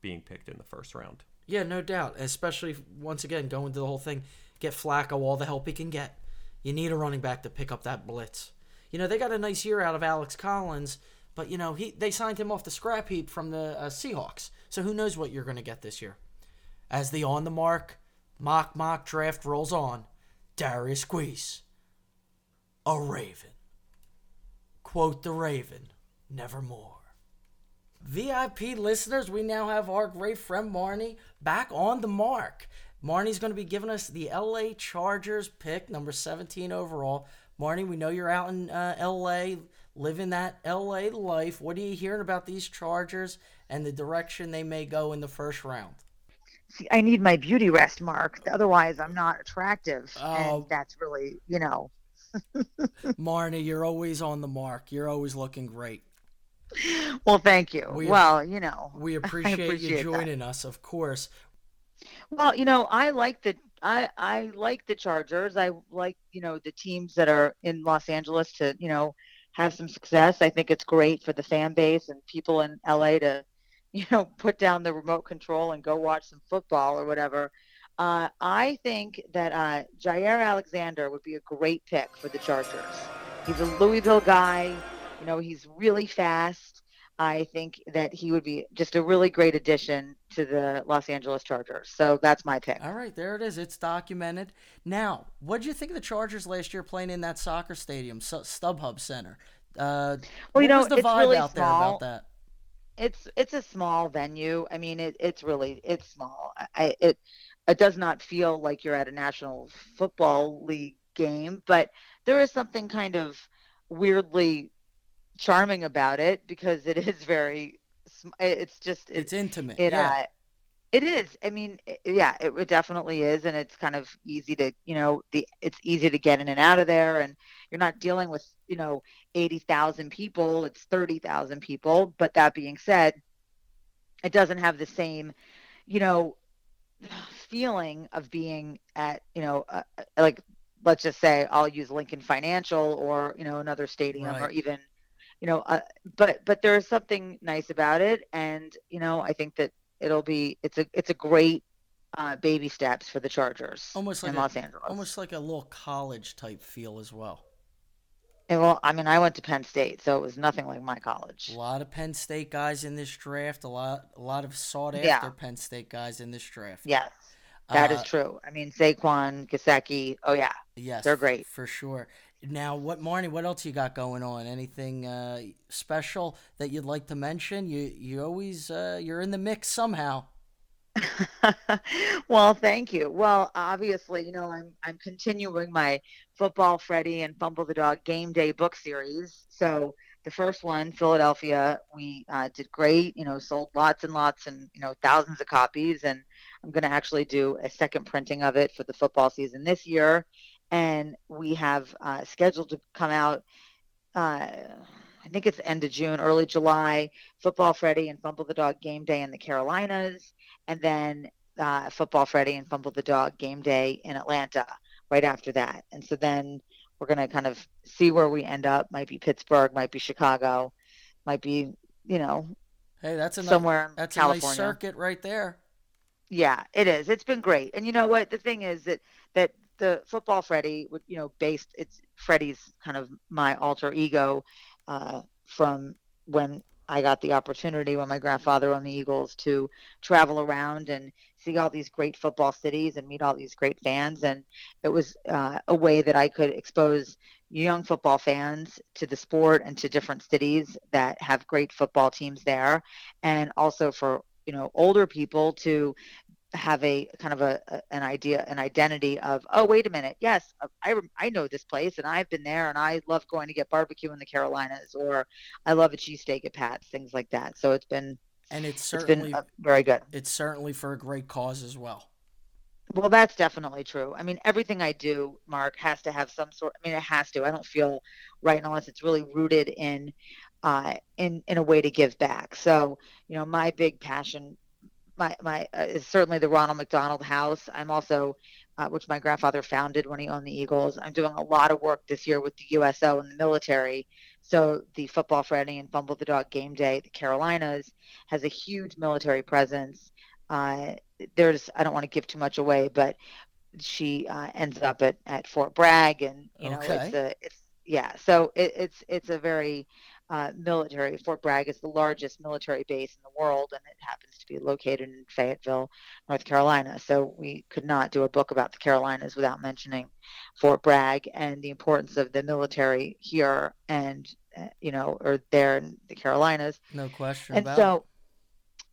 being picked in the first round. Yeah, no doubt. Especially once again going to the whole thing, get Flacco all the help he can get. You need a running back to pick up that blitz. You know they got a nice year out of Alex Collins, but you know he they signed him off the scrap heap from the uh, Seahawks. So who knows what you're going to get this year? As the on the Marc mock mock draft rolls on, Derrius Guice, a Raven. Quote the Raven, nevermore. VIP listeners, we now have our great friend Marnie back on the Marc. Marnie's going to be giving us the LA Chargers pick, number 17 overall. Marnie, we know you're out in uh, LA, living that LA life. What are you hearing about these Chargers and the direction they may go in the first round? See, I need my beauty rest, Mark. Otherwise, I'm not attractive, Oh. and that's really, you know. Marnie, you're always on the mark. You're always looking great. Well, thank you. We- well, you know, We I appreciate, you appreciate that. joining us, of course. Well, you know, I like the I I like the Chargers. I like you know the teams that are in Los Angeles to you know have some success. I think it's great for the fan base and people in LA to you know put down the remote control and go watch some football or whatever. Uh, I think that uh, Jaire Alexander would be a great pick for the Chargers. He's a Louisville guy. You know, he's really fast. I think that he would be just a really great addition to the Los Angeles Chargers. So that's my pick. All right, there it is. It's documented. Now, what do you think of the Chargers last year playing in that soccer stadium, StubHub Center? Uh, Well, you know, was the it's vibe really out there small. about that? It's it's a small venue. I mean, it, it's really it's small. I, it it does not feel like you're at a National Football League game, but there is something kind of weirdly charming about it because it is very it's just It's intimate. It yeah. uh, it is. I mean, i yeah, it, it definitely is, and it's kind of easy to, you know, the it's easy to get in and out of there, and you're not dealing with, you know, eighty thousand people. It's thirty thousand people. But that being said, it doesn't have the same, you know, feeling of being at, you know, uh, uh, like let's just say I'll use Lincoln Financial or you know another stadium or even you know uh, but but there is something nice about it and you know i think that it'll be it's a it's a great uh, baby steps for the chargers almost like in a, los angeles almost like a little college type feel as well. and well i mean i went to penn state so it was nothing like my college A lot of Penn State guys in this draft. A lot, a lot of sought after Yeah. Penn State guys in this draft. yes that is Uh, true i mean saquon Gesicki oh yeah Yes, they're great for sure. Now, what Marnie? What else you got going on? Anything uh, special that you'd like to mention? You you always uh, you're in the mix somehow. well, thank you. Well, obviously, you know, I'm I'm continuing my Football Freddy and Fumble the Dog Game Day book series. So the first one, Philadelphia, we uh, did great. You know, sold lots and lots and you know thousands of copies. And I'm going to actually do a second printing of it for the football season this year. And we have uh, scheduled to come out. Uh, I think it's end of June, early July, Football Freddy and Fumble the Dog game day in the Carolinas, and then uh, Football Freddy and Fumble the Dog game day in Atlanta right after that. And so then we're going to kind of see where we end up. Might be Pittsburgh, might be Chicago, might be, you know, Hey, that's a somewhere in that's a California. nice circuit right there. Yeah, it is. It's been great. And you know what? The thing is that that the football Freddy, you know, based it's Freddy's kind of my alter ego uh, from when I got the opportunity when my grandfather owned the Eagles to travel around and see all these great football cities and meet all these great fans. And it was uh, a way that I could expose young football fans to the sport and to different cities that have great football teams there. And also for, you know, older people to have a kind of a, a- an idea an identity of oh wait a minute yes uh, I I know this place and I've been there and I love going to get barbecue in the Carolinas or I love a cheesesteak at Pat's things like that. So it's been And it's it's certainly been uh, very good. It's certainly for a great cause as well. well that's definitely true. I mean everything I do Mark has to have some sort I mean it has to. I don't feel right unless it's really rooted in uh in in a way to give back. So you know my big passion my my uh, is certainly the Ronald McDonald House. I'm also, uh, which my grandfather founded when he owned the Eagles. I'm doing a lot of work this year with the USO and the military. So the Football Freddy and Fumble the Dog Game Day, the Carolinas, has a huge military presence. Uh, there's I don't want to give too much away, but she uh, ends up at, at Fort Bragg, and you know it's a it's yeah. So it, it's it's a very uh, military. Fort Bragg is the largest military base in the world, and it happens to be located in Fayetteville, North Carolina. So we could not do a book about the Carolinas without mentioning Fort Bragg and the importance of the military here and uh, you know or there in the Carolinas. No question And about so, it.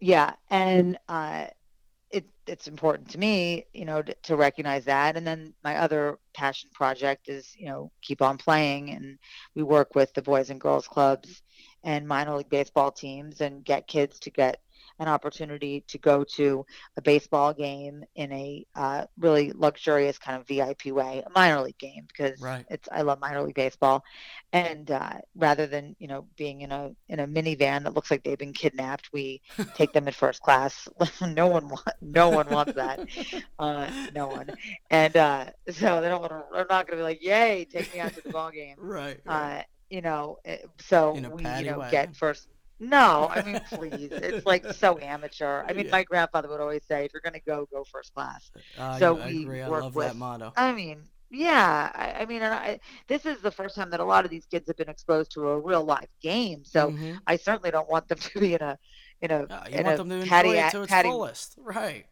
yeah, and uh, it, it's important to me, you know, to, to recognize that. And then my other passion project is, you know, keep on playing. And we work with the boys and girls clubs and minor league baseball teams and get kids to get an opportunity to go to a baseball game in a uh, really luxurious kind of VIP way, a minor league game because Right. it's I love minor league baseball, and uh, rather than you know being in a in a minivan that looks like they've been kidnapped, we take them in first class. no one want, no one wants that, uh, no one, and uh, so they don't want to. They're not going to be like, "Yay, take me out to the ball game." Right. Uh, you know, eh, so we you know get first. No, I mean, please, it's like so amateur. I mean, Yeah. my grandfather would always say, "If you're going to go, go first class." I- so I we agree. I work love with, that motto. I mean, yeah, I, I mean, and I, this is the first time that a lot of these kids have been exposed to a real live game. So Mhm. I certainly don't want them to be in a, in a, You in want a them to enjoy patty, it to its patty, fullest. Right.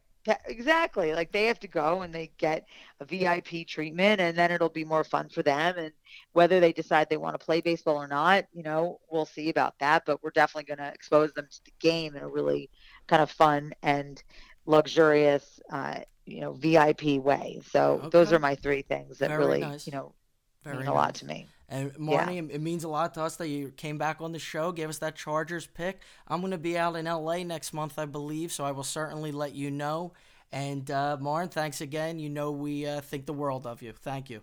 Exactly. Like they have to go and they get a VIP treatment and then it'll be more fun for them. And whether they decide they want to play baseball or not, you know, we'll see about that. But we're definitely going to expose them to the game in a really kind of fun and luxurious, uh, you know, VIP way. So those are my three things that Very really, nice. you know, Very mean a lot to me. And Yeah. Marnie, it- it means a lot to us that you came back on the show, gave us that Chargers pick. I'm going to be out in LA next month, I believe, so I will certainly let you know. And uh, Marn, thanks again. You know we uh, think the world of you. Thank you.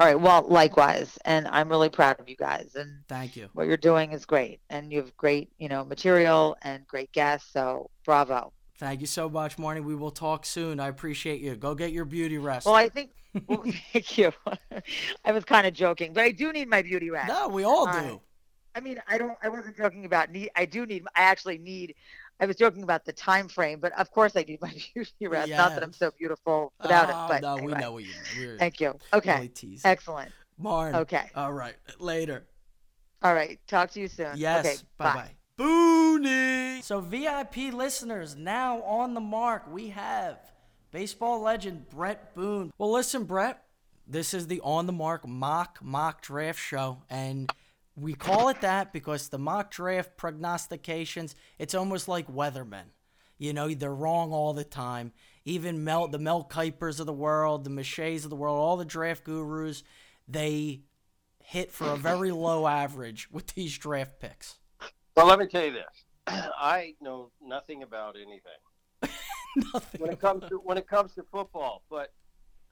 All right. Well, likewise. And I'm really proud of you guys. And Thank you. what you're doing is great. And you have great, you know, material and great guests. So bravo. Thank you so much, Marnie. We will talk soon. I appreciate you. Go get your beauty rest. Well, I think. Well, thank you. I was kind of joking, but I do need my beauty rest. No, we all Uh, do. I mean, I don't. I wasn't joking about need. I do need. I actually need. I was joking about the time frame, but of course I need my beauty rest. Not that I'm so beautiful without Oh, it, but no, we know what you mean. We're Thank you. Okay. teasing. Excellent. Marn. Okay. All right. Later. All right. Talk to you soon. Yes. Okay. bye bye. Booney. So VIP listeners, now on the Marc, we have baseball legend Bret Boone. Well, listen, Bret, this is the on the Marc mock mock draft show, and we call it that because the mock draft prognostications, it's almost like weathermen. You know, they're wrong all the time. Even Mel, the Mel Kipers of the world, the McShays of the world, all the draft gurus, they hit for a very low average with these draft picks. Well, let me tell you this: I know nothing about anything. nothing when it comes to when it comes to football. But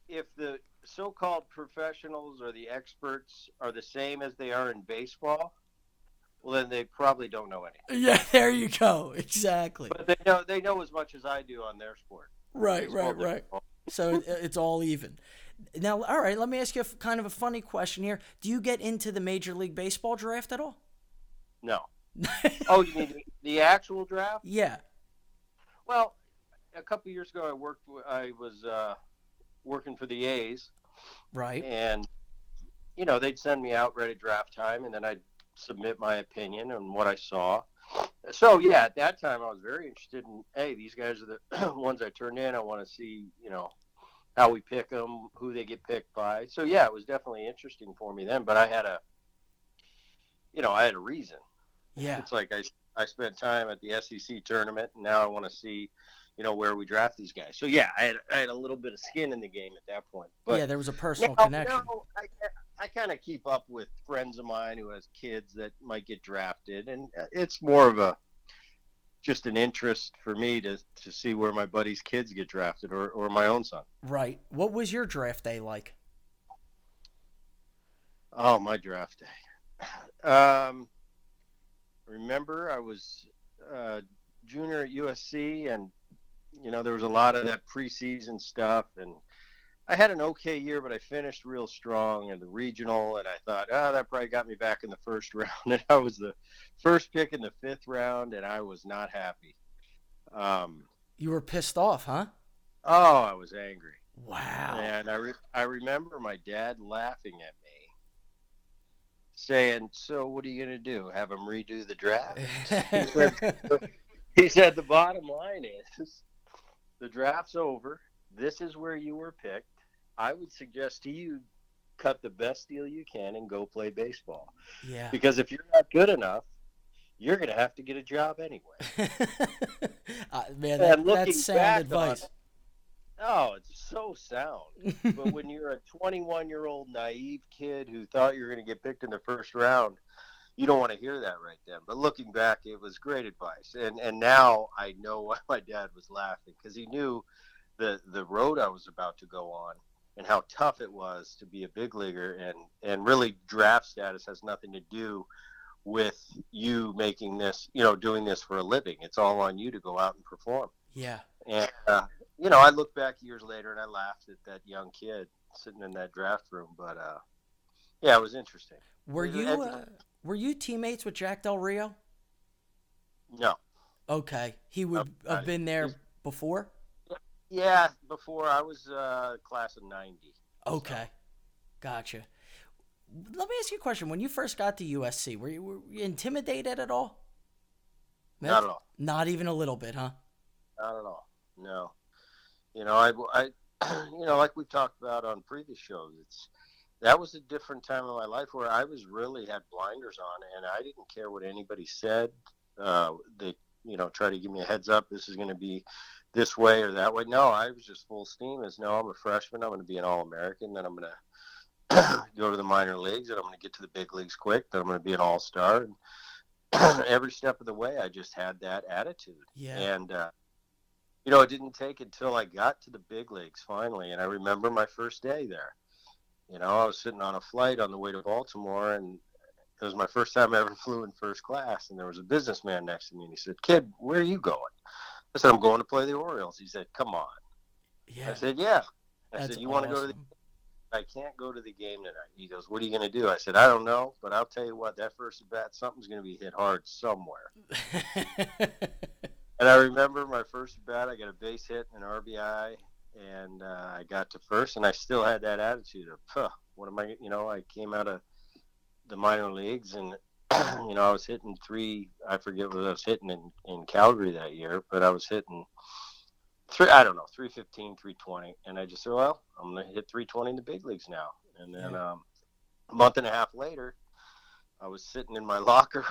if the so-called professionals or the experts are the same as they are in baseball, well then they probably don't know anything. Yeah, there you go. Exactly. But they know they know as much as I do on their sport. Right, right, right. So it's all even. Now, all right, let me ask you a, kind of a funny question here. Do you get into the Major League Baseball draft at all? No. oh, you mean the, the actual draft? Yeah. Well, a couple years ago, I worked. I was uh, working for the A's, Right. and you know they'd send me out right at draft time, and then I'd submit my opinion on what I saw. So yeah, at that time I was very interested in. Hey, these guys are the ones I turned in. I want to see, you know, how we pick them, who they get picked by. So yeah, it was definitely interesting for me then. But I had a, you know, I had a reason. Yeah. It's like I I spent time at the SEC tournament, and now I want to see, you know, where we draft these guys. So yeah, I had I had a little bit of skin in the game at that point. But yeah, there was a personal now- connection. now I, I kind of keep up with friends of mine who has kids that might get drafted, and uh, it's more of a just an interest for me to to see where my buddies' kids get drafted, or or my own son. Right. What was your draft day like? Oh, my draft day. Um, remember, I was uh, junior at USC, and you know there was a lot of that preseason stuff, and I had an okay year, but I finished real strong in the regional, and I thought, oh, that probably got me back in the first round, and I was the first pick in the fifth round, and I was not happy. Um, You were pissed off, huh? oh, I was angry. Wow. And I, re- I remember my dad laughing at me, saying, "So what are you going to do? Have him redo the draft?" he, said, he said, "The bottom line is, the draft's over. This is where you were picked. I would suggest to you." Cut the best deal you can and go play baseball. Yeah. Because if you're not good enough, you're going to have to get a job anyway. Uh, man, that, that's sound advice. it- Oh, it's so sound. but when you're a 21 year old naive kid who thought you were going to get picked in the first round, you don't want to hear that right then. But looking back, it was great advice. And and now I know why my dad was laughing because he knew the the road I was about to go on and how tough it was to be a big leaguer and and really draft status has nothing to do with you making this, you know, doing this for a living. It's all on you to go out and perform. Yeah. And uh, you know, I look back years later and I laughed at that young kid sitting in that draft room. But uh, yeah, it was interesting. Were was- you uh, were you teammates with Jack Del Rio? no. Okay, he would Uh, have been there before. Yeah, before I was uh, class of '90. Okay, gotcha. Let me ask you a question. When you first got to USC, were you, were you intimidated at all? Not at all. Not even a little bit, huh? Not at all. No. You know, I, I, you know, like we talked about on previous shows, it's that was a different time in my life where I was really had blinders on, and I didn't care what anybody said. Uh, they, you know, try to give me a heads up. This is going to be this way or that way. No, I was just full steam. As no, I'm a freshman. I'm going to be an All American. Then I'm going to go to the minor leagues, and I'm going to get to the big leagues quick. Then I'm going to be an All Star. And every step of the way, I just had that attitude. Yeah. And uh, you know, it didn't take until I got to the big leagues finally, and I remember my first day there. You know, I was sitting on a flight on the way to Baltimore, and it was my first time I ever flew in first class. And there was a businessman next to me, and he said, "Kid, where are you going?" I said, "I'm going to play the Orioles." He said, "Come on." Yeah. I said, "Yeah." I That's said, "You want to go to the?" I can't go to the game tonight. He goes, "What are you going to do?" I said, "I don't know, but I'll tell you what. That first at bat, something's going to be hit hard somewhere." And I remember my first bat, I got a base hit and an RBI, and uh, I got to first, and I still had that attitude of, huh, what am I, you know, I came out of the minor leagues, and, you know, I was hitting three, I forget what I was hitting in, in Calgary that year, but I was hitting three, I don't know, 315, 320, and I just said, well, I'm going to hit 320 in the big leagues now. And then um, a month and a half later, I was sitting in my locker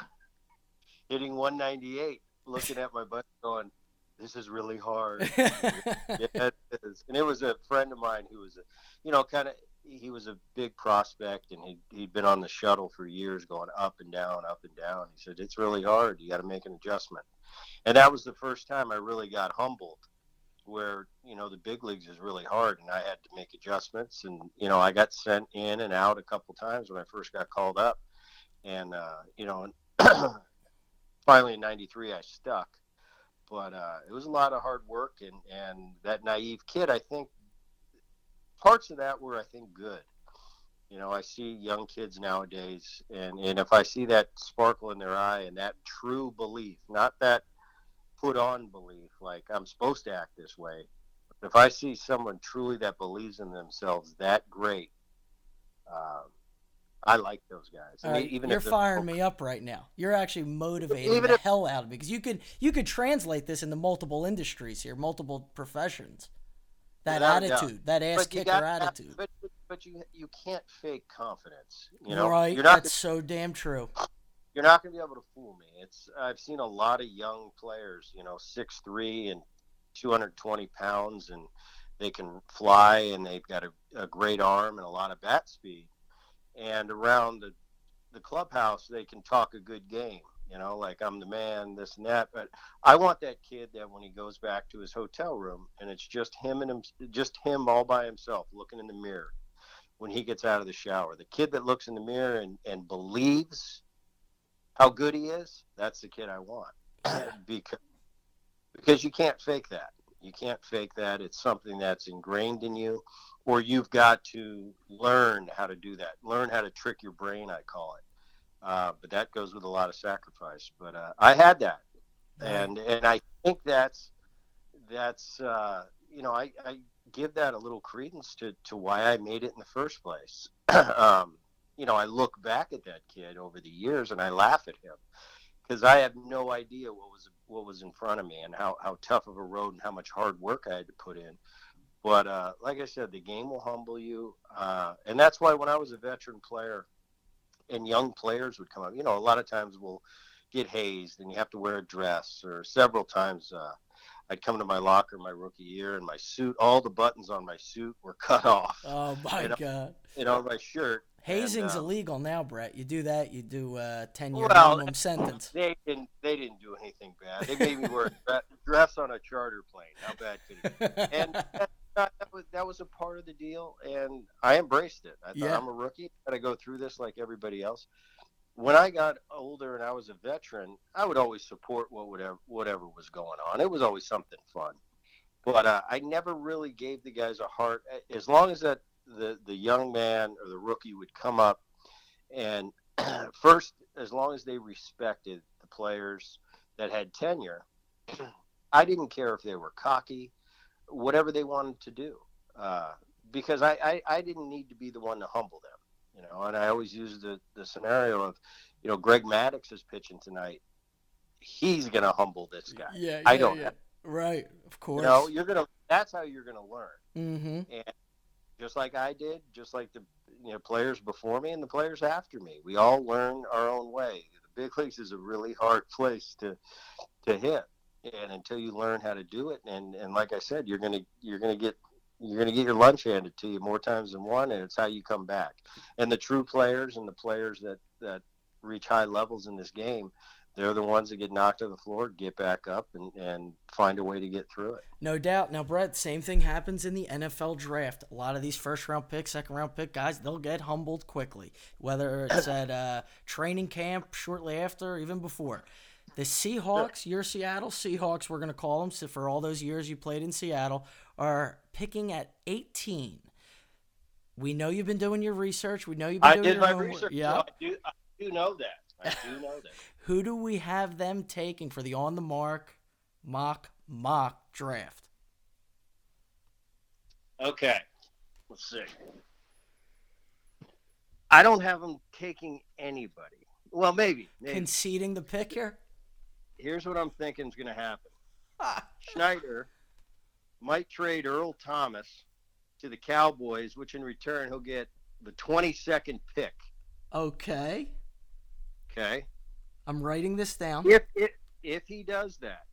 hitting 198 looking at my butt going, this is really hard. yeah, it is. And it was a friend of mine who was, a, you know, kind of, he was a big prospect and he, he'd been on the shuttle for years going up and down, up and down. He said, it's really hard. You got to make an adjustment. And that was the first time I really got humbled where, you know, the big leagues is really hard and I had to make adjustments. And, you know, I got sent in and out a couple times when I first got called up. And, uh, you know, finally in '93 I stuck. But uh, it was a lot of hard work, and and that naive kid. I think parts of that were I think good. You know, I see young kids nowadays, and, and if I see that sparkle in their eye and that true belief, not that put on belief, like I'm supposed to act this way, if I see someone truly that believes in themselves that great, um, I like those guys. I mean, right, even you're firing me up right now. You're actually motivating Even the if- hell out of me because you could you could translate this into multiple industries here, multiple professions. That Without a doubt. attitude, that ass kicker have- attitude. but but you you can't fake confidence. You know, right? you're not That's so damn true. you're not going to be able to fool me. It's I've seen a lot of young players, you know, six three and 220 pounds, and they can fly, and they've got a, a great arm and a lot of bat speed. And around the the clubhouse, they can talk a good game. You know, like I'm the man, this and that. But I want that kid that when he goes back to his hotel room and it's just him and him, just him all by himself, looking in the mirror when he gets out of the shower. The kid that looks in the mirror and, and believes how good he is, that's the kid I want. because because you can't fake that. You can't fake that. It's something that's ingrained in you, or you've got to learn how to do that. Learn how to trick your brain, I call it. Uh, but that goes with a lot of sacrifice. But uh, I had that, and and I think that's that's uh, you know I, I give that a little credence to to why I made it in the first place. um, you know, I look back at that kid over the years and I laugh at him because I have no idea what was what was in front of me and how, how tough of a road and how much hard work I had to put in. But uh, like I said, the game will humble you, uh, and that's why when I was a veteran player, and young players would come up, you know, a lot of times we'll get hazed and you have to wear a dress, or several times uh, I'd come to my locker my rookie year and my suit, all the buttons on my suit were cut off. Oh my and, god. And on my shirt. Hazing's and, uh, illegal now, Bret. You do that, you do a ten year Well, minimum sentence. They didn't. They didn't do anything bad. They made me wear a dress on a charter plane. How bad could it be? And that, was that was a part of the deal, and I embraced it. I thought Yeah. I'm a rookie. Got to go through this like everybody else. When I got older and I was a veteran, I would always support what whatever whatever was going on. It was always something fun, but uh, I never really gave the guys a heart. As long as that the the young man or the rookie would come up and first, as long as they respected the players that had tenure, I didn't care if they were cocky, whatever they wanted to do, uh, because I, I, I didn't need to be the one to humble them, you know. And I always use the, the scenario of, you know, Greg Maddux is pitching tonight. He's gonna humble this guy. Yeah, I yeah, don't. yeah. Right, of You course. know, you're gonna. That's how you're gonna learn mm-hmm. and just like I did, just like the you know players before me and the players after me, we all learn our own way. The big leagues is a really hard place to to hit, and until you learn how to do it, and and like I said, you're gonna you're gonna get you're gonna get your lunch handed to you more times than one, and it's how you come back. And the true players and the players that that reach high levels in this game, they're the ones that get knocked to the floor, get back up, and and find a way to get through it. No doubt. Now, Bret, same thing happens in the NFL draft. A lot of these first round pick, second round pick guys, they'll get humbled quickly, whether it's at uh, training camp shortly after, or even before. The Seahawks, your Seattle Seahawks, we're going to call them, so for all those years you played in Seattle, are picking at 18. We know you've been doing your research. We know you've been I doing did your my homework. research. Yeah. so I do I do know that. I do know that. Who do we have them taking for the on the Marc mock mock draft? Okay, let's see. I don't have them taking anybody. Well, maybe. maybe. Conceding the pick here? Here's what I'm thinking is going to happen. Schneider might trade Earl Thomas to the Cowboys, which in return he'll get the 22nd pick. Okay. Okay. I'm writing this down. If if, if he does that,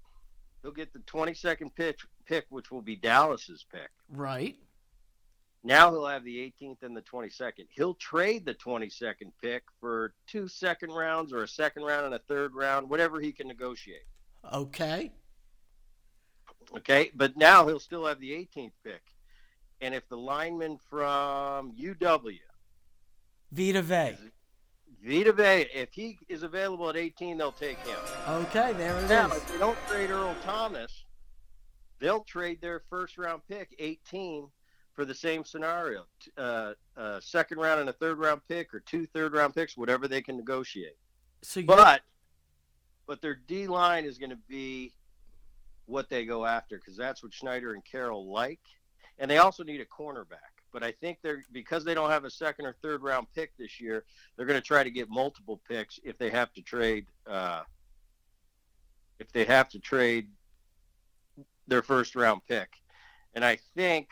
he'll get the 22nd pick, pick, which will be Dallas's pick. Right. Now he'll have the 18th and the 22nd. He'll trade the 22nd pick for two second rounds or a second round and a third round, whatever he can negotiate. Okay. Okay, but now he'll still have the 18th pick. And if the lineman from UW, Vita Vey. Vita Vea, if he is available at 18, they'll take him. Okay, there it is. Now, if they don't trade Earl Thomas, they'll trade their first round pick, 18, for the same scenario. Uh, uh, second round and a third round pick, or two third round picks, whatever they can negotiate. So, but but their D line is going to be what they go after because that's what Schneider and Carroll like, and they also need a cornerback. But I think they're because they don't have a second or third round pick this year, they're going to try to get multiple picks if they have to trade. Uh, if they have to trade their first round pick, and I think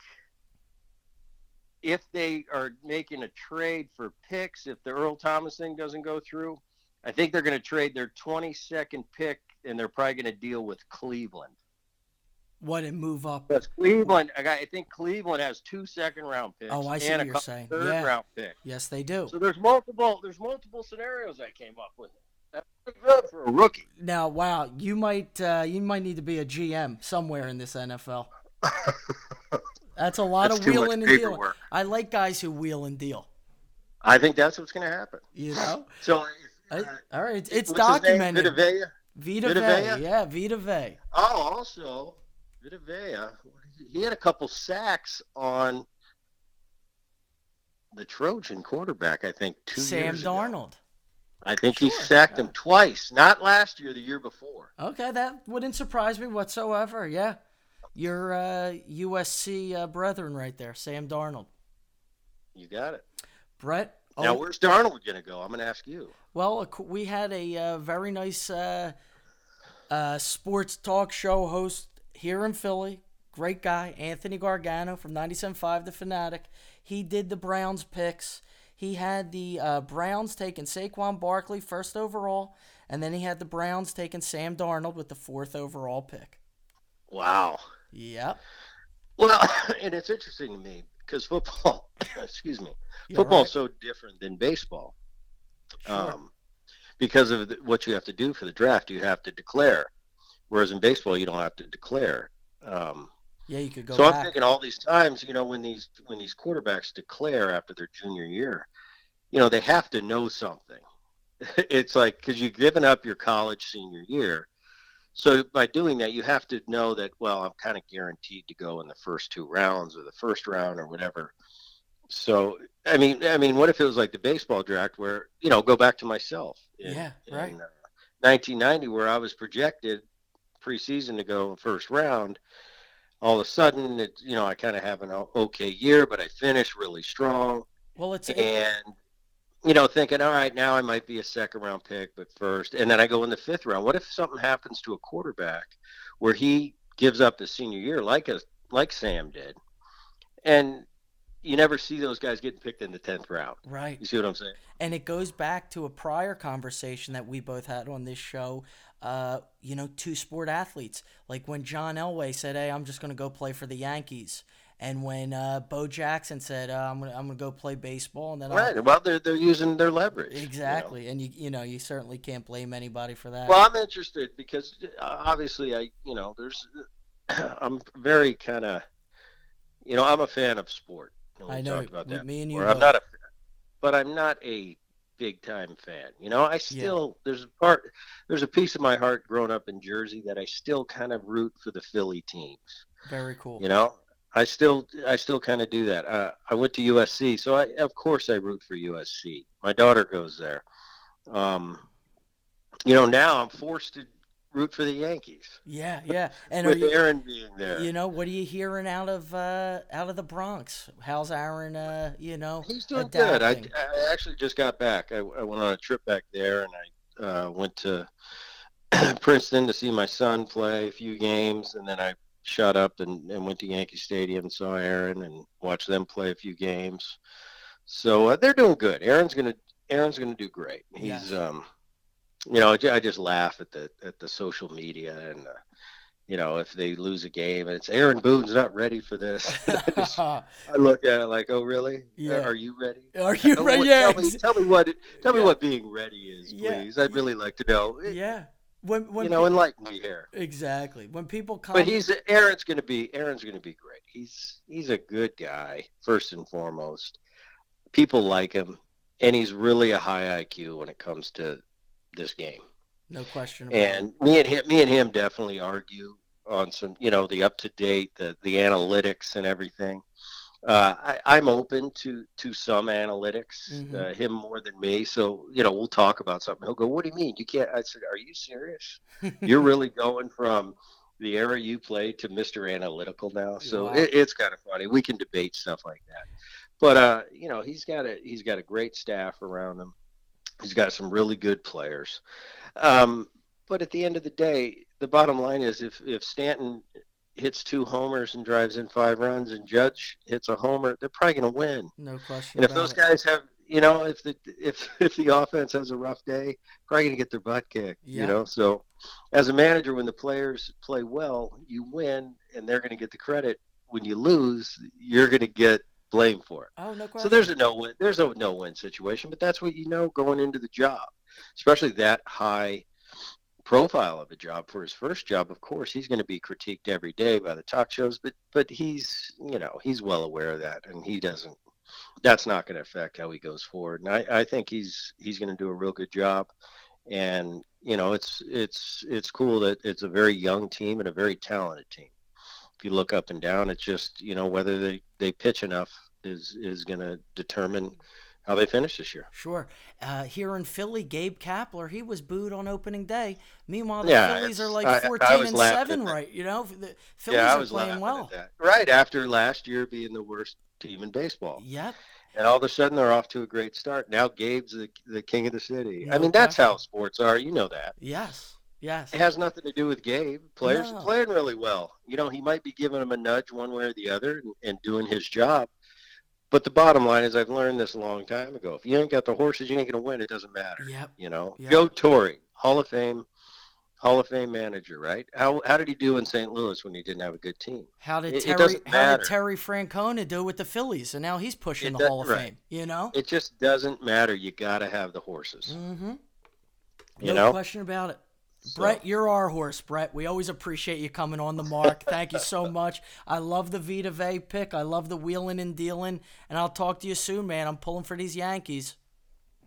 if they are making a trade for picks, if the Earl Thomas thing doesn't go through, I think they're going to trade their 22nd pick, and they're probably going to deal with Cleveland. What and move up? Because Cleveland, I, got, I think Cleveland has two second round picks Oh, I see and what a you're saying. third Yeah. round picks. Yes, they do. So there's multiple there's multiple scenarios I came up with. That's good for a rookie. Now, wow, you might uh, you might need to be a GM somewhere in this NFL. That's a lot That's of wheeling and dealing. I like guys who wheel and deal. I think that's what's going to happen. You know. So I- uh, all right, it's, it's what's his name? documented. Vita Vea? Vita, Vita Vea, Vea? yeah, Vita Vea. Oh, also Vita Vea, he had a couple sacks on the Trojan quarterback. I think two Sam years ago. Darnold. I think he sacked him twice. Not last year, the year before. Okay, that wouldn't surprise me whatsoever. Yeah, your uh, USC uh, brethren right there, Sam Darnold. You got it. Bret. Now, oh, where's Darnold going to go? I'm going to ask you. Well, we had a uh, very nice uh, uh, sports talk show host here in Philly. Great guy, Anthony Gargano from 97.5 The Fanatic. He did the Browns picks. He had the uh, Browns taking Saquon Barkley first overall, and then he had the Browns taking Sam Darnold with the fourth overall pick. Wow. Yep. Well, and it's interesting to me because football, excuse me, You're football's right. so different than baseball. Um, because of the, what you have to do for the draft, you have to declare, whereas in baseball you don't have to declare. Um, Yeah, you could go so I'm thinking all these times, you know, when these when these quarterbacks declare after their junior year, you know, they have to know something. it's like because you've given up your college senior year, so by doing that, you have to know that well, I'm kind of guaranteed to go in the first two rounds or the first round or whatever. So I mean, I mean, what if it was like the baseball draft where you know, go back to myself. In, Yeah, right. in, uh, 1990, where I was projected preseason to go first round all of a sudden it you know i kind of have an okay year but i finish really strong Well, it's and you know thinking all right now i might be a second round pick but first and then i go in the fifth round what if something happens to a quarterback where he gives up his senior year like a like sam did and you never see those guys getting picked in the 10th round Right. you see what i'm saying And it goes back to a prior conversation that we both had on this show. Uh, you know, two sport athletes. Like when John Elway said, "Hey, I'm just going to go play for the Yankees," and when uh, Bo Jackson said, uh, "I'm going to I'm to go play baseball," and then I'll- right well they're, they're using their leverage you know? exactly. And you you know you certainly can't blame anybody for that. Well, I'm interested because uh, obviously I, you know, there's, I'm very kind of, you know, I'm a fan of sport. You I know, about that me and you. I'm not a, but I'm not a big time fan. You know, I still there's a part, there's a piece of my heart growing up in Jersey that I still kind of root for the Philly teams. Very cool. You know, I still I still kind of do that. Uh, I went to USC, so I of course I root for USC. My daughter goes there. Um, you know, now I'm forced to root for the Yankees Yeah, yeah. And with you, Aaron being there. you know, what are you hearing out of uh, out of the Bronx? How's Aaron? Uh, you know, He's doing good. I. I actually just got back. I, I went on a trip back there, and I uh, went to Princeton to see my son play a few games, and then I shut up and, and went to Yankee Stadium and saw Aaron and watched them play a few games. So uh, they're doing good. Aaron's gonna Aaron's gonna do great. He's um, you know, I just laugh at the at the social media and. Uh, you know, if they lose a game and it's Aaron Boone's not ready for this. I, just- I look at it like, oh, really? Yeah. Are you ready? Are you ready? what- Yeah, Tell me, tell me what tell me what being ready is, Yeah. please. I'd really like to know. yeah. When when you know, pe- enlighten me here. exactly when people come. But he's Aaron's going to be Aaron's going to be great. He's he's a good guy first and foremost. People like him. and he's really a high IQ when it comes to this game. No question. About And me and him, me and him definitely argue on some, you know, the up to date, the the analytics and everything. Uh, I, I'm open to to some analytics, Mhm. uh, him more than me. So you know, we'll talk about something. He'll go, "What do you mean? You can't?" I said, "Are you serious? You're really going from the era you played to Mr. Analytical now?" So Wow. it, it's kind of funny. We can debate stuff like that, but uh, you know, he's got a he's got a great staff around him. He's got some really good players. Um, but at the end of the day, the bottom line is if if Stanton hits two homers and drives in five runs, and Judge hits a homer, they're probably going to win. no question. And if those it. guys have, you know, if the if if the offense has a rough day, probably going to get their butt kicked. Yeah. You know, so as a manager, when the players play well, you win, and they're going to get the credit. When you lose, you're going to get blamed for it. Oh, no question. So there's a no win. There's a no win situation, but that's what you know going into the job, especially that high profile of a job for his first job. Of course, he's going to be critiqued every day by the talk shows, but but he's you know he's well aware of that, and he doesn't. That's not going to affect how he goes forward, and I, I think he's he's going to do a real good job. And you know, it's it's it's cool that it's a very young team and a very talented team. If you look up and down, it's just you know whether they they pitch enough is is going to determine how they finish this year. Sure. Uh, here in Philly, Gabe Kapler, he was booed on opening day. Meanwhile, the Yeah, Phillies are like I- I 14 was and 7 right, you know? The Phillies yeah, I are was playing well. Right after last year being the worst team in baseball. Yep. And all of a sudden they're off to a great start. Now Gabe's the, the king of the city. I mean, that's question. how sports are. You know that. Yes. Yes. It has nothing to do with Gabe. Players No. are playing really well. You know, he might be giving them a nudge one way or the other and, and doing his job. But the bottom line is, I've learned this a long time ago. If you ain't got the horses, you ain't going to win. It doesn't matter. Yep. You know, Yep. Joe Torre, Hall of Fame, Hall of Fame manager, right? How how did he do in St. Louis when he didn't have a good team? How did It- it Terry doesn't how did Terry Francona do with the Phillies? And now he's pushing It the Hall of right. Fame, you know? It just doesn't matter. You got to have the horses. Mm-hmm. You no know? question about it. Bret, you're our horse, Bret. We always appreciate you coming on the Marc. Thank you so much. I love the Vita Vea pick. I love the wheeling and dealing. And I'll talk to you soon, man. I'm pulling for these Yankees.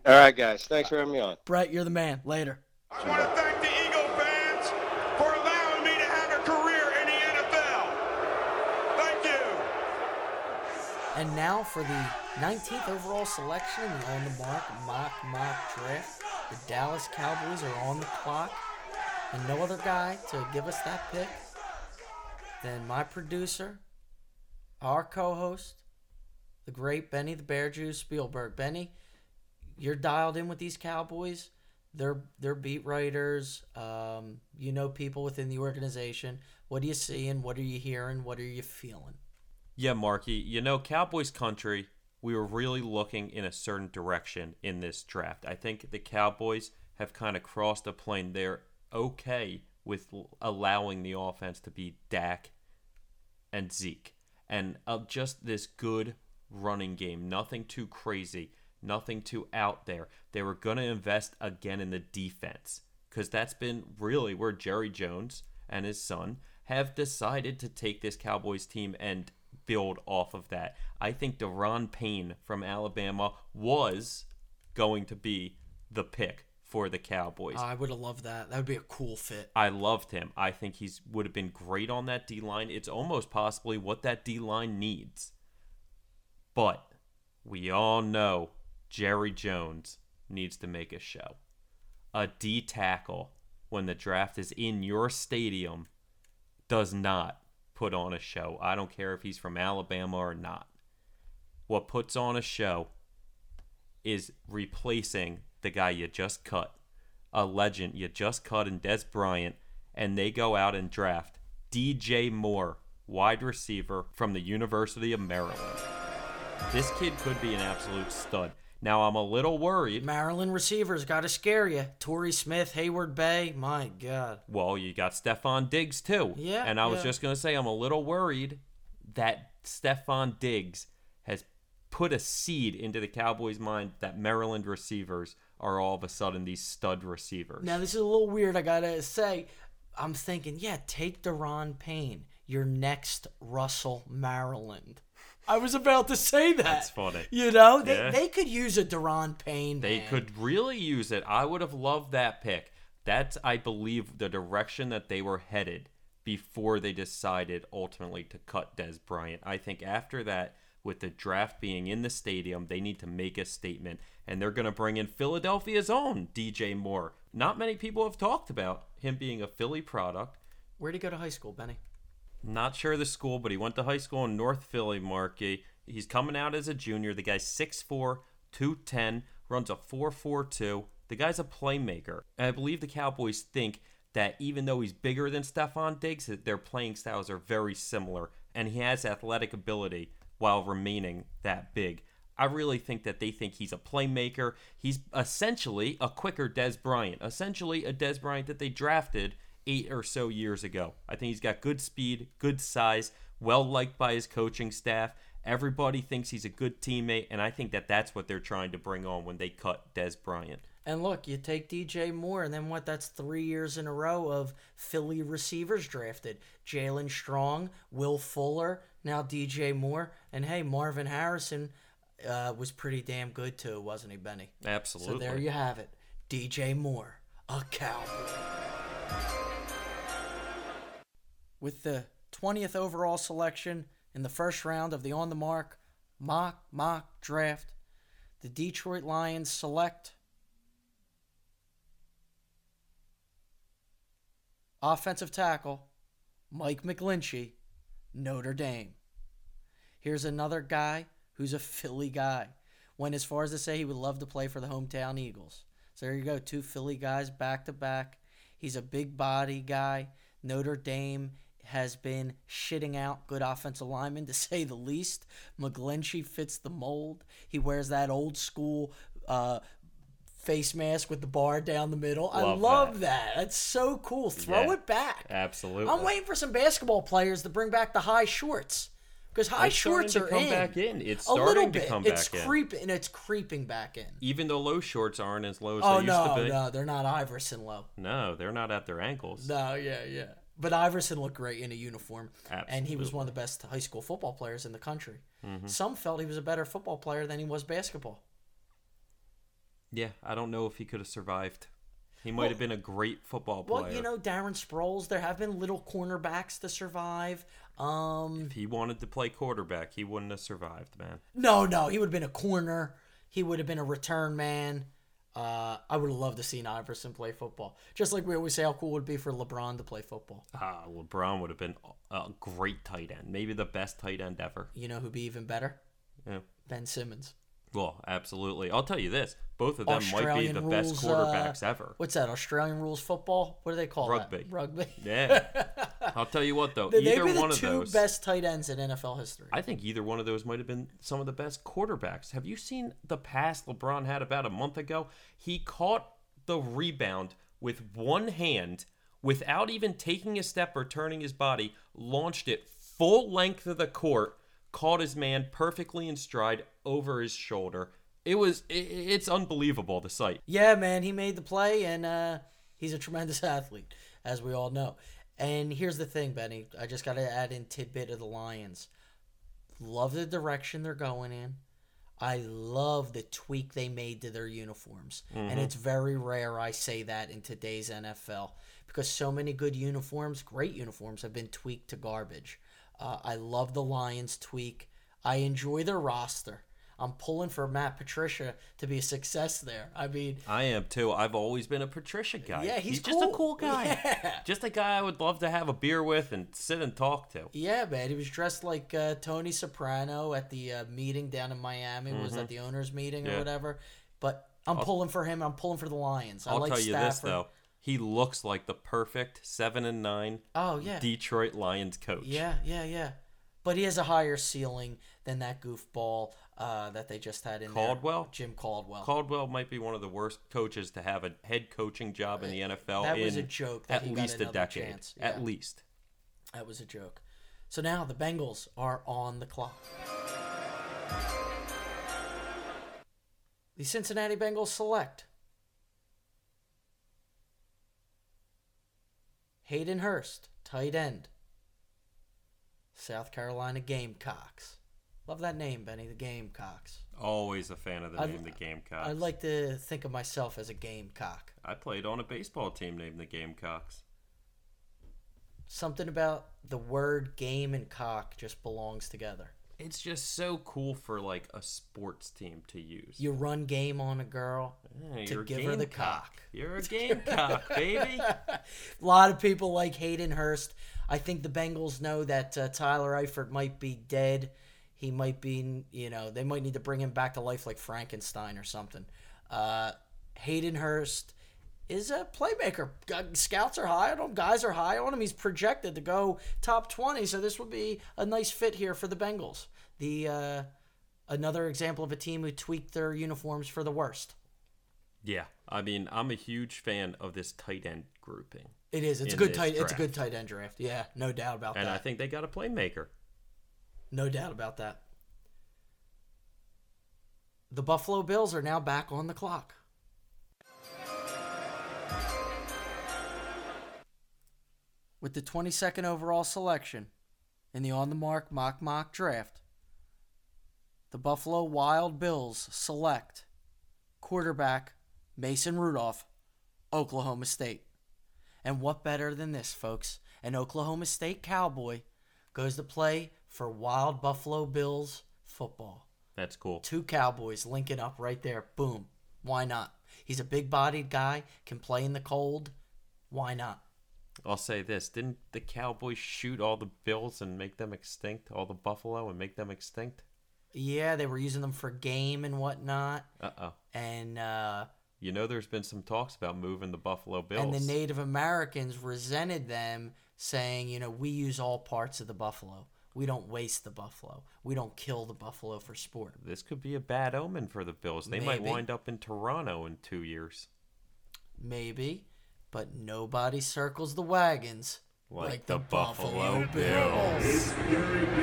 All right, guys. Thanks for having me on. Bret, you're the man. Later. I want to thank the Eagle fans for allowing me to have a career in the NFL. Thank you. And now for the 19th overall selection in the On the Marc mock mock draft. The Dallas Cowboys are on the clock. And no other guy to give us that pick than my producer, our co host, the great Benny the Bear Jew Spielberg. Benny, you're dialed in with these Cowboys. They're they're beat writers. Um, you know people within the organization. What are you seeing? What are you hearing? What are you feeling? Yeah, Marky, you know, Cowboys country, we were really looking in a certain direction in this draft. I think the Cowboys have kind of crossed a plane. They're okay with allowing the offense to be Dak and Zeke and uh, just this good running game. Nothing too crazy, nothing too out there. They were going to invest again in the defense because that's been really where Jerry Jones and his son have decided to take this Cowboys team and build off of that. I think Da'Ron Payne from Alabama was going to be the pick for the Cowboys. I would have loved that. That would be a cool fit. I loved him. I think he's would have been great on that D line. It's almost possibly what that D line needs. But we all know Jerry Jones needs to make a show. A D tackle when the draft is in your stadium does not put on a show. I don't care if he's from Alabama or not. What puts on a show is replacing the guy you just cut, a legend you just cut in Dez Bryant, and they go out and draft DJ Moore, wide receiver from the University of Maryland. This kid could be an absolute stud. Now I'm a little worried. Maryland receivers got to scare you. Torrey Smith, Heyward-Bey. My God. Well, you got Stefon Diggs too. Yeah, And I was yeah. just gonna say I'm a little worried that Stefon Diggs has put a seed into the Cowboys' mind that Maryland receivers are all of a sudden these stud receivers. Now this is a little weird. I gotta say, I'm thinking, yeah, take Da'Ron Payne, your next Russell Maryland. I was about to say that. That's funny. You know, they, Yeah. they could use a Da'Ron Payne. They man. could really use it. I would have loved that pick. That's, I believe, the direction that they were headed before they decided ultimately to cut Dez Bryant. I think after that, with the draft being in the stadium, they need to make a statement, and they're going to bring in Philadelphia's own DJ Moore. Not many people have talked about him being a Philly product. Where'd he go to high school, Benny? Not sure of the school, but he went to high school in North Philly, Marky. He's coming out as a junior. The guy's 6'4, 210, runs a 4'4'2. The guy's a playmaker. And I believe the Cowboys think that even though he's bigger than Stefon Diggs, that their playing styles are very similar. And he has athletic ability while remaining that big. I really think that they think he's a playmaker. He's essentially a quicker Dez Bryant, essentially a Dez Bryant that they drafted eight or so years ago. I think he's got good speed, good size, well liked by his coaching staff. Everybody thinks he's a good teammate, and I think that that's what they're trying to bring on when they cut Dez Bryant. And look, you take DJ Moore, and then what? That's three years in a row of Philly receivers drafted. Jaelen Strong, Will Fuller, now DJ Moore, and hey, Marvin Harrison uh, was pretty damn good too, wasn't he, Benny? Absolutely. So there you have it. DJ Moore, a cowboy. With the 20th overall selection in the first round of the On the Marc mock mock draft, the Detroit Lions select offensive tackle Mike McGlinchey, Notre Dame. Here's another guy who's a Philly guy. Went as far as to say he would love to play for the hometown Eagles. So there you go, two Philly guys back to back. He's a big body guy. Notre Dame has been shitting out good offensive linemen to say the least. McGlinchey fits the mold. He wears that old school uh, face mask with the bar down the middle. I Love love that. That's so cool. Throw Yeah, it back. Absolutely. I'm waiting for some basketball players to bring back the high shorts because high It's starting shorts to are come in. back in. It's a little starting to bit. come it's back in. creeping. It's creeping back in. Even though low shorts aren't as low as Oh they used to be. no, they're not Iverson low. No, they're not at their ankles. No, yeah, yeah. But Iverson looked great in a uniform, and he was one of the best high school football players in the country. Mhm. Some felt he was a better football player than he was basketball. Yeah, I don't know if he could have survived. He might Well- have been a great football player. Well, you know, Darren Sproles. There have been little cornerbacks to survive. Um, if he wanted to play quarterback, he wouldn't have survived, man. No, no, he would have been a corner. He would have been a return man. Uh, I would have loved to seen Iverson play football. Just like we always say, how cool would it be for LeBron to play football? Ah, LeBron would have been a great tight end, maybe the best tight end ever. You know who'd be even better? Yeah. Ben Simmons. Well, absolutely. I'll tell you this: both of them might be the rules, best quarterbacks uh, ever. What's that? Australian rules football? What do they call Rugby. that? Rugby. Yeah. I'll tell you what, though, They- either be the one of two those. best tight ends in NFL history. I think either one of those might have been some of the best quarterbacks. Have you seen the pass LeBron had about a month ago? He caught the rebound with one hand without even taking a step or turning his body, launched it full length of the court, caught his man perfectly in stride over his shoulder. It was i it's unbelievable the sight. Yeah, man, he made the play, and uh, he's a tremendous athlete, as we all know. And here's the thing, Benny. I just got to add in tidbit of the Lions. Love the direction they're going in. I love the tweak they made to their uniforms. And Mhm. it's very rare I say that in today's NFL because so many good uniforms, great uniforms, have been tweaked to garbage. Uh, I love the Lions tweak. I enjoy their roster. I'm pulling for Matt Patricia to be a success there. I mean, I am too. I've always been a Patricia guy. Yeah, he's just a cool. cool guy. Yeah. Just a guy I would love to have a beer with and sit and talk to. Yeah, man. He was dressed like uh, Tony Soprano at the uh, meeting down in Miami. Was Mhm. that the owners' meeting or whatever? But I'm I'll- pulling for him. I'm pulling for the Lions. I I'll like tell you Stafford. this though, he looks like the perfect seven and nine. Oh, yeah. Detroit Lions coach. Yeah, yeah, yeah. But he has a higher ceiling than that goofball uh, that they just had in there. Caldwell. Jim Caldwell. Caldwell might be one of the worst coaches to have a head coaching job in the NFL. That was a joke that at least a decade. chance. At least. That was a joke. So now the Bengals are on the clock. The Cincinnati Bengals select Hayden Hurst, tight end, South Carolina Gamecocks. Love that name, Benny. The Gamecocks. Always a fan of the I'd- name the Gamecocks. I like to think of myself as a gamecock. I played on a baseball team named the Gamecocks. Something about the word game and cock just belongs together. It's just so cool for like a sports team to use. You run game on a girl Yeah, to give her the gamecock. cock. You're a gamecock, baby. a lot of people like Hayden Hurst. I think the Bengals know that uh, Tyler Eifert might be dead. He might be, you know, they might need to bring him back to life like Frankenstein or something. Uh, Hayden Hurst is a playmaker. Scouts are high on him. Guys are high on him. He's projected to go top 20, so this would be a nice fit here for the Bengals. The uh, Another example of a team who tweaked their uniforms for the worst. Yeah, I mean, I'm a huge fan of this tight end grouping. It is. It's a good tight. It's a good tight end draft. Yeah, no doubt about And that. And I think they got a playmaker. No doubt about that. The Buffalo Bills are now back on the clock. With the 22nd overall selection in the on the Marc mock mock draft, the Buffalo Wild Bills select quarterback Mason Rudolph, Oklahoma State. And what better than this, folks? An Oklahoma State Cowboy goes to play for Wild Buffalo Bills football. That's cool. Two Cowboys linking up right there. Boom. Why not? He's a big bodied guy, can play in the cold. Why not? I'll say this: Didn't the Cowboys shoot all the Bills and make them extinct? All the Buffalo and make them extinct? Yeah, they were using them for game and whatnot. Uh oh. And uh, You know, there's been some talks about moving the Buffalo Bills. and the Native Americans resented them, saying, you know, we use all parts of the buffalo. We don't waste the buffalo. We don't kill the buffalo for sport. this could be a bad omen for the Bills. They might wind up in Toronto in two years. Maybe, but nobody circles the wagons Like the, the Buffalo, Buffalo Bills.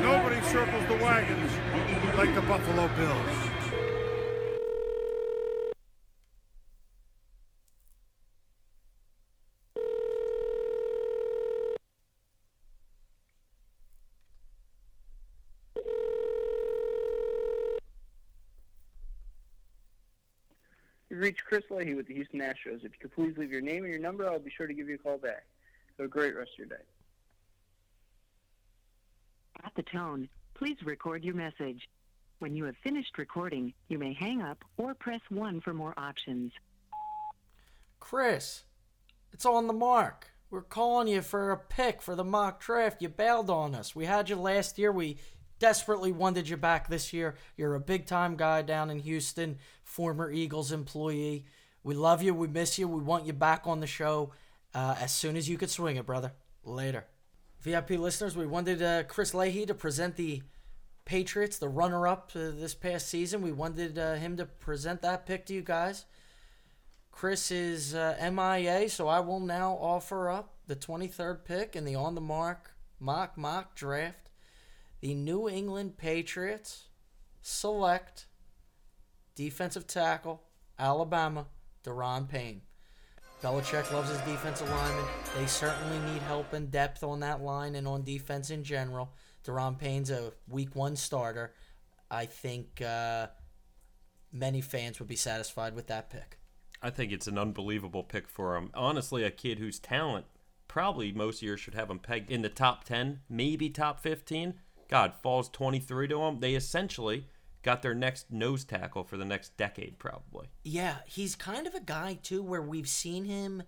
Nobody circles the wagons like the Buffalo Bills. You've reached Chris Leahy with the Houston Astros. If you could please leave your name and your number, I'll be sure to give you a call back. Have a great rest of your day. At the tone, please record your message. When you have finished recording, you may hang up or press 1 for more options. Chris, it's on the Marc. We're calling you for a pick for the mock draft. You bailed on us. We had you last year. We desperately wanted you back this year. You're a big time guy down in Houston, former Eagles employee. We love you. We miss you. We want you back on the show uh, as soon as you could swing it, brother. Later. VIP listeners, we wanted uh, Chris Leahy to present the Patriots, the runner up uh, this past season. We wanted uh, him to present that pick to you guys. Chris is uh, MIA, so I will now offer up the 23rd pick in the on the Marc mock mock draft. The New England Patriots select defensive tackle Alabama Da'Ron Payne. Belichick loves his defensive linemen. They certainly need help and depth on that line and on defense in general. Da'Ron Payne's a week one starter. I think uh, many fans would be satisfied with that pick. I think it's an unbelievable pick for him. Honestly, a kid whose talent probably most years should have him pegged in the top 10, maybe top 15. God, falls 23 to him. They essentially got their next nose tackle for the next decade, probably. Yeah, he's kind of a guy too where we've seen him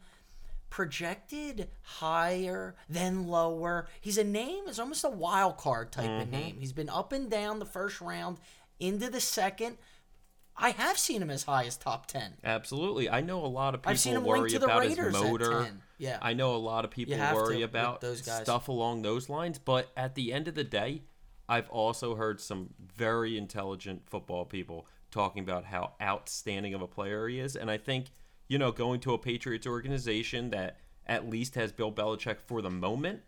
projected higher then lower. He's a name, it's almost a wild card type of Mhm. name. He's been up and down the first round into the second. I have seen him as high as top 10. Absolutely. I know a lot of people I've seen him worry about Raiders his motor. Yeah. I know a lot of people worry about those guys. stuff along those lines, but at the end of the day, I've also heard some very intelligent football people talking about how outstanding of a player he is, and I think, you know, going to a Patriots organization that at least has Bill Belichick for the moment,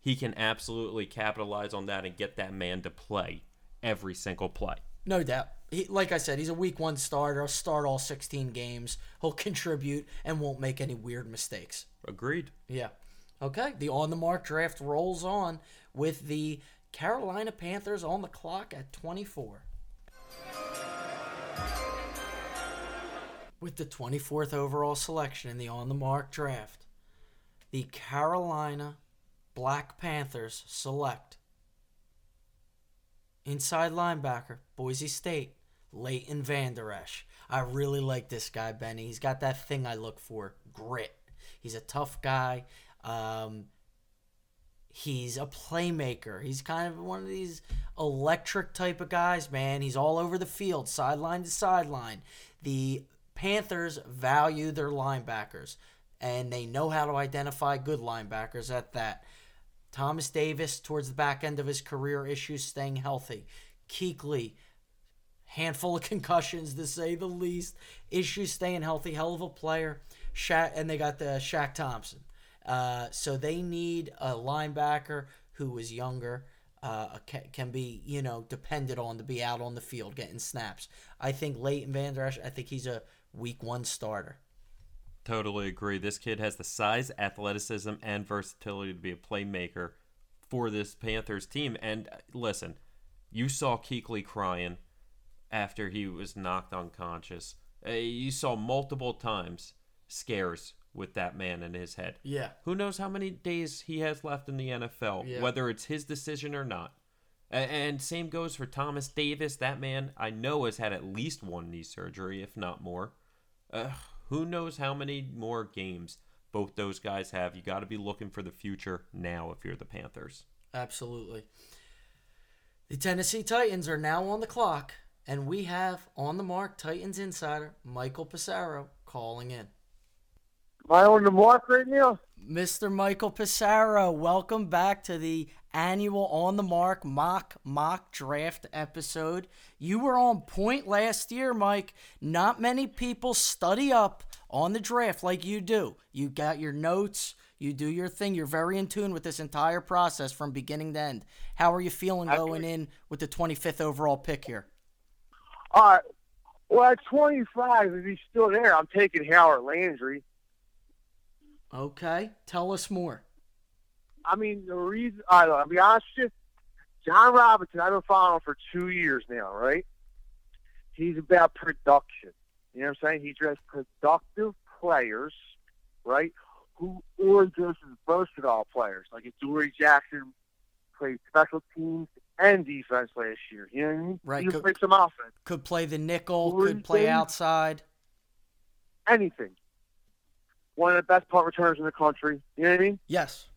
he can absolutely capitalize on that and get that man to play every single play. No doubt. He, like I said, he's a week one starter. He'll start all 16 games. He'll contribute and won't make any weird mistakes. Agreed. Yeah. Okay. The on the Marc draft rolls on with the Carolina Panthers on the clock at 24. With the 24th overall selection in the on the Marc draft, the Carolina Black Panthers select inside linebacker, Boise State, Leighton Vander Esch. I really like this guy, Benny. He's got that thing I look for grit. He's a tough guy. Um, he's a playmaker. He's kind of one of these electric type of guys, man. He's all over the field, sideline to sideline. The Panthers value their linebackers, and they know how to identify good linebackers at that. Thomas Davis, towards the back end of his career, issues staying healthy. Kuechly, handful of concussions to say the least. Issues staying healthy, hell of a player. Shaq, and they got the Shaq Thompson. Uh, so they need a linebacker who is younger, uh, can, be you know depended on to be out on the field getting snaps. I think Leighton Vander Esch. I think he's a week one starter. Totally agree. This kid has the size, athleticism, and versatility to be a playmaker for this Panthers team. And uh, listen, you saw Kuechly crying after he was knocked unconscious. Uh, you saw multiple times scares with that man in his head. Yeah. Who knows how many days he has left in the NFL, Yeah. whether it's his decision or not. And same goes for Thomas Davis. That man I know has had at least one knee surgery, if not more. Uh, who knows how many more games both those guys have? You got to be looking for the future now if you're the Panthers. Absolutely. The Tennessee Titans are now on the clock, and we have on the Marc Titans insider Michael Pissarro calling in. Am I on the mark right now? Mr. Michael Pissarro, welcome back to the annual On the Marc mock mock draft episode. You were on point last year, Mike. Not many people study up on the draft like you do. You got your notes, you do your thing. You're very in tune with this entire process from beginning to end. How are you feeling going in with the 25th overall pick here? All right. Well, at 25, if he's still there, I'm taking Harold Landry. Okay, tell us more. I mean, the reason, I I'll be honest with you, Jon Robinson, I've been following him for two years now, right? He's about production. You know what I'm saying? He drafts productive players, right? Who or just versatile players. Like if Dory Jackson played special teams and defense last year. You know what I mean? Right, He co- played some offense. Could play the nickel, Corey could play outside. Anything. One of the best punt returners in the country. You know what I mean? Yes.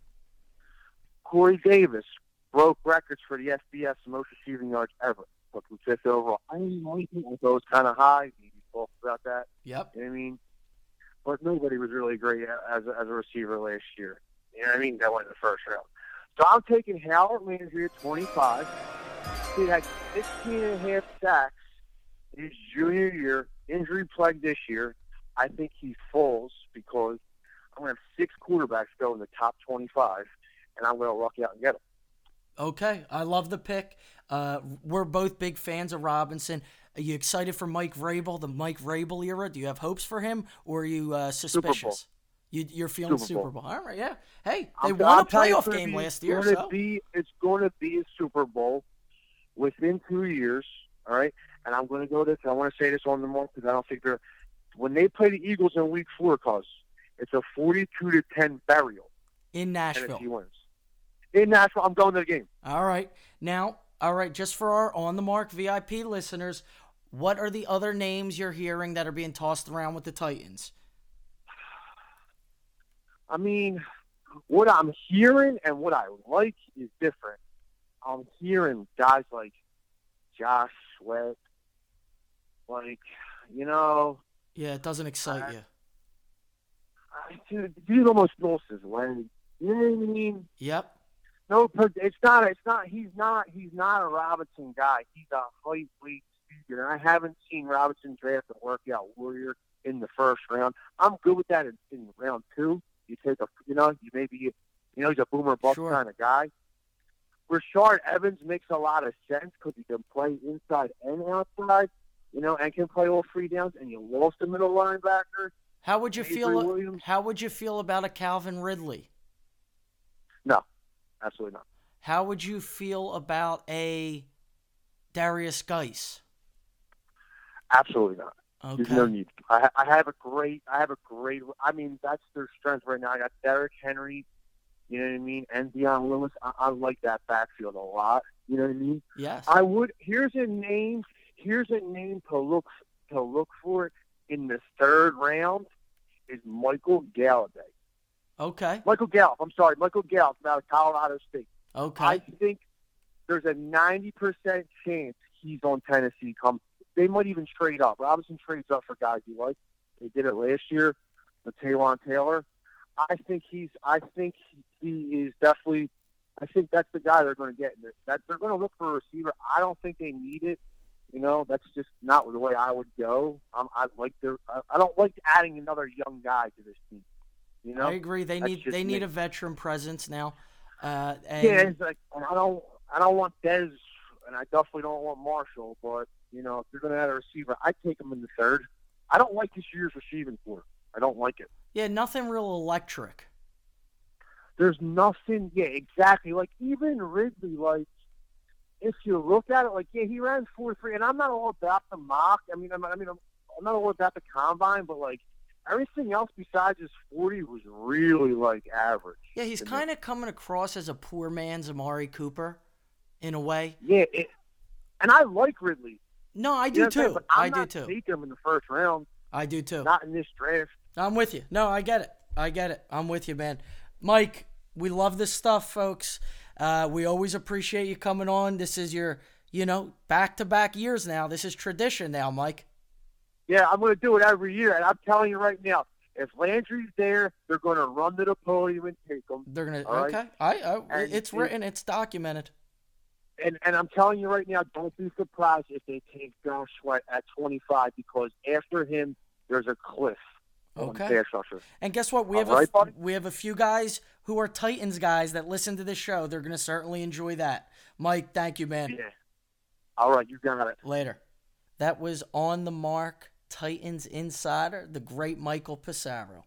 Corey Davis broke records for the FBS most receiving yards ever. Look, from fifth overall. I didn't anything. I thought it was kind of high. Talked about that. Yep. You know what I mean? But nobody was really great as a, as a receiver last year. You know what I mean? That went in the first round. So I'm taking Harold Landry at 25. He had 16 and a half sacks his junior year, injury plagued this year. I think he falls because I'm going to have six quarterbacks go in the top 25, and I'm going to luck out and get them. Okay, I love the pick. Uh, we're both big fans of Robinson. Are you excited for Mike Vrabel, the Mike Vrabel era? Do you have hopes for him, or are you uh, suspicious? You, you're feeling Super Super Bowl. Bowl. All right, yeah. Hey, they I'm- won I'm a playoff game be- last year, It's going so to be it's going to be a Super Bowl within two years. All right, and I'm going to go this. I want to say this on the mark because I don't think they're when they play the Eagles in Week Four, cause it's a 42 to 10 burial. in Nashville. Tennessee wins. In Nashville, I'm going to the game. All right. Now, all right, just for our on the Marc VIP listeners, what are the other names you're hearing that are being tossed around with the Titans? I mean, what I'm hearing and what I like is different. I'm hearing guys like Josh Sweat, like you know, Yeah, it doesn't excite uh, you. I- dude, dude almost lost his. You know what I mean? Yep. No, it's not. It's not. He's not. He's not a Robinson guy. He's a height, weight, speed, and I haven't seen Robinson draft a workout warrior in the first round. I'm good with that in, in round two. You take a, you know, you maybe, you know, he's a boomer bust Sure. kind of guy. Rashaan Evans makes a lot of sense because he can play inside and outside, you know, and can play all three downs. And you lost a middle linebacker. How would you Avery feel? Williams? How would you feel about a Calvin Ridley? No, absolutely not. how would you feel about a Derrius Guice? Absolutely not. Okay. There's no need. I, I have a great. I have a great. I mean, that's their strength right now. I got Derrick Henry. You know what I mean? And Dion Lewis. I, I like that backfield a lot. You know what I mean? Yes. I would. Here's a name. Here's a name to look to look for in the third round is Michael Galladay. Okay. Michael Gallup. I'm sorry, Michael Gallup out of Colorado State. Okay. I think there's a 90% chance he's on Tennessee. Come, they might even trade up. Robinson trades up for guys he likes. They did it last year with Taywan Taylor. I think he's. I think he is definitely. I think that's the guy they're going to get. That they're going to look for a receiver. I don't think they need it. You know, that's just not the way I would go. Um, I like their. I don't like adding another young guy to this team. You know, I agree. They That's need they need a veteran presence now. Uh, and Yeah, it's like I don't I don't want Dez, and I definitely don't want Marshall. But you know, if you're going to add a receiver, I take him in the third. I don't like this year's receiving core. I don't like it. yeah, nothing real electric. There's nothing. Yeah, exactly. Like even Ridley, like if you look at it, like yeah, he ran four three, and I'm not all about the mock. I mean, I'm, I mean, I'm, I'm not all about the combine, but like everything else besides his 40 was really like average. Yeah, he's kind of coming across as a poor man's Amari Cooper, in a way. Yeah, it, and I like Ridley. No, I You do know I'm saying? too. But I'm I do not too. taking him in the first round. I do too. Not in this draft. I'm with you. No, I get it. I get it. I'm with you, man. Mike, we love this stuff, folks. Uh, we always appreciate you coming on. This is your, you know, back to back years now. This is tradition now, Mike. Yeah, I'm going to do it every year, and I'm telling you right now, if Landry's there, they're going to run to the podium and take him. They're. All right? okay. I. I And it's it- written. It's documented. And and I'm telling you right now, don't be surprised if they take Josh Sweat at 25 because after him, there's a cliff. Okay. And guess what? We All have a right, buddy? we have a few guys who are Titans guys that listen to this show. They're gonna certainly enjoy that. Mike, thank you, man. Yeah. All right, you got it. Later. That was on the Marc. Titans insider, the great Michael Pissarro.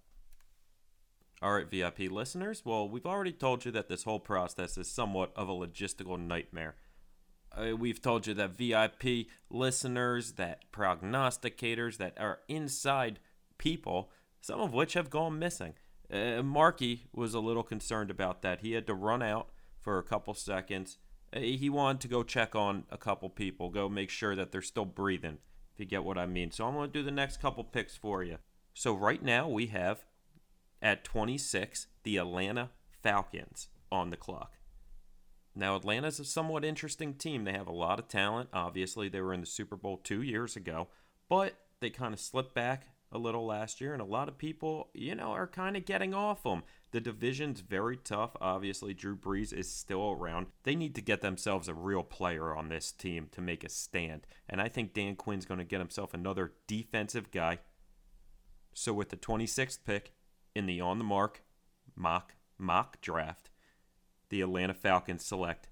All right, VIP listeners. Well, we've already told you that this whole process is somewhat of a logistical nightmare. Uh, we've told you that VIP listeners, that prognosticators, that are inside people, some of which have gone missing. Uh, Marky was a little concerned about that. He had to run out for a couple seconds. Uh, he wanted to go check on a couple people, go make sure that they're still breathing, if you get what I mean. So I'm going to do the next couple picks for you. So right now we have at 26 the Atlanta Falcons on the clock. Now, Atlanta's a somewhat interesting team. They have a lot of talent. Obviously, they were in the Super Bowl two years ago, but they kind of slipped back a little last year, and a lot of people, you know, are kind of getting off them. The division's very tough. Obviously, Drew Brees is still around. They need to get themselves a real player on this team to make a stand, and I think Dan Quinn's going to get himself another defensive guy. So, with the 26th pick in the on the Marc mock mock draft, the Atlanta Falcons select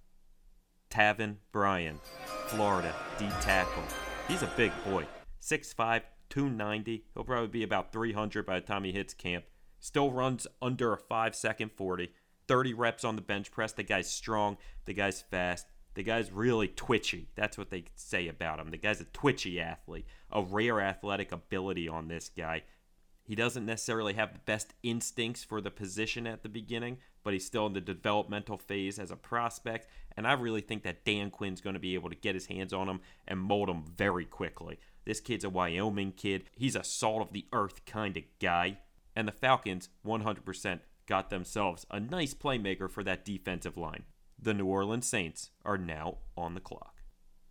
Taven Bryan, Florida, D tackle. He's a big boy. 6'5, 290. He'll probably be about 300 by the time he hits camp. Still runs under a 5 second 40. 30 reps on the bench press. The guy's strong. The guy's fast. The guy's really twitchy. That's what they say about him. The guy's a twitchy athlete. A rare athletic ability on this guy. He doesn't necessarily have the best instincts for the position at the beginning, but he's still in the developmental phase as a prospect. And I really think that Dan Quinn's going to be able to get his hands on him and mold him very quickly. This kid's a Wyoming kid. He's a salt of the earth kind of guy. And the Falcons 100% got themselves a nice playmaker for that defensive line. The New Orleans Saints are now on the clock.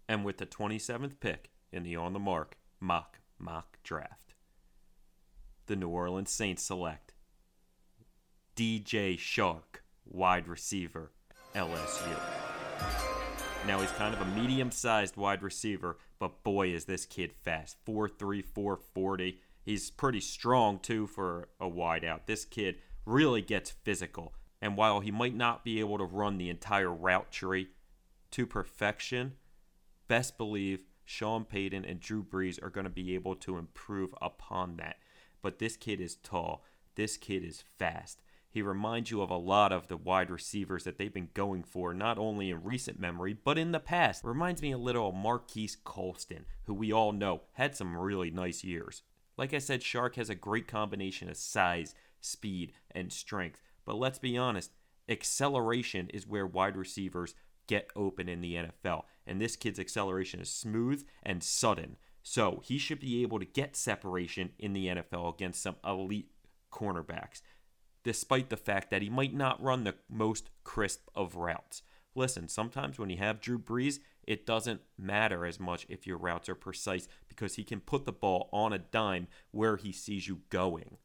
And with the 27th pick in the on the Marc mock mock draft, the New Orleans Saints select DJ Chark, wide receiver, LSU. Now he's kind of a medium-sized wide receiver, but boy is this kid fast. 4'3", 440. He's pretty strong too for a wideout. This kid really gets physical. And while he might not be able to run the entire route tree to perfection, best believe Sean Payton and Drew Brees are going to be able to improve upon that. But this kid is tall. This kid is fast. He reminds you of a lot of the wide receivers that they've been going for, not only in recent memory, but in the past. Reminds me a little of Marquise Colston, who we all know had some really nice years. Like I said, Chark has a great combination of size, speed, and strength. But let's be honest, acceleration is where wide receivers get open in the NFL. And this kid's acceleration is smooth and sudden. So he should be able to get separation in the NFL against some elite cornerbacks despite the fact that he might not run the most crisp of routes. Listen, sometimes when you have Drew Brees, it doesn't matter as much if your routes are precise because he can put the ball on a dime where he sees you going.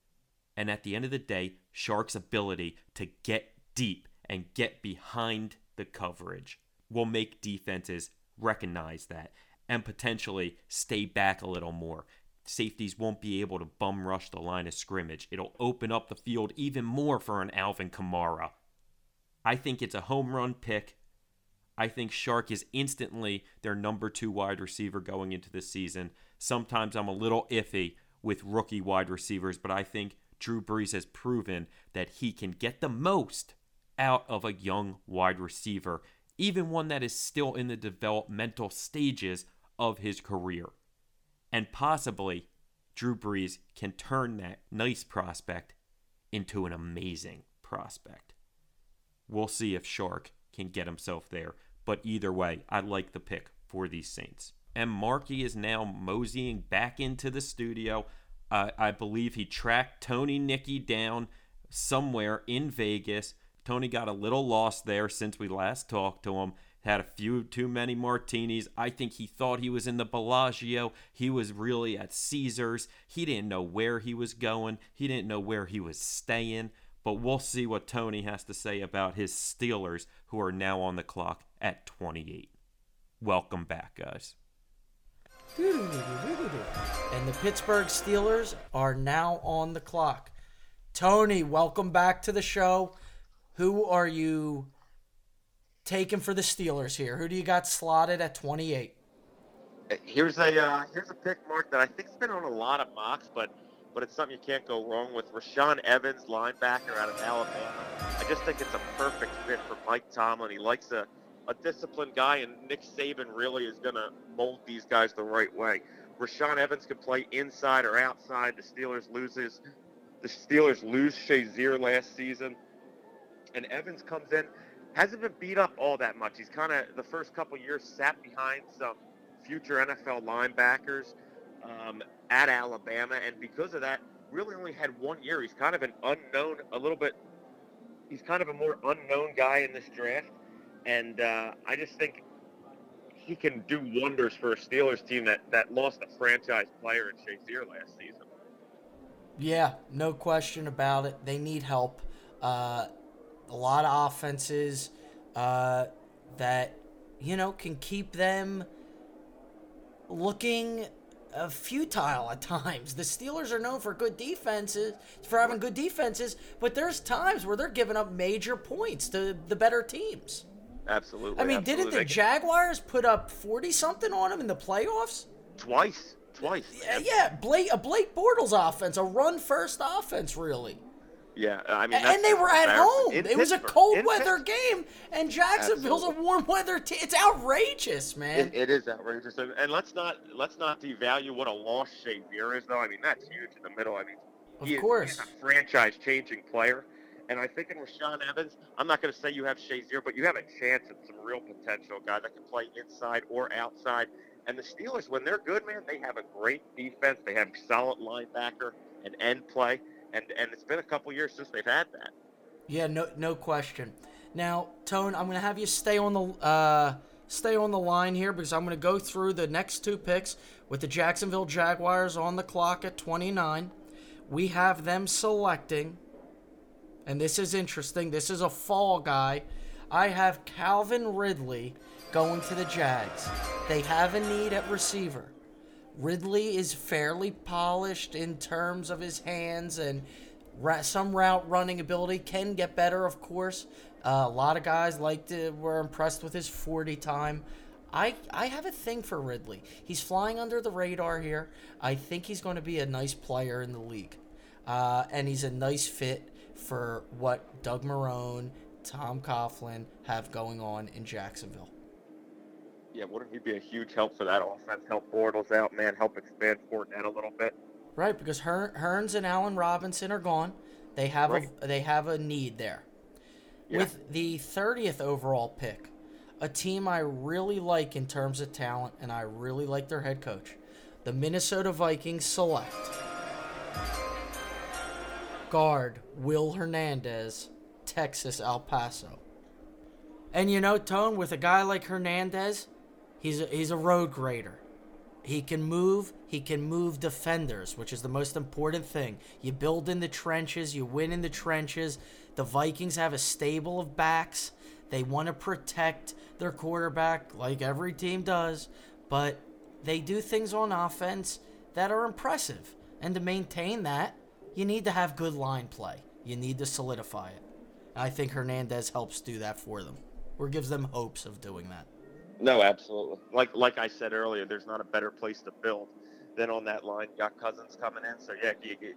And at the end of the day, Chark's ability to get deep and get behind the coverage will make defenses recognize that and potentially stay back a little more safeties won't be able to bum rush the line of scrimmage. It'll open up the field even more for an Alvin Kamara. I think it's a home run pick. I think Chark is instantly their number two wide receiver going into the season. Sometimes I'm a little iffy with rookie wide receivers, but I think Drew Brees has proven that he can get the most out of a young wide receiver, even one that is still in the developmental stages of his career. And possibly Drew Brees can turn that nice prospect into an amazing prospect. We'll see if Chark can get himself there. But either way, I like the pick for these Saints. And Markey is now moseying back into the studio. Uh, I believe he tracked Tony Nicky down somewhere in Vegas. Tony got a little lost there since we last talked to him had a few too many martinis. I think he thought he was in the Bellagio. He was really at Caesars. He didn't know where he was going, he didn't know where he was staying. But we'll see what Tony has to say about his Steelers, who are now on the clock at 28. Welcome back, guys. And the Pittsburgh Steelers are now on the clock. Tony, welcome back to the show. Who are you taking for the Steelers here? Who do you got slotted at 28? Here's a uh, here's a pick, Mark, that I think's been on a lot of mocks, but but it's something you can't go wrong with. Rashaan Evans, linebacker out of Alabama. I just think it's a perfect fit for Mike Tomlin. He likes a, a disciplined guy, and Nick Saban really is going to mold these guys the right way. Rashaan Evans can play inside or outside. The Steelers loses. The Steelers lose Shazier last season, and Evans comes in hasn't been beat up all that much. He's kind of the first couple years sat behind some future NFL linebackers um, at Alabama, and because of that, really only had one year. He's kind of an unknown, a little bit. He's kind of a more unknown guy in this draft, and uh, I just think he can do wonders for a Steelers team that that lost a franchise player in Shazier last season. Yeah, no question about it. They need help. Uh, a lot of offenses uh, that you know can keep them looking uh, futile at times. The Steelers are known for good defenses, for having good defenses, but there's times where they're giving up major points to the better teams. Absolutely. I mean, absolutely. didn't the Jaguars put up forty something on them in the playoffs? Twice. Twice. Yeah, yeah. Blake, a Blake Bortles offense, a run first offense, really. Yeah, I mean, and they were at home. It was a cold In weather game, and Jacksonville's a warm weather team. It's outrageous, man. It, it is outrageous, and, and let's not let's not devalue what a loss Shazier is, though. I mean, that's huge in the middle. I mean, Of he is- course. he's a franchise-changing player, and I think in Rashaan Evans, I'm not going to say you have Shazier, but you have a chance at some real potential guy that can play inside or outside. And the Steelers, when they're good, man, they have a great defense. They have solid linebacker and end play, and and it's been a couple years since they've had that. Yeah, no, no question. Now, Tone, I'm gonna have you stay on the uh, stay on the line here because I'm gonna go through the next two picks with the Jacksonville Jaguars on the clock at 29. We have them selecting, and this is interesting. This is a fall guy. I have Calvin Ridley going to the Jags. They have a need at receiver. Ridley is fairly polished in terms of his hands and ra- some route running ability can get better, of course. Uh, a lot of guys liked it, were impressed with his 40 time. I, I have a thing for Ridley. He's flying under the radar here. I think he's going to be a nice player in the league. Uh, and he's a nice fit for what Doug Marrone, Tom Coughlin have going on in Jacksonville. Yeah, wouldn't he be a huge help for that offense? Help Bortles out, man. Help expand Fournette a little bit. Right, because Hearn, Hurns and Allen Robinson are gone. They have Right. a they have a need there. With the 30th overall pick, a team I really like in terms of talent, and I really like their head coach, the Minnesota Vikings select guard Will Hernandez, Texas El Paso. And you know, Tone, with a guy like Hernandez, he's a, he's a road grader. He can move. He can move defenders, which is the most important thing. You build in the trenches. You win in the trenches. The Vikings have a stable of backs. They want to protect their quarterback, like every team does, but they do things on offense that are impressive. And to maintain that, you need to have good line play. You need to solidify it. I think Hernandez helps do that for them, or gives them hopes of doing that. No, absolutely. Like like I said earlier, there's not a better place to build than on that line. You got Cousins coming in, so yeah, you, you,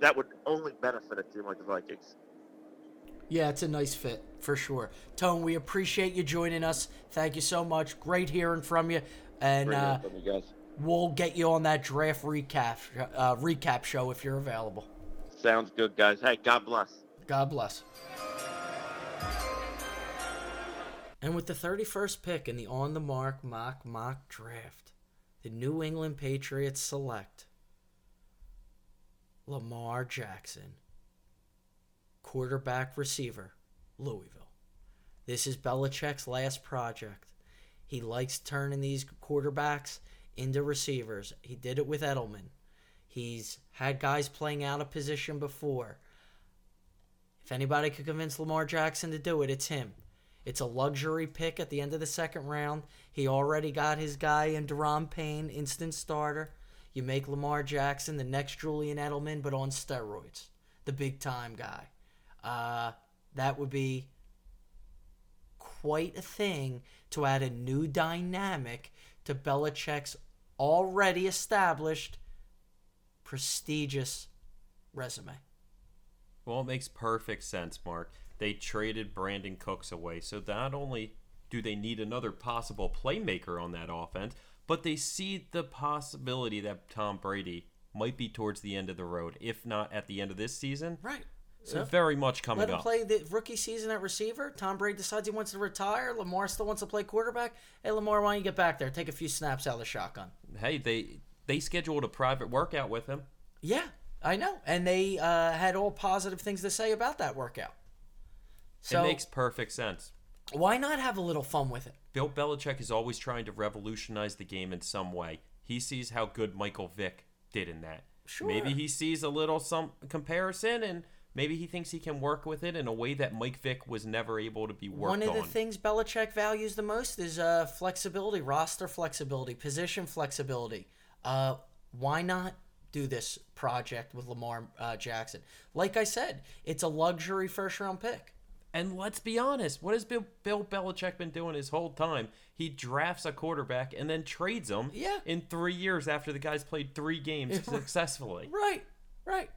that would only benefit a team like the Vikings. Yeah, it's a nice fit for sure. Tone, we appreciate you joining us. Thank you so much. Great hearing from you, and uh, from you guys. we'll get you on that draft recap uh, recap show if you're available. Sounds good, guys. Hey, God bless. God bless. And with the 31st pick in the on the Marc mock mock draft, the New England Patriots select Lamar Jackson, quarterback receiver, Louisville. This is Belichick's last project. He likes turning these quarterbacks into receivers. He did it with Edelman. He's had guys playing out of position before. If anybody could convince Lamar Jackson to do it, it's him. It's a luxury pick at the end of the second round. He already got his guy in Da'Ron Payne, instant starter. You make Lamar Jackson the next Julian Edelman, but on steroids, the big time guy. Uh, that would be quite a thing to add a new dynamic to Belichick's already established prestigious resume. Well, it makes perfect sense, Marc. They traded Brandin Cooks away, so not only do they need another possible playmaker on that offense, but they see the possibility that Tom Brady might be towards the end of the road, if not at the end of this season. Right. So very much coming Let him up. play the rookie season at receiver. Tom Brady decides he wants to retire. Lamar still wants to play quarterback. Hey, Lamar, why don't you get back there? Take a few snaps out of the shotgun. Hey, they they scheduled a private workout with him. Yeah, I know. And they uh, had all positive things to say about that workout. So it makes perfect sense. why not have a little fun with it? Bill Belichick is always trying to revolutionize the game in some way. He sees how good Michael Vick did in that. Sure. Maybe he sees a little some comparison and maybe he thinks he can work with it in a way that Mike Vick was never able to be worked One of on. the things Belichick values the most is uh, flexibility, roster flexibility, position flexibility. Uh, why not do this project with Lamar uh, Jackson? Like I said, it's a luxury first round pick. And let's be honest, what has Bill, Bill Belichick been doing his whole time? He drafts a quarterback and then trades him Yeah. in three years after the guy's played three games successfully. Right, right.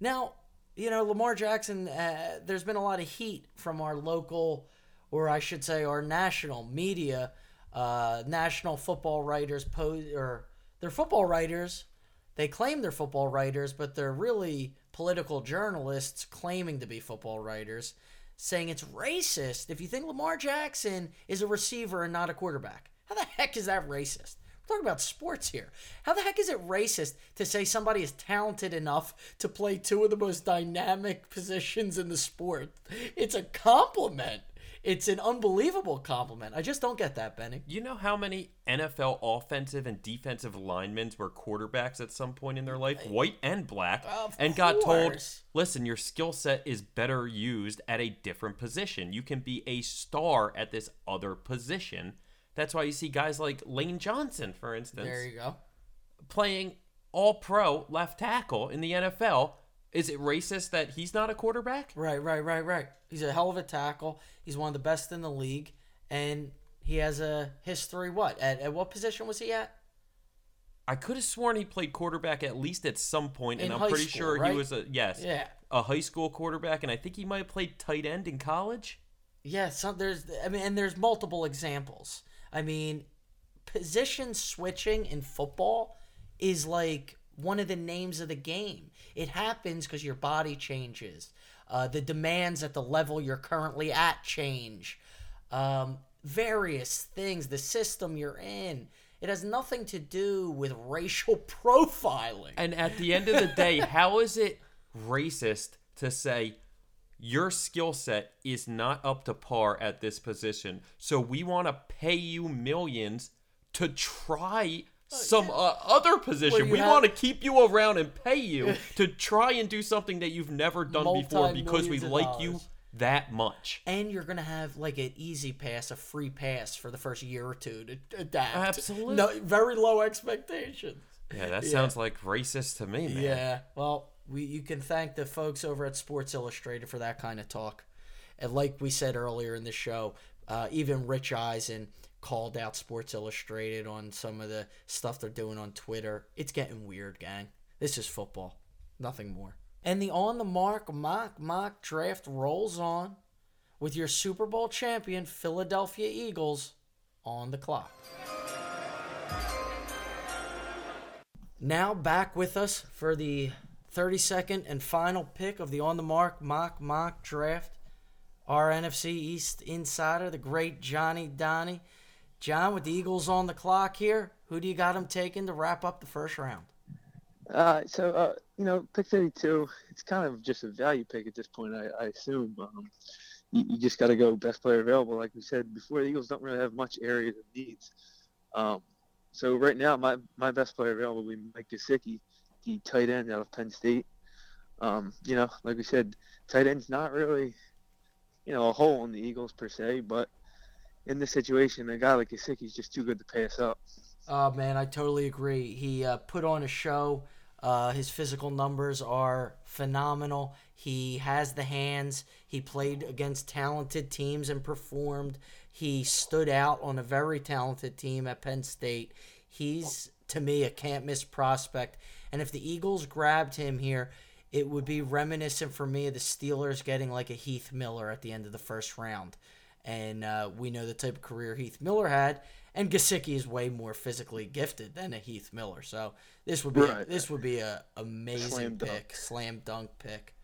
Now, you know, Lamar Jackson, uh, there's been a lot of heat from our local, or I should say, our national media, uh, national football writers, or they're football writers. They claim they're football writers, but they're really political journalists claiming to be football writers, saying it's racist if you think Lamar Jackson is a receiver and not a quarterback. How the heck is that racist? We're talking about sports here. How the heck is it racist to say somebody is talented enough to play two of the most dynamic positions in the sport? It's a compliment. It's an unbelievable compliment. I just don't get that, Benny. You know how many NFL offensive and defensive linemen were quarterbacks at some point in their life, white and black, Of and got told, course. listen, your skill set is better used at a different position. You can be a star at this other position. That's why you see guys like Lane Johnson, for instance, There you go. playing all pro left tackle in the NFL. Is it racist that he's not a quarterback? Right, right, right, right. He's a hell of a tackle. He's one of the best in the league, and he has a history. What at, at what position was he at? I could have sworn he played quarterback at least at some point, and In I'm high pretty school, sure right? he was a yes. Yeah. a high school quarterback, and I think he might have played tight end in college. Yeah, some there's I mean and there's multiple examples. I mean, position switching in football is like one of the names of the game. It happens because your body changes. Uh, the demands at the level you're currently at change. Um, various things, the system you're in. It has nothing to do with racial profiling. And at the end of the day, how is it racist to say your skill set is not up to par at this position? So we want to pay you millions to try some uh, other position. We have- want to keep you around and pay you to try and do something that you've never done before because we like you that much. And you're gonna have like an easy pass, a free pass for the first year or two to adapt. Absolutely. No, very low expectations. Yeah, that Yeah. sounds like racist to me, man. Yeah. Well, we you can thank the folks over at Sports Illustrated for that kind of talk. And like we said earlier in the show, uh, even Rich Eisen called out Sports Illustrated on some of the stuff they're doing on Twitter. It's getting weird, gang. This is football, nothing more. And the on the Marc mock mock draft rolls on with your Super Bowl champion Philadelphia Eagles on the clock. Now back with us for the 32nd and final pick of the on the Marc mock mock draft. Our NFC East insider, the great Johnny Donnie. John, with the Eagles on the clock here, who do you got them taking to wrap up the first round? Uh, so uh, you know, pick 32. It's kind of just a value pick at this point, I, I assume. Um, you, you just got to go best player available, like we said before. The Eagles don't really have much areas of needs. Um, so right now, my my best player available would be Mike Gesicki, the tight end out of Penn State. Um, you know, like we said, tight end's not really, you know, a hole in the Eagles per se, but in this situation, a guy like Gesicki's just too good to pass up. Oh man, I totally agree. He uh, put on a show. Uh, his physical numbers are phenomenal. He has the hands. He played against talented teams and performed. He stood out on a very talented team at Penn State. He's to me a can't miss prospect. And if the Eagles grabbed him here, it would be reminiscent for me of the Steelers getting like a Heath Miller at the end of the first round. And uh, we know the type of career Heath Miller had, and Gesicki is way more physically gifted than a Heath Miller. So this would be Right. this would be a amazing Slam dunk. pick, slam dunk pick.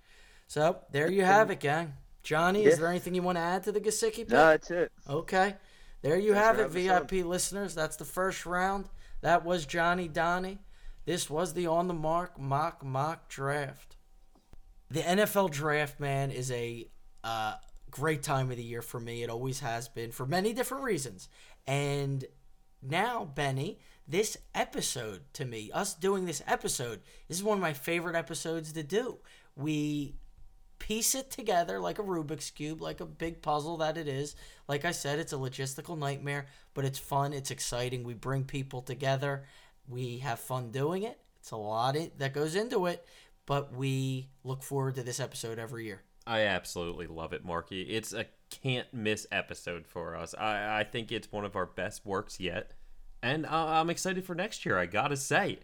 So there you have it, gang. Johnny, is there anything you want to add to the Gesicki pick? No, that's it. Okay. There you Thanks have it, VIP listeners. That's the first round. That was Johnny Donnie. This was the on the Marc mock mock draft. The NFL draft, man, is a uh, great time of the year for me. It always has been for many different reasons. And now, Benny, this episode to me, us doing this episode, this is one of my favorite episodes to do. We piece it together like a Rubik's Cube, like a big puzzle that it is. Like I said, it's a logistical nightmare, but it's fun, it's exciting. We bring people together, we have fun doing it. It's a lot that goes into it, but we look forward to this episode every year. I absolutely love it, Marky. It's a can't miss episode for us. I, I think it's one of our best works yet. And I, I'm excited for next year, I gotta say.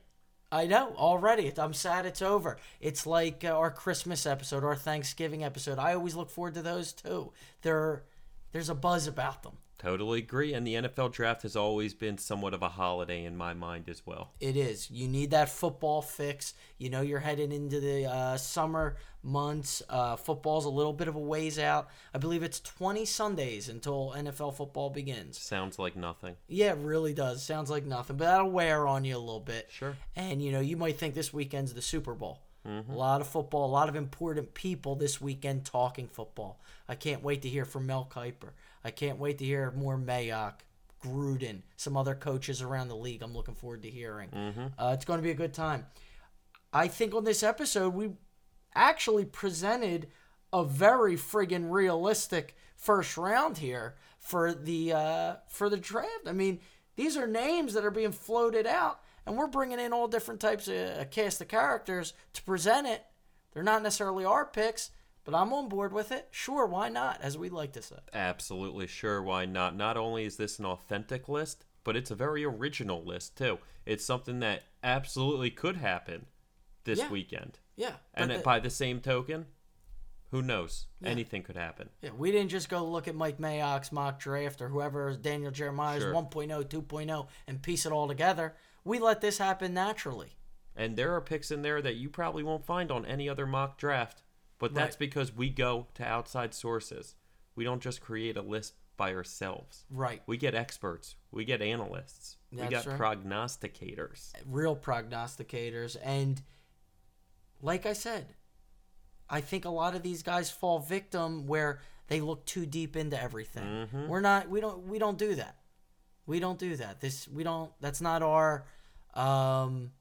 I know already. I'm sad it's over. It's like uh, our Christmas episode, our Thanksgiving episode. I always look forward to those too. There, there's a buzz about them. Totally agree. And the NFL draft has always been somewhat of a holiday in my mind as well. It is. You need that football fix. You know you're heading into the uh, summer months. Uh, football's a little bit of a ways out. I believe it's 20 Sundays until NFL football begins. Sounds like nothing. Yeah, it really does. Sounds like nothing, but that'll wear on you a little bit. Sure. And you know, you might think this weekend's the Super Bowl. Mhm. A lot of football, a lot of important people this weekend talking football. I can't wait to hear from Mel Kiper. I can't wait to hear more Mayock, Gruden, some other coaches around the league. I'm looking forward to hearing. Mhm. Uh, it's going to be a good time. I think on this episode we actually presented a very friggin' realistic first round here for the uh, for the draft. I mean, these are names that are being floated out, and we're bringing in all different types of a cast of characters to present it. They're not necessarily our picks, but I'm on board with it. Sure, why not? As we like to say. Absolutely sure. Why not? Not only is this an authentic list, but it's a very original list, too. It's something that absolutely could happen this Yeah. weekend. Yeah, And the- by the same token, who knows? Yeah. Anything could happen. Yeah, we didn't just go look at Mike Mayock's mock draft or whoever Daniel Jeremiah's Sure. 1.0, 2.0 and piece it all together. We let this happen naturally. And there are picks in there that you probably won't find on any other mock draft. But that's Right. because we go to outside sources. We don't just create a list by ourselves. Right. We get experts. We get analysts. we got right. prognosticators. real prognosticators. And like I said, I think a lot of these guys fall victim where they look too deep into everything. Mhm. We're not we don't we don't do that. We don't do that. This we don't that's not our um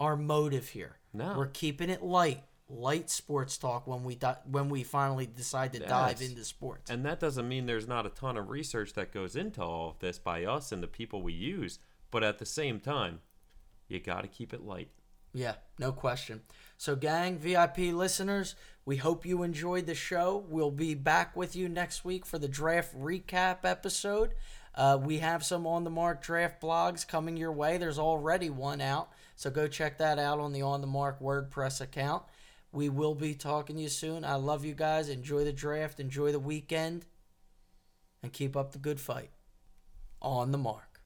our motive here. No. We're keeping it light. Light sports talk when we di- when we finally decide to dive into sports. And that doesn't mean there's not a ton of research that goes into all of this by us and the people we use. But at the same time, you got to keep it light. Yeah, no question. So, gang, VIP listeners, we hope you enjoyed the show. We'll be back with you next week for the draft recap episode. Uh, we have some on the Marc draft blogs coming your way. There's already one out, so go check that out on the on the Marc WordPress account. We will be talking to you soon. I love you guys. Enjoy the draft. Enjoy the weekend. And keep up the good fight. On the Marc.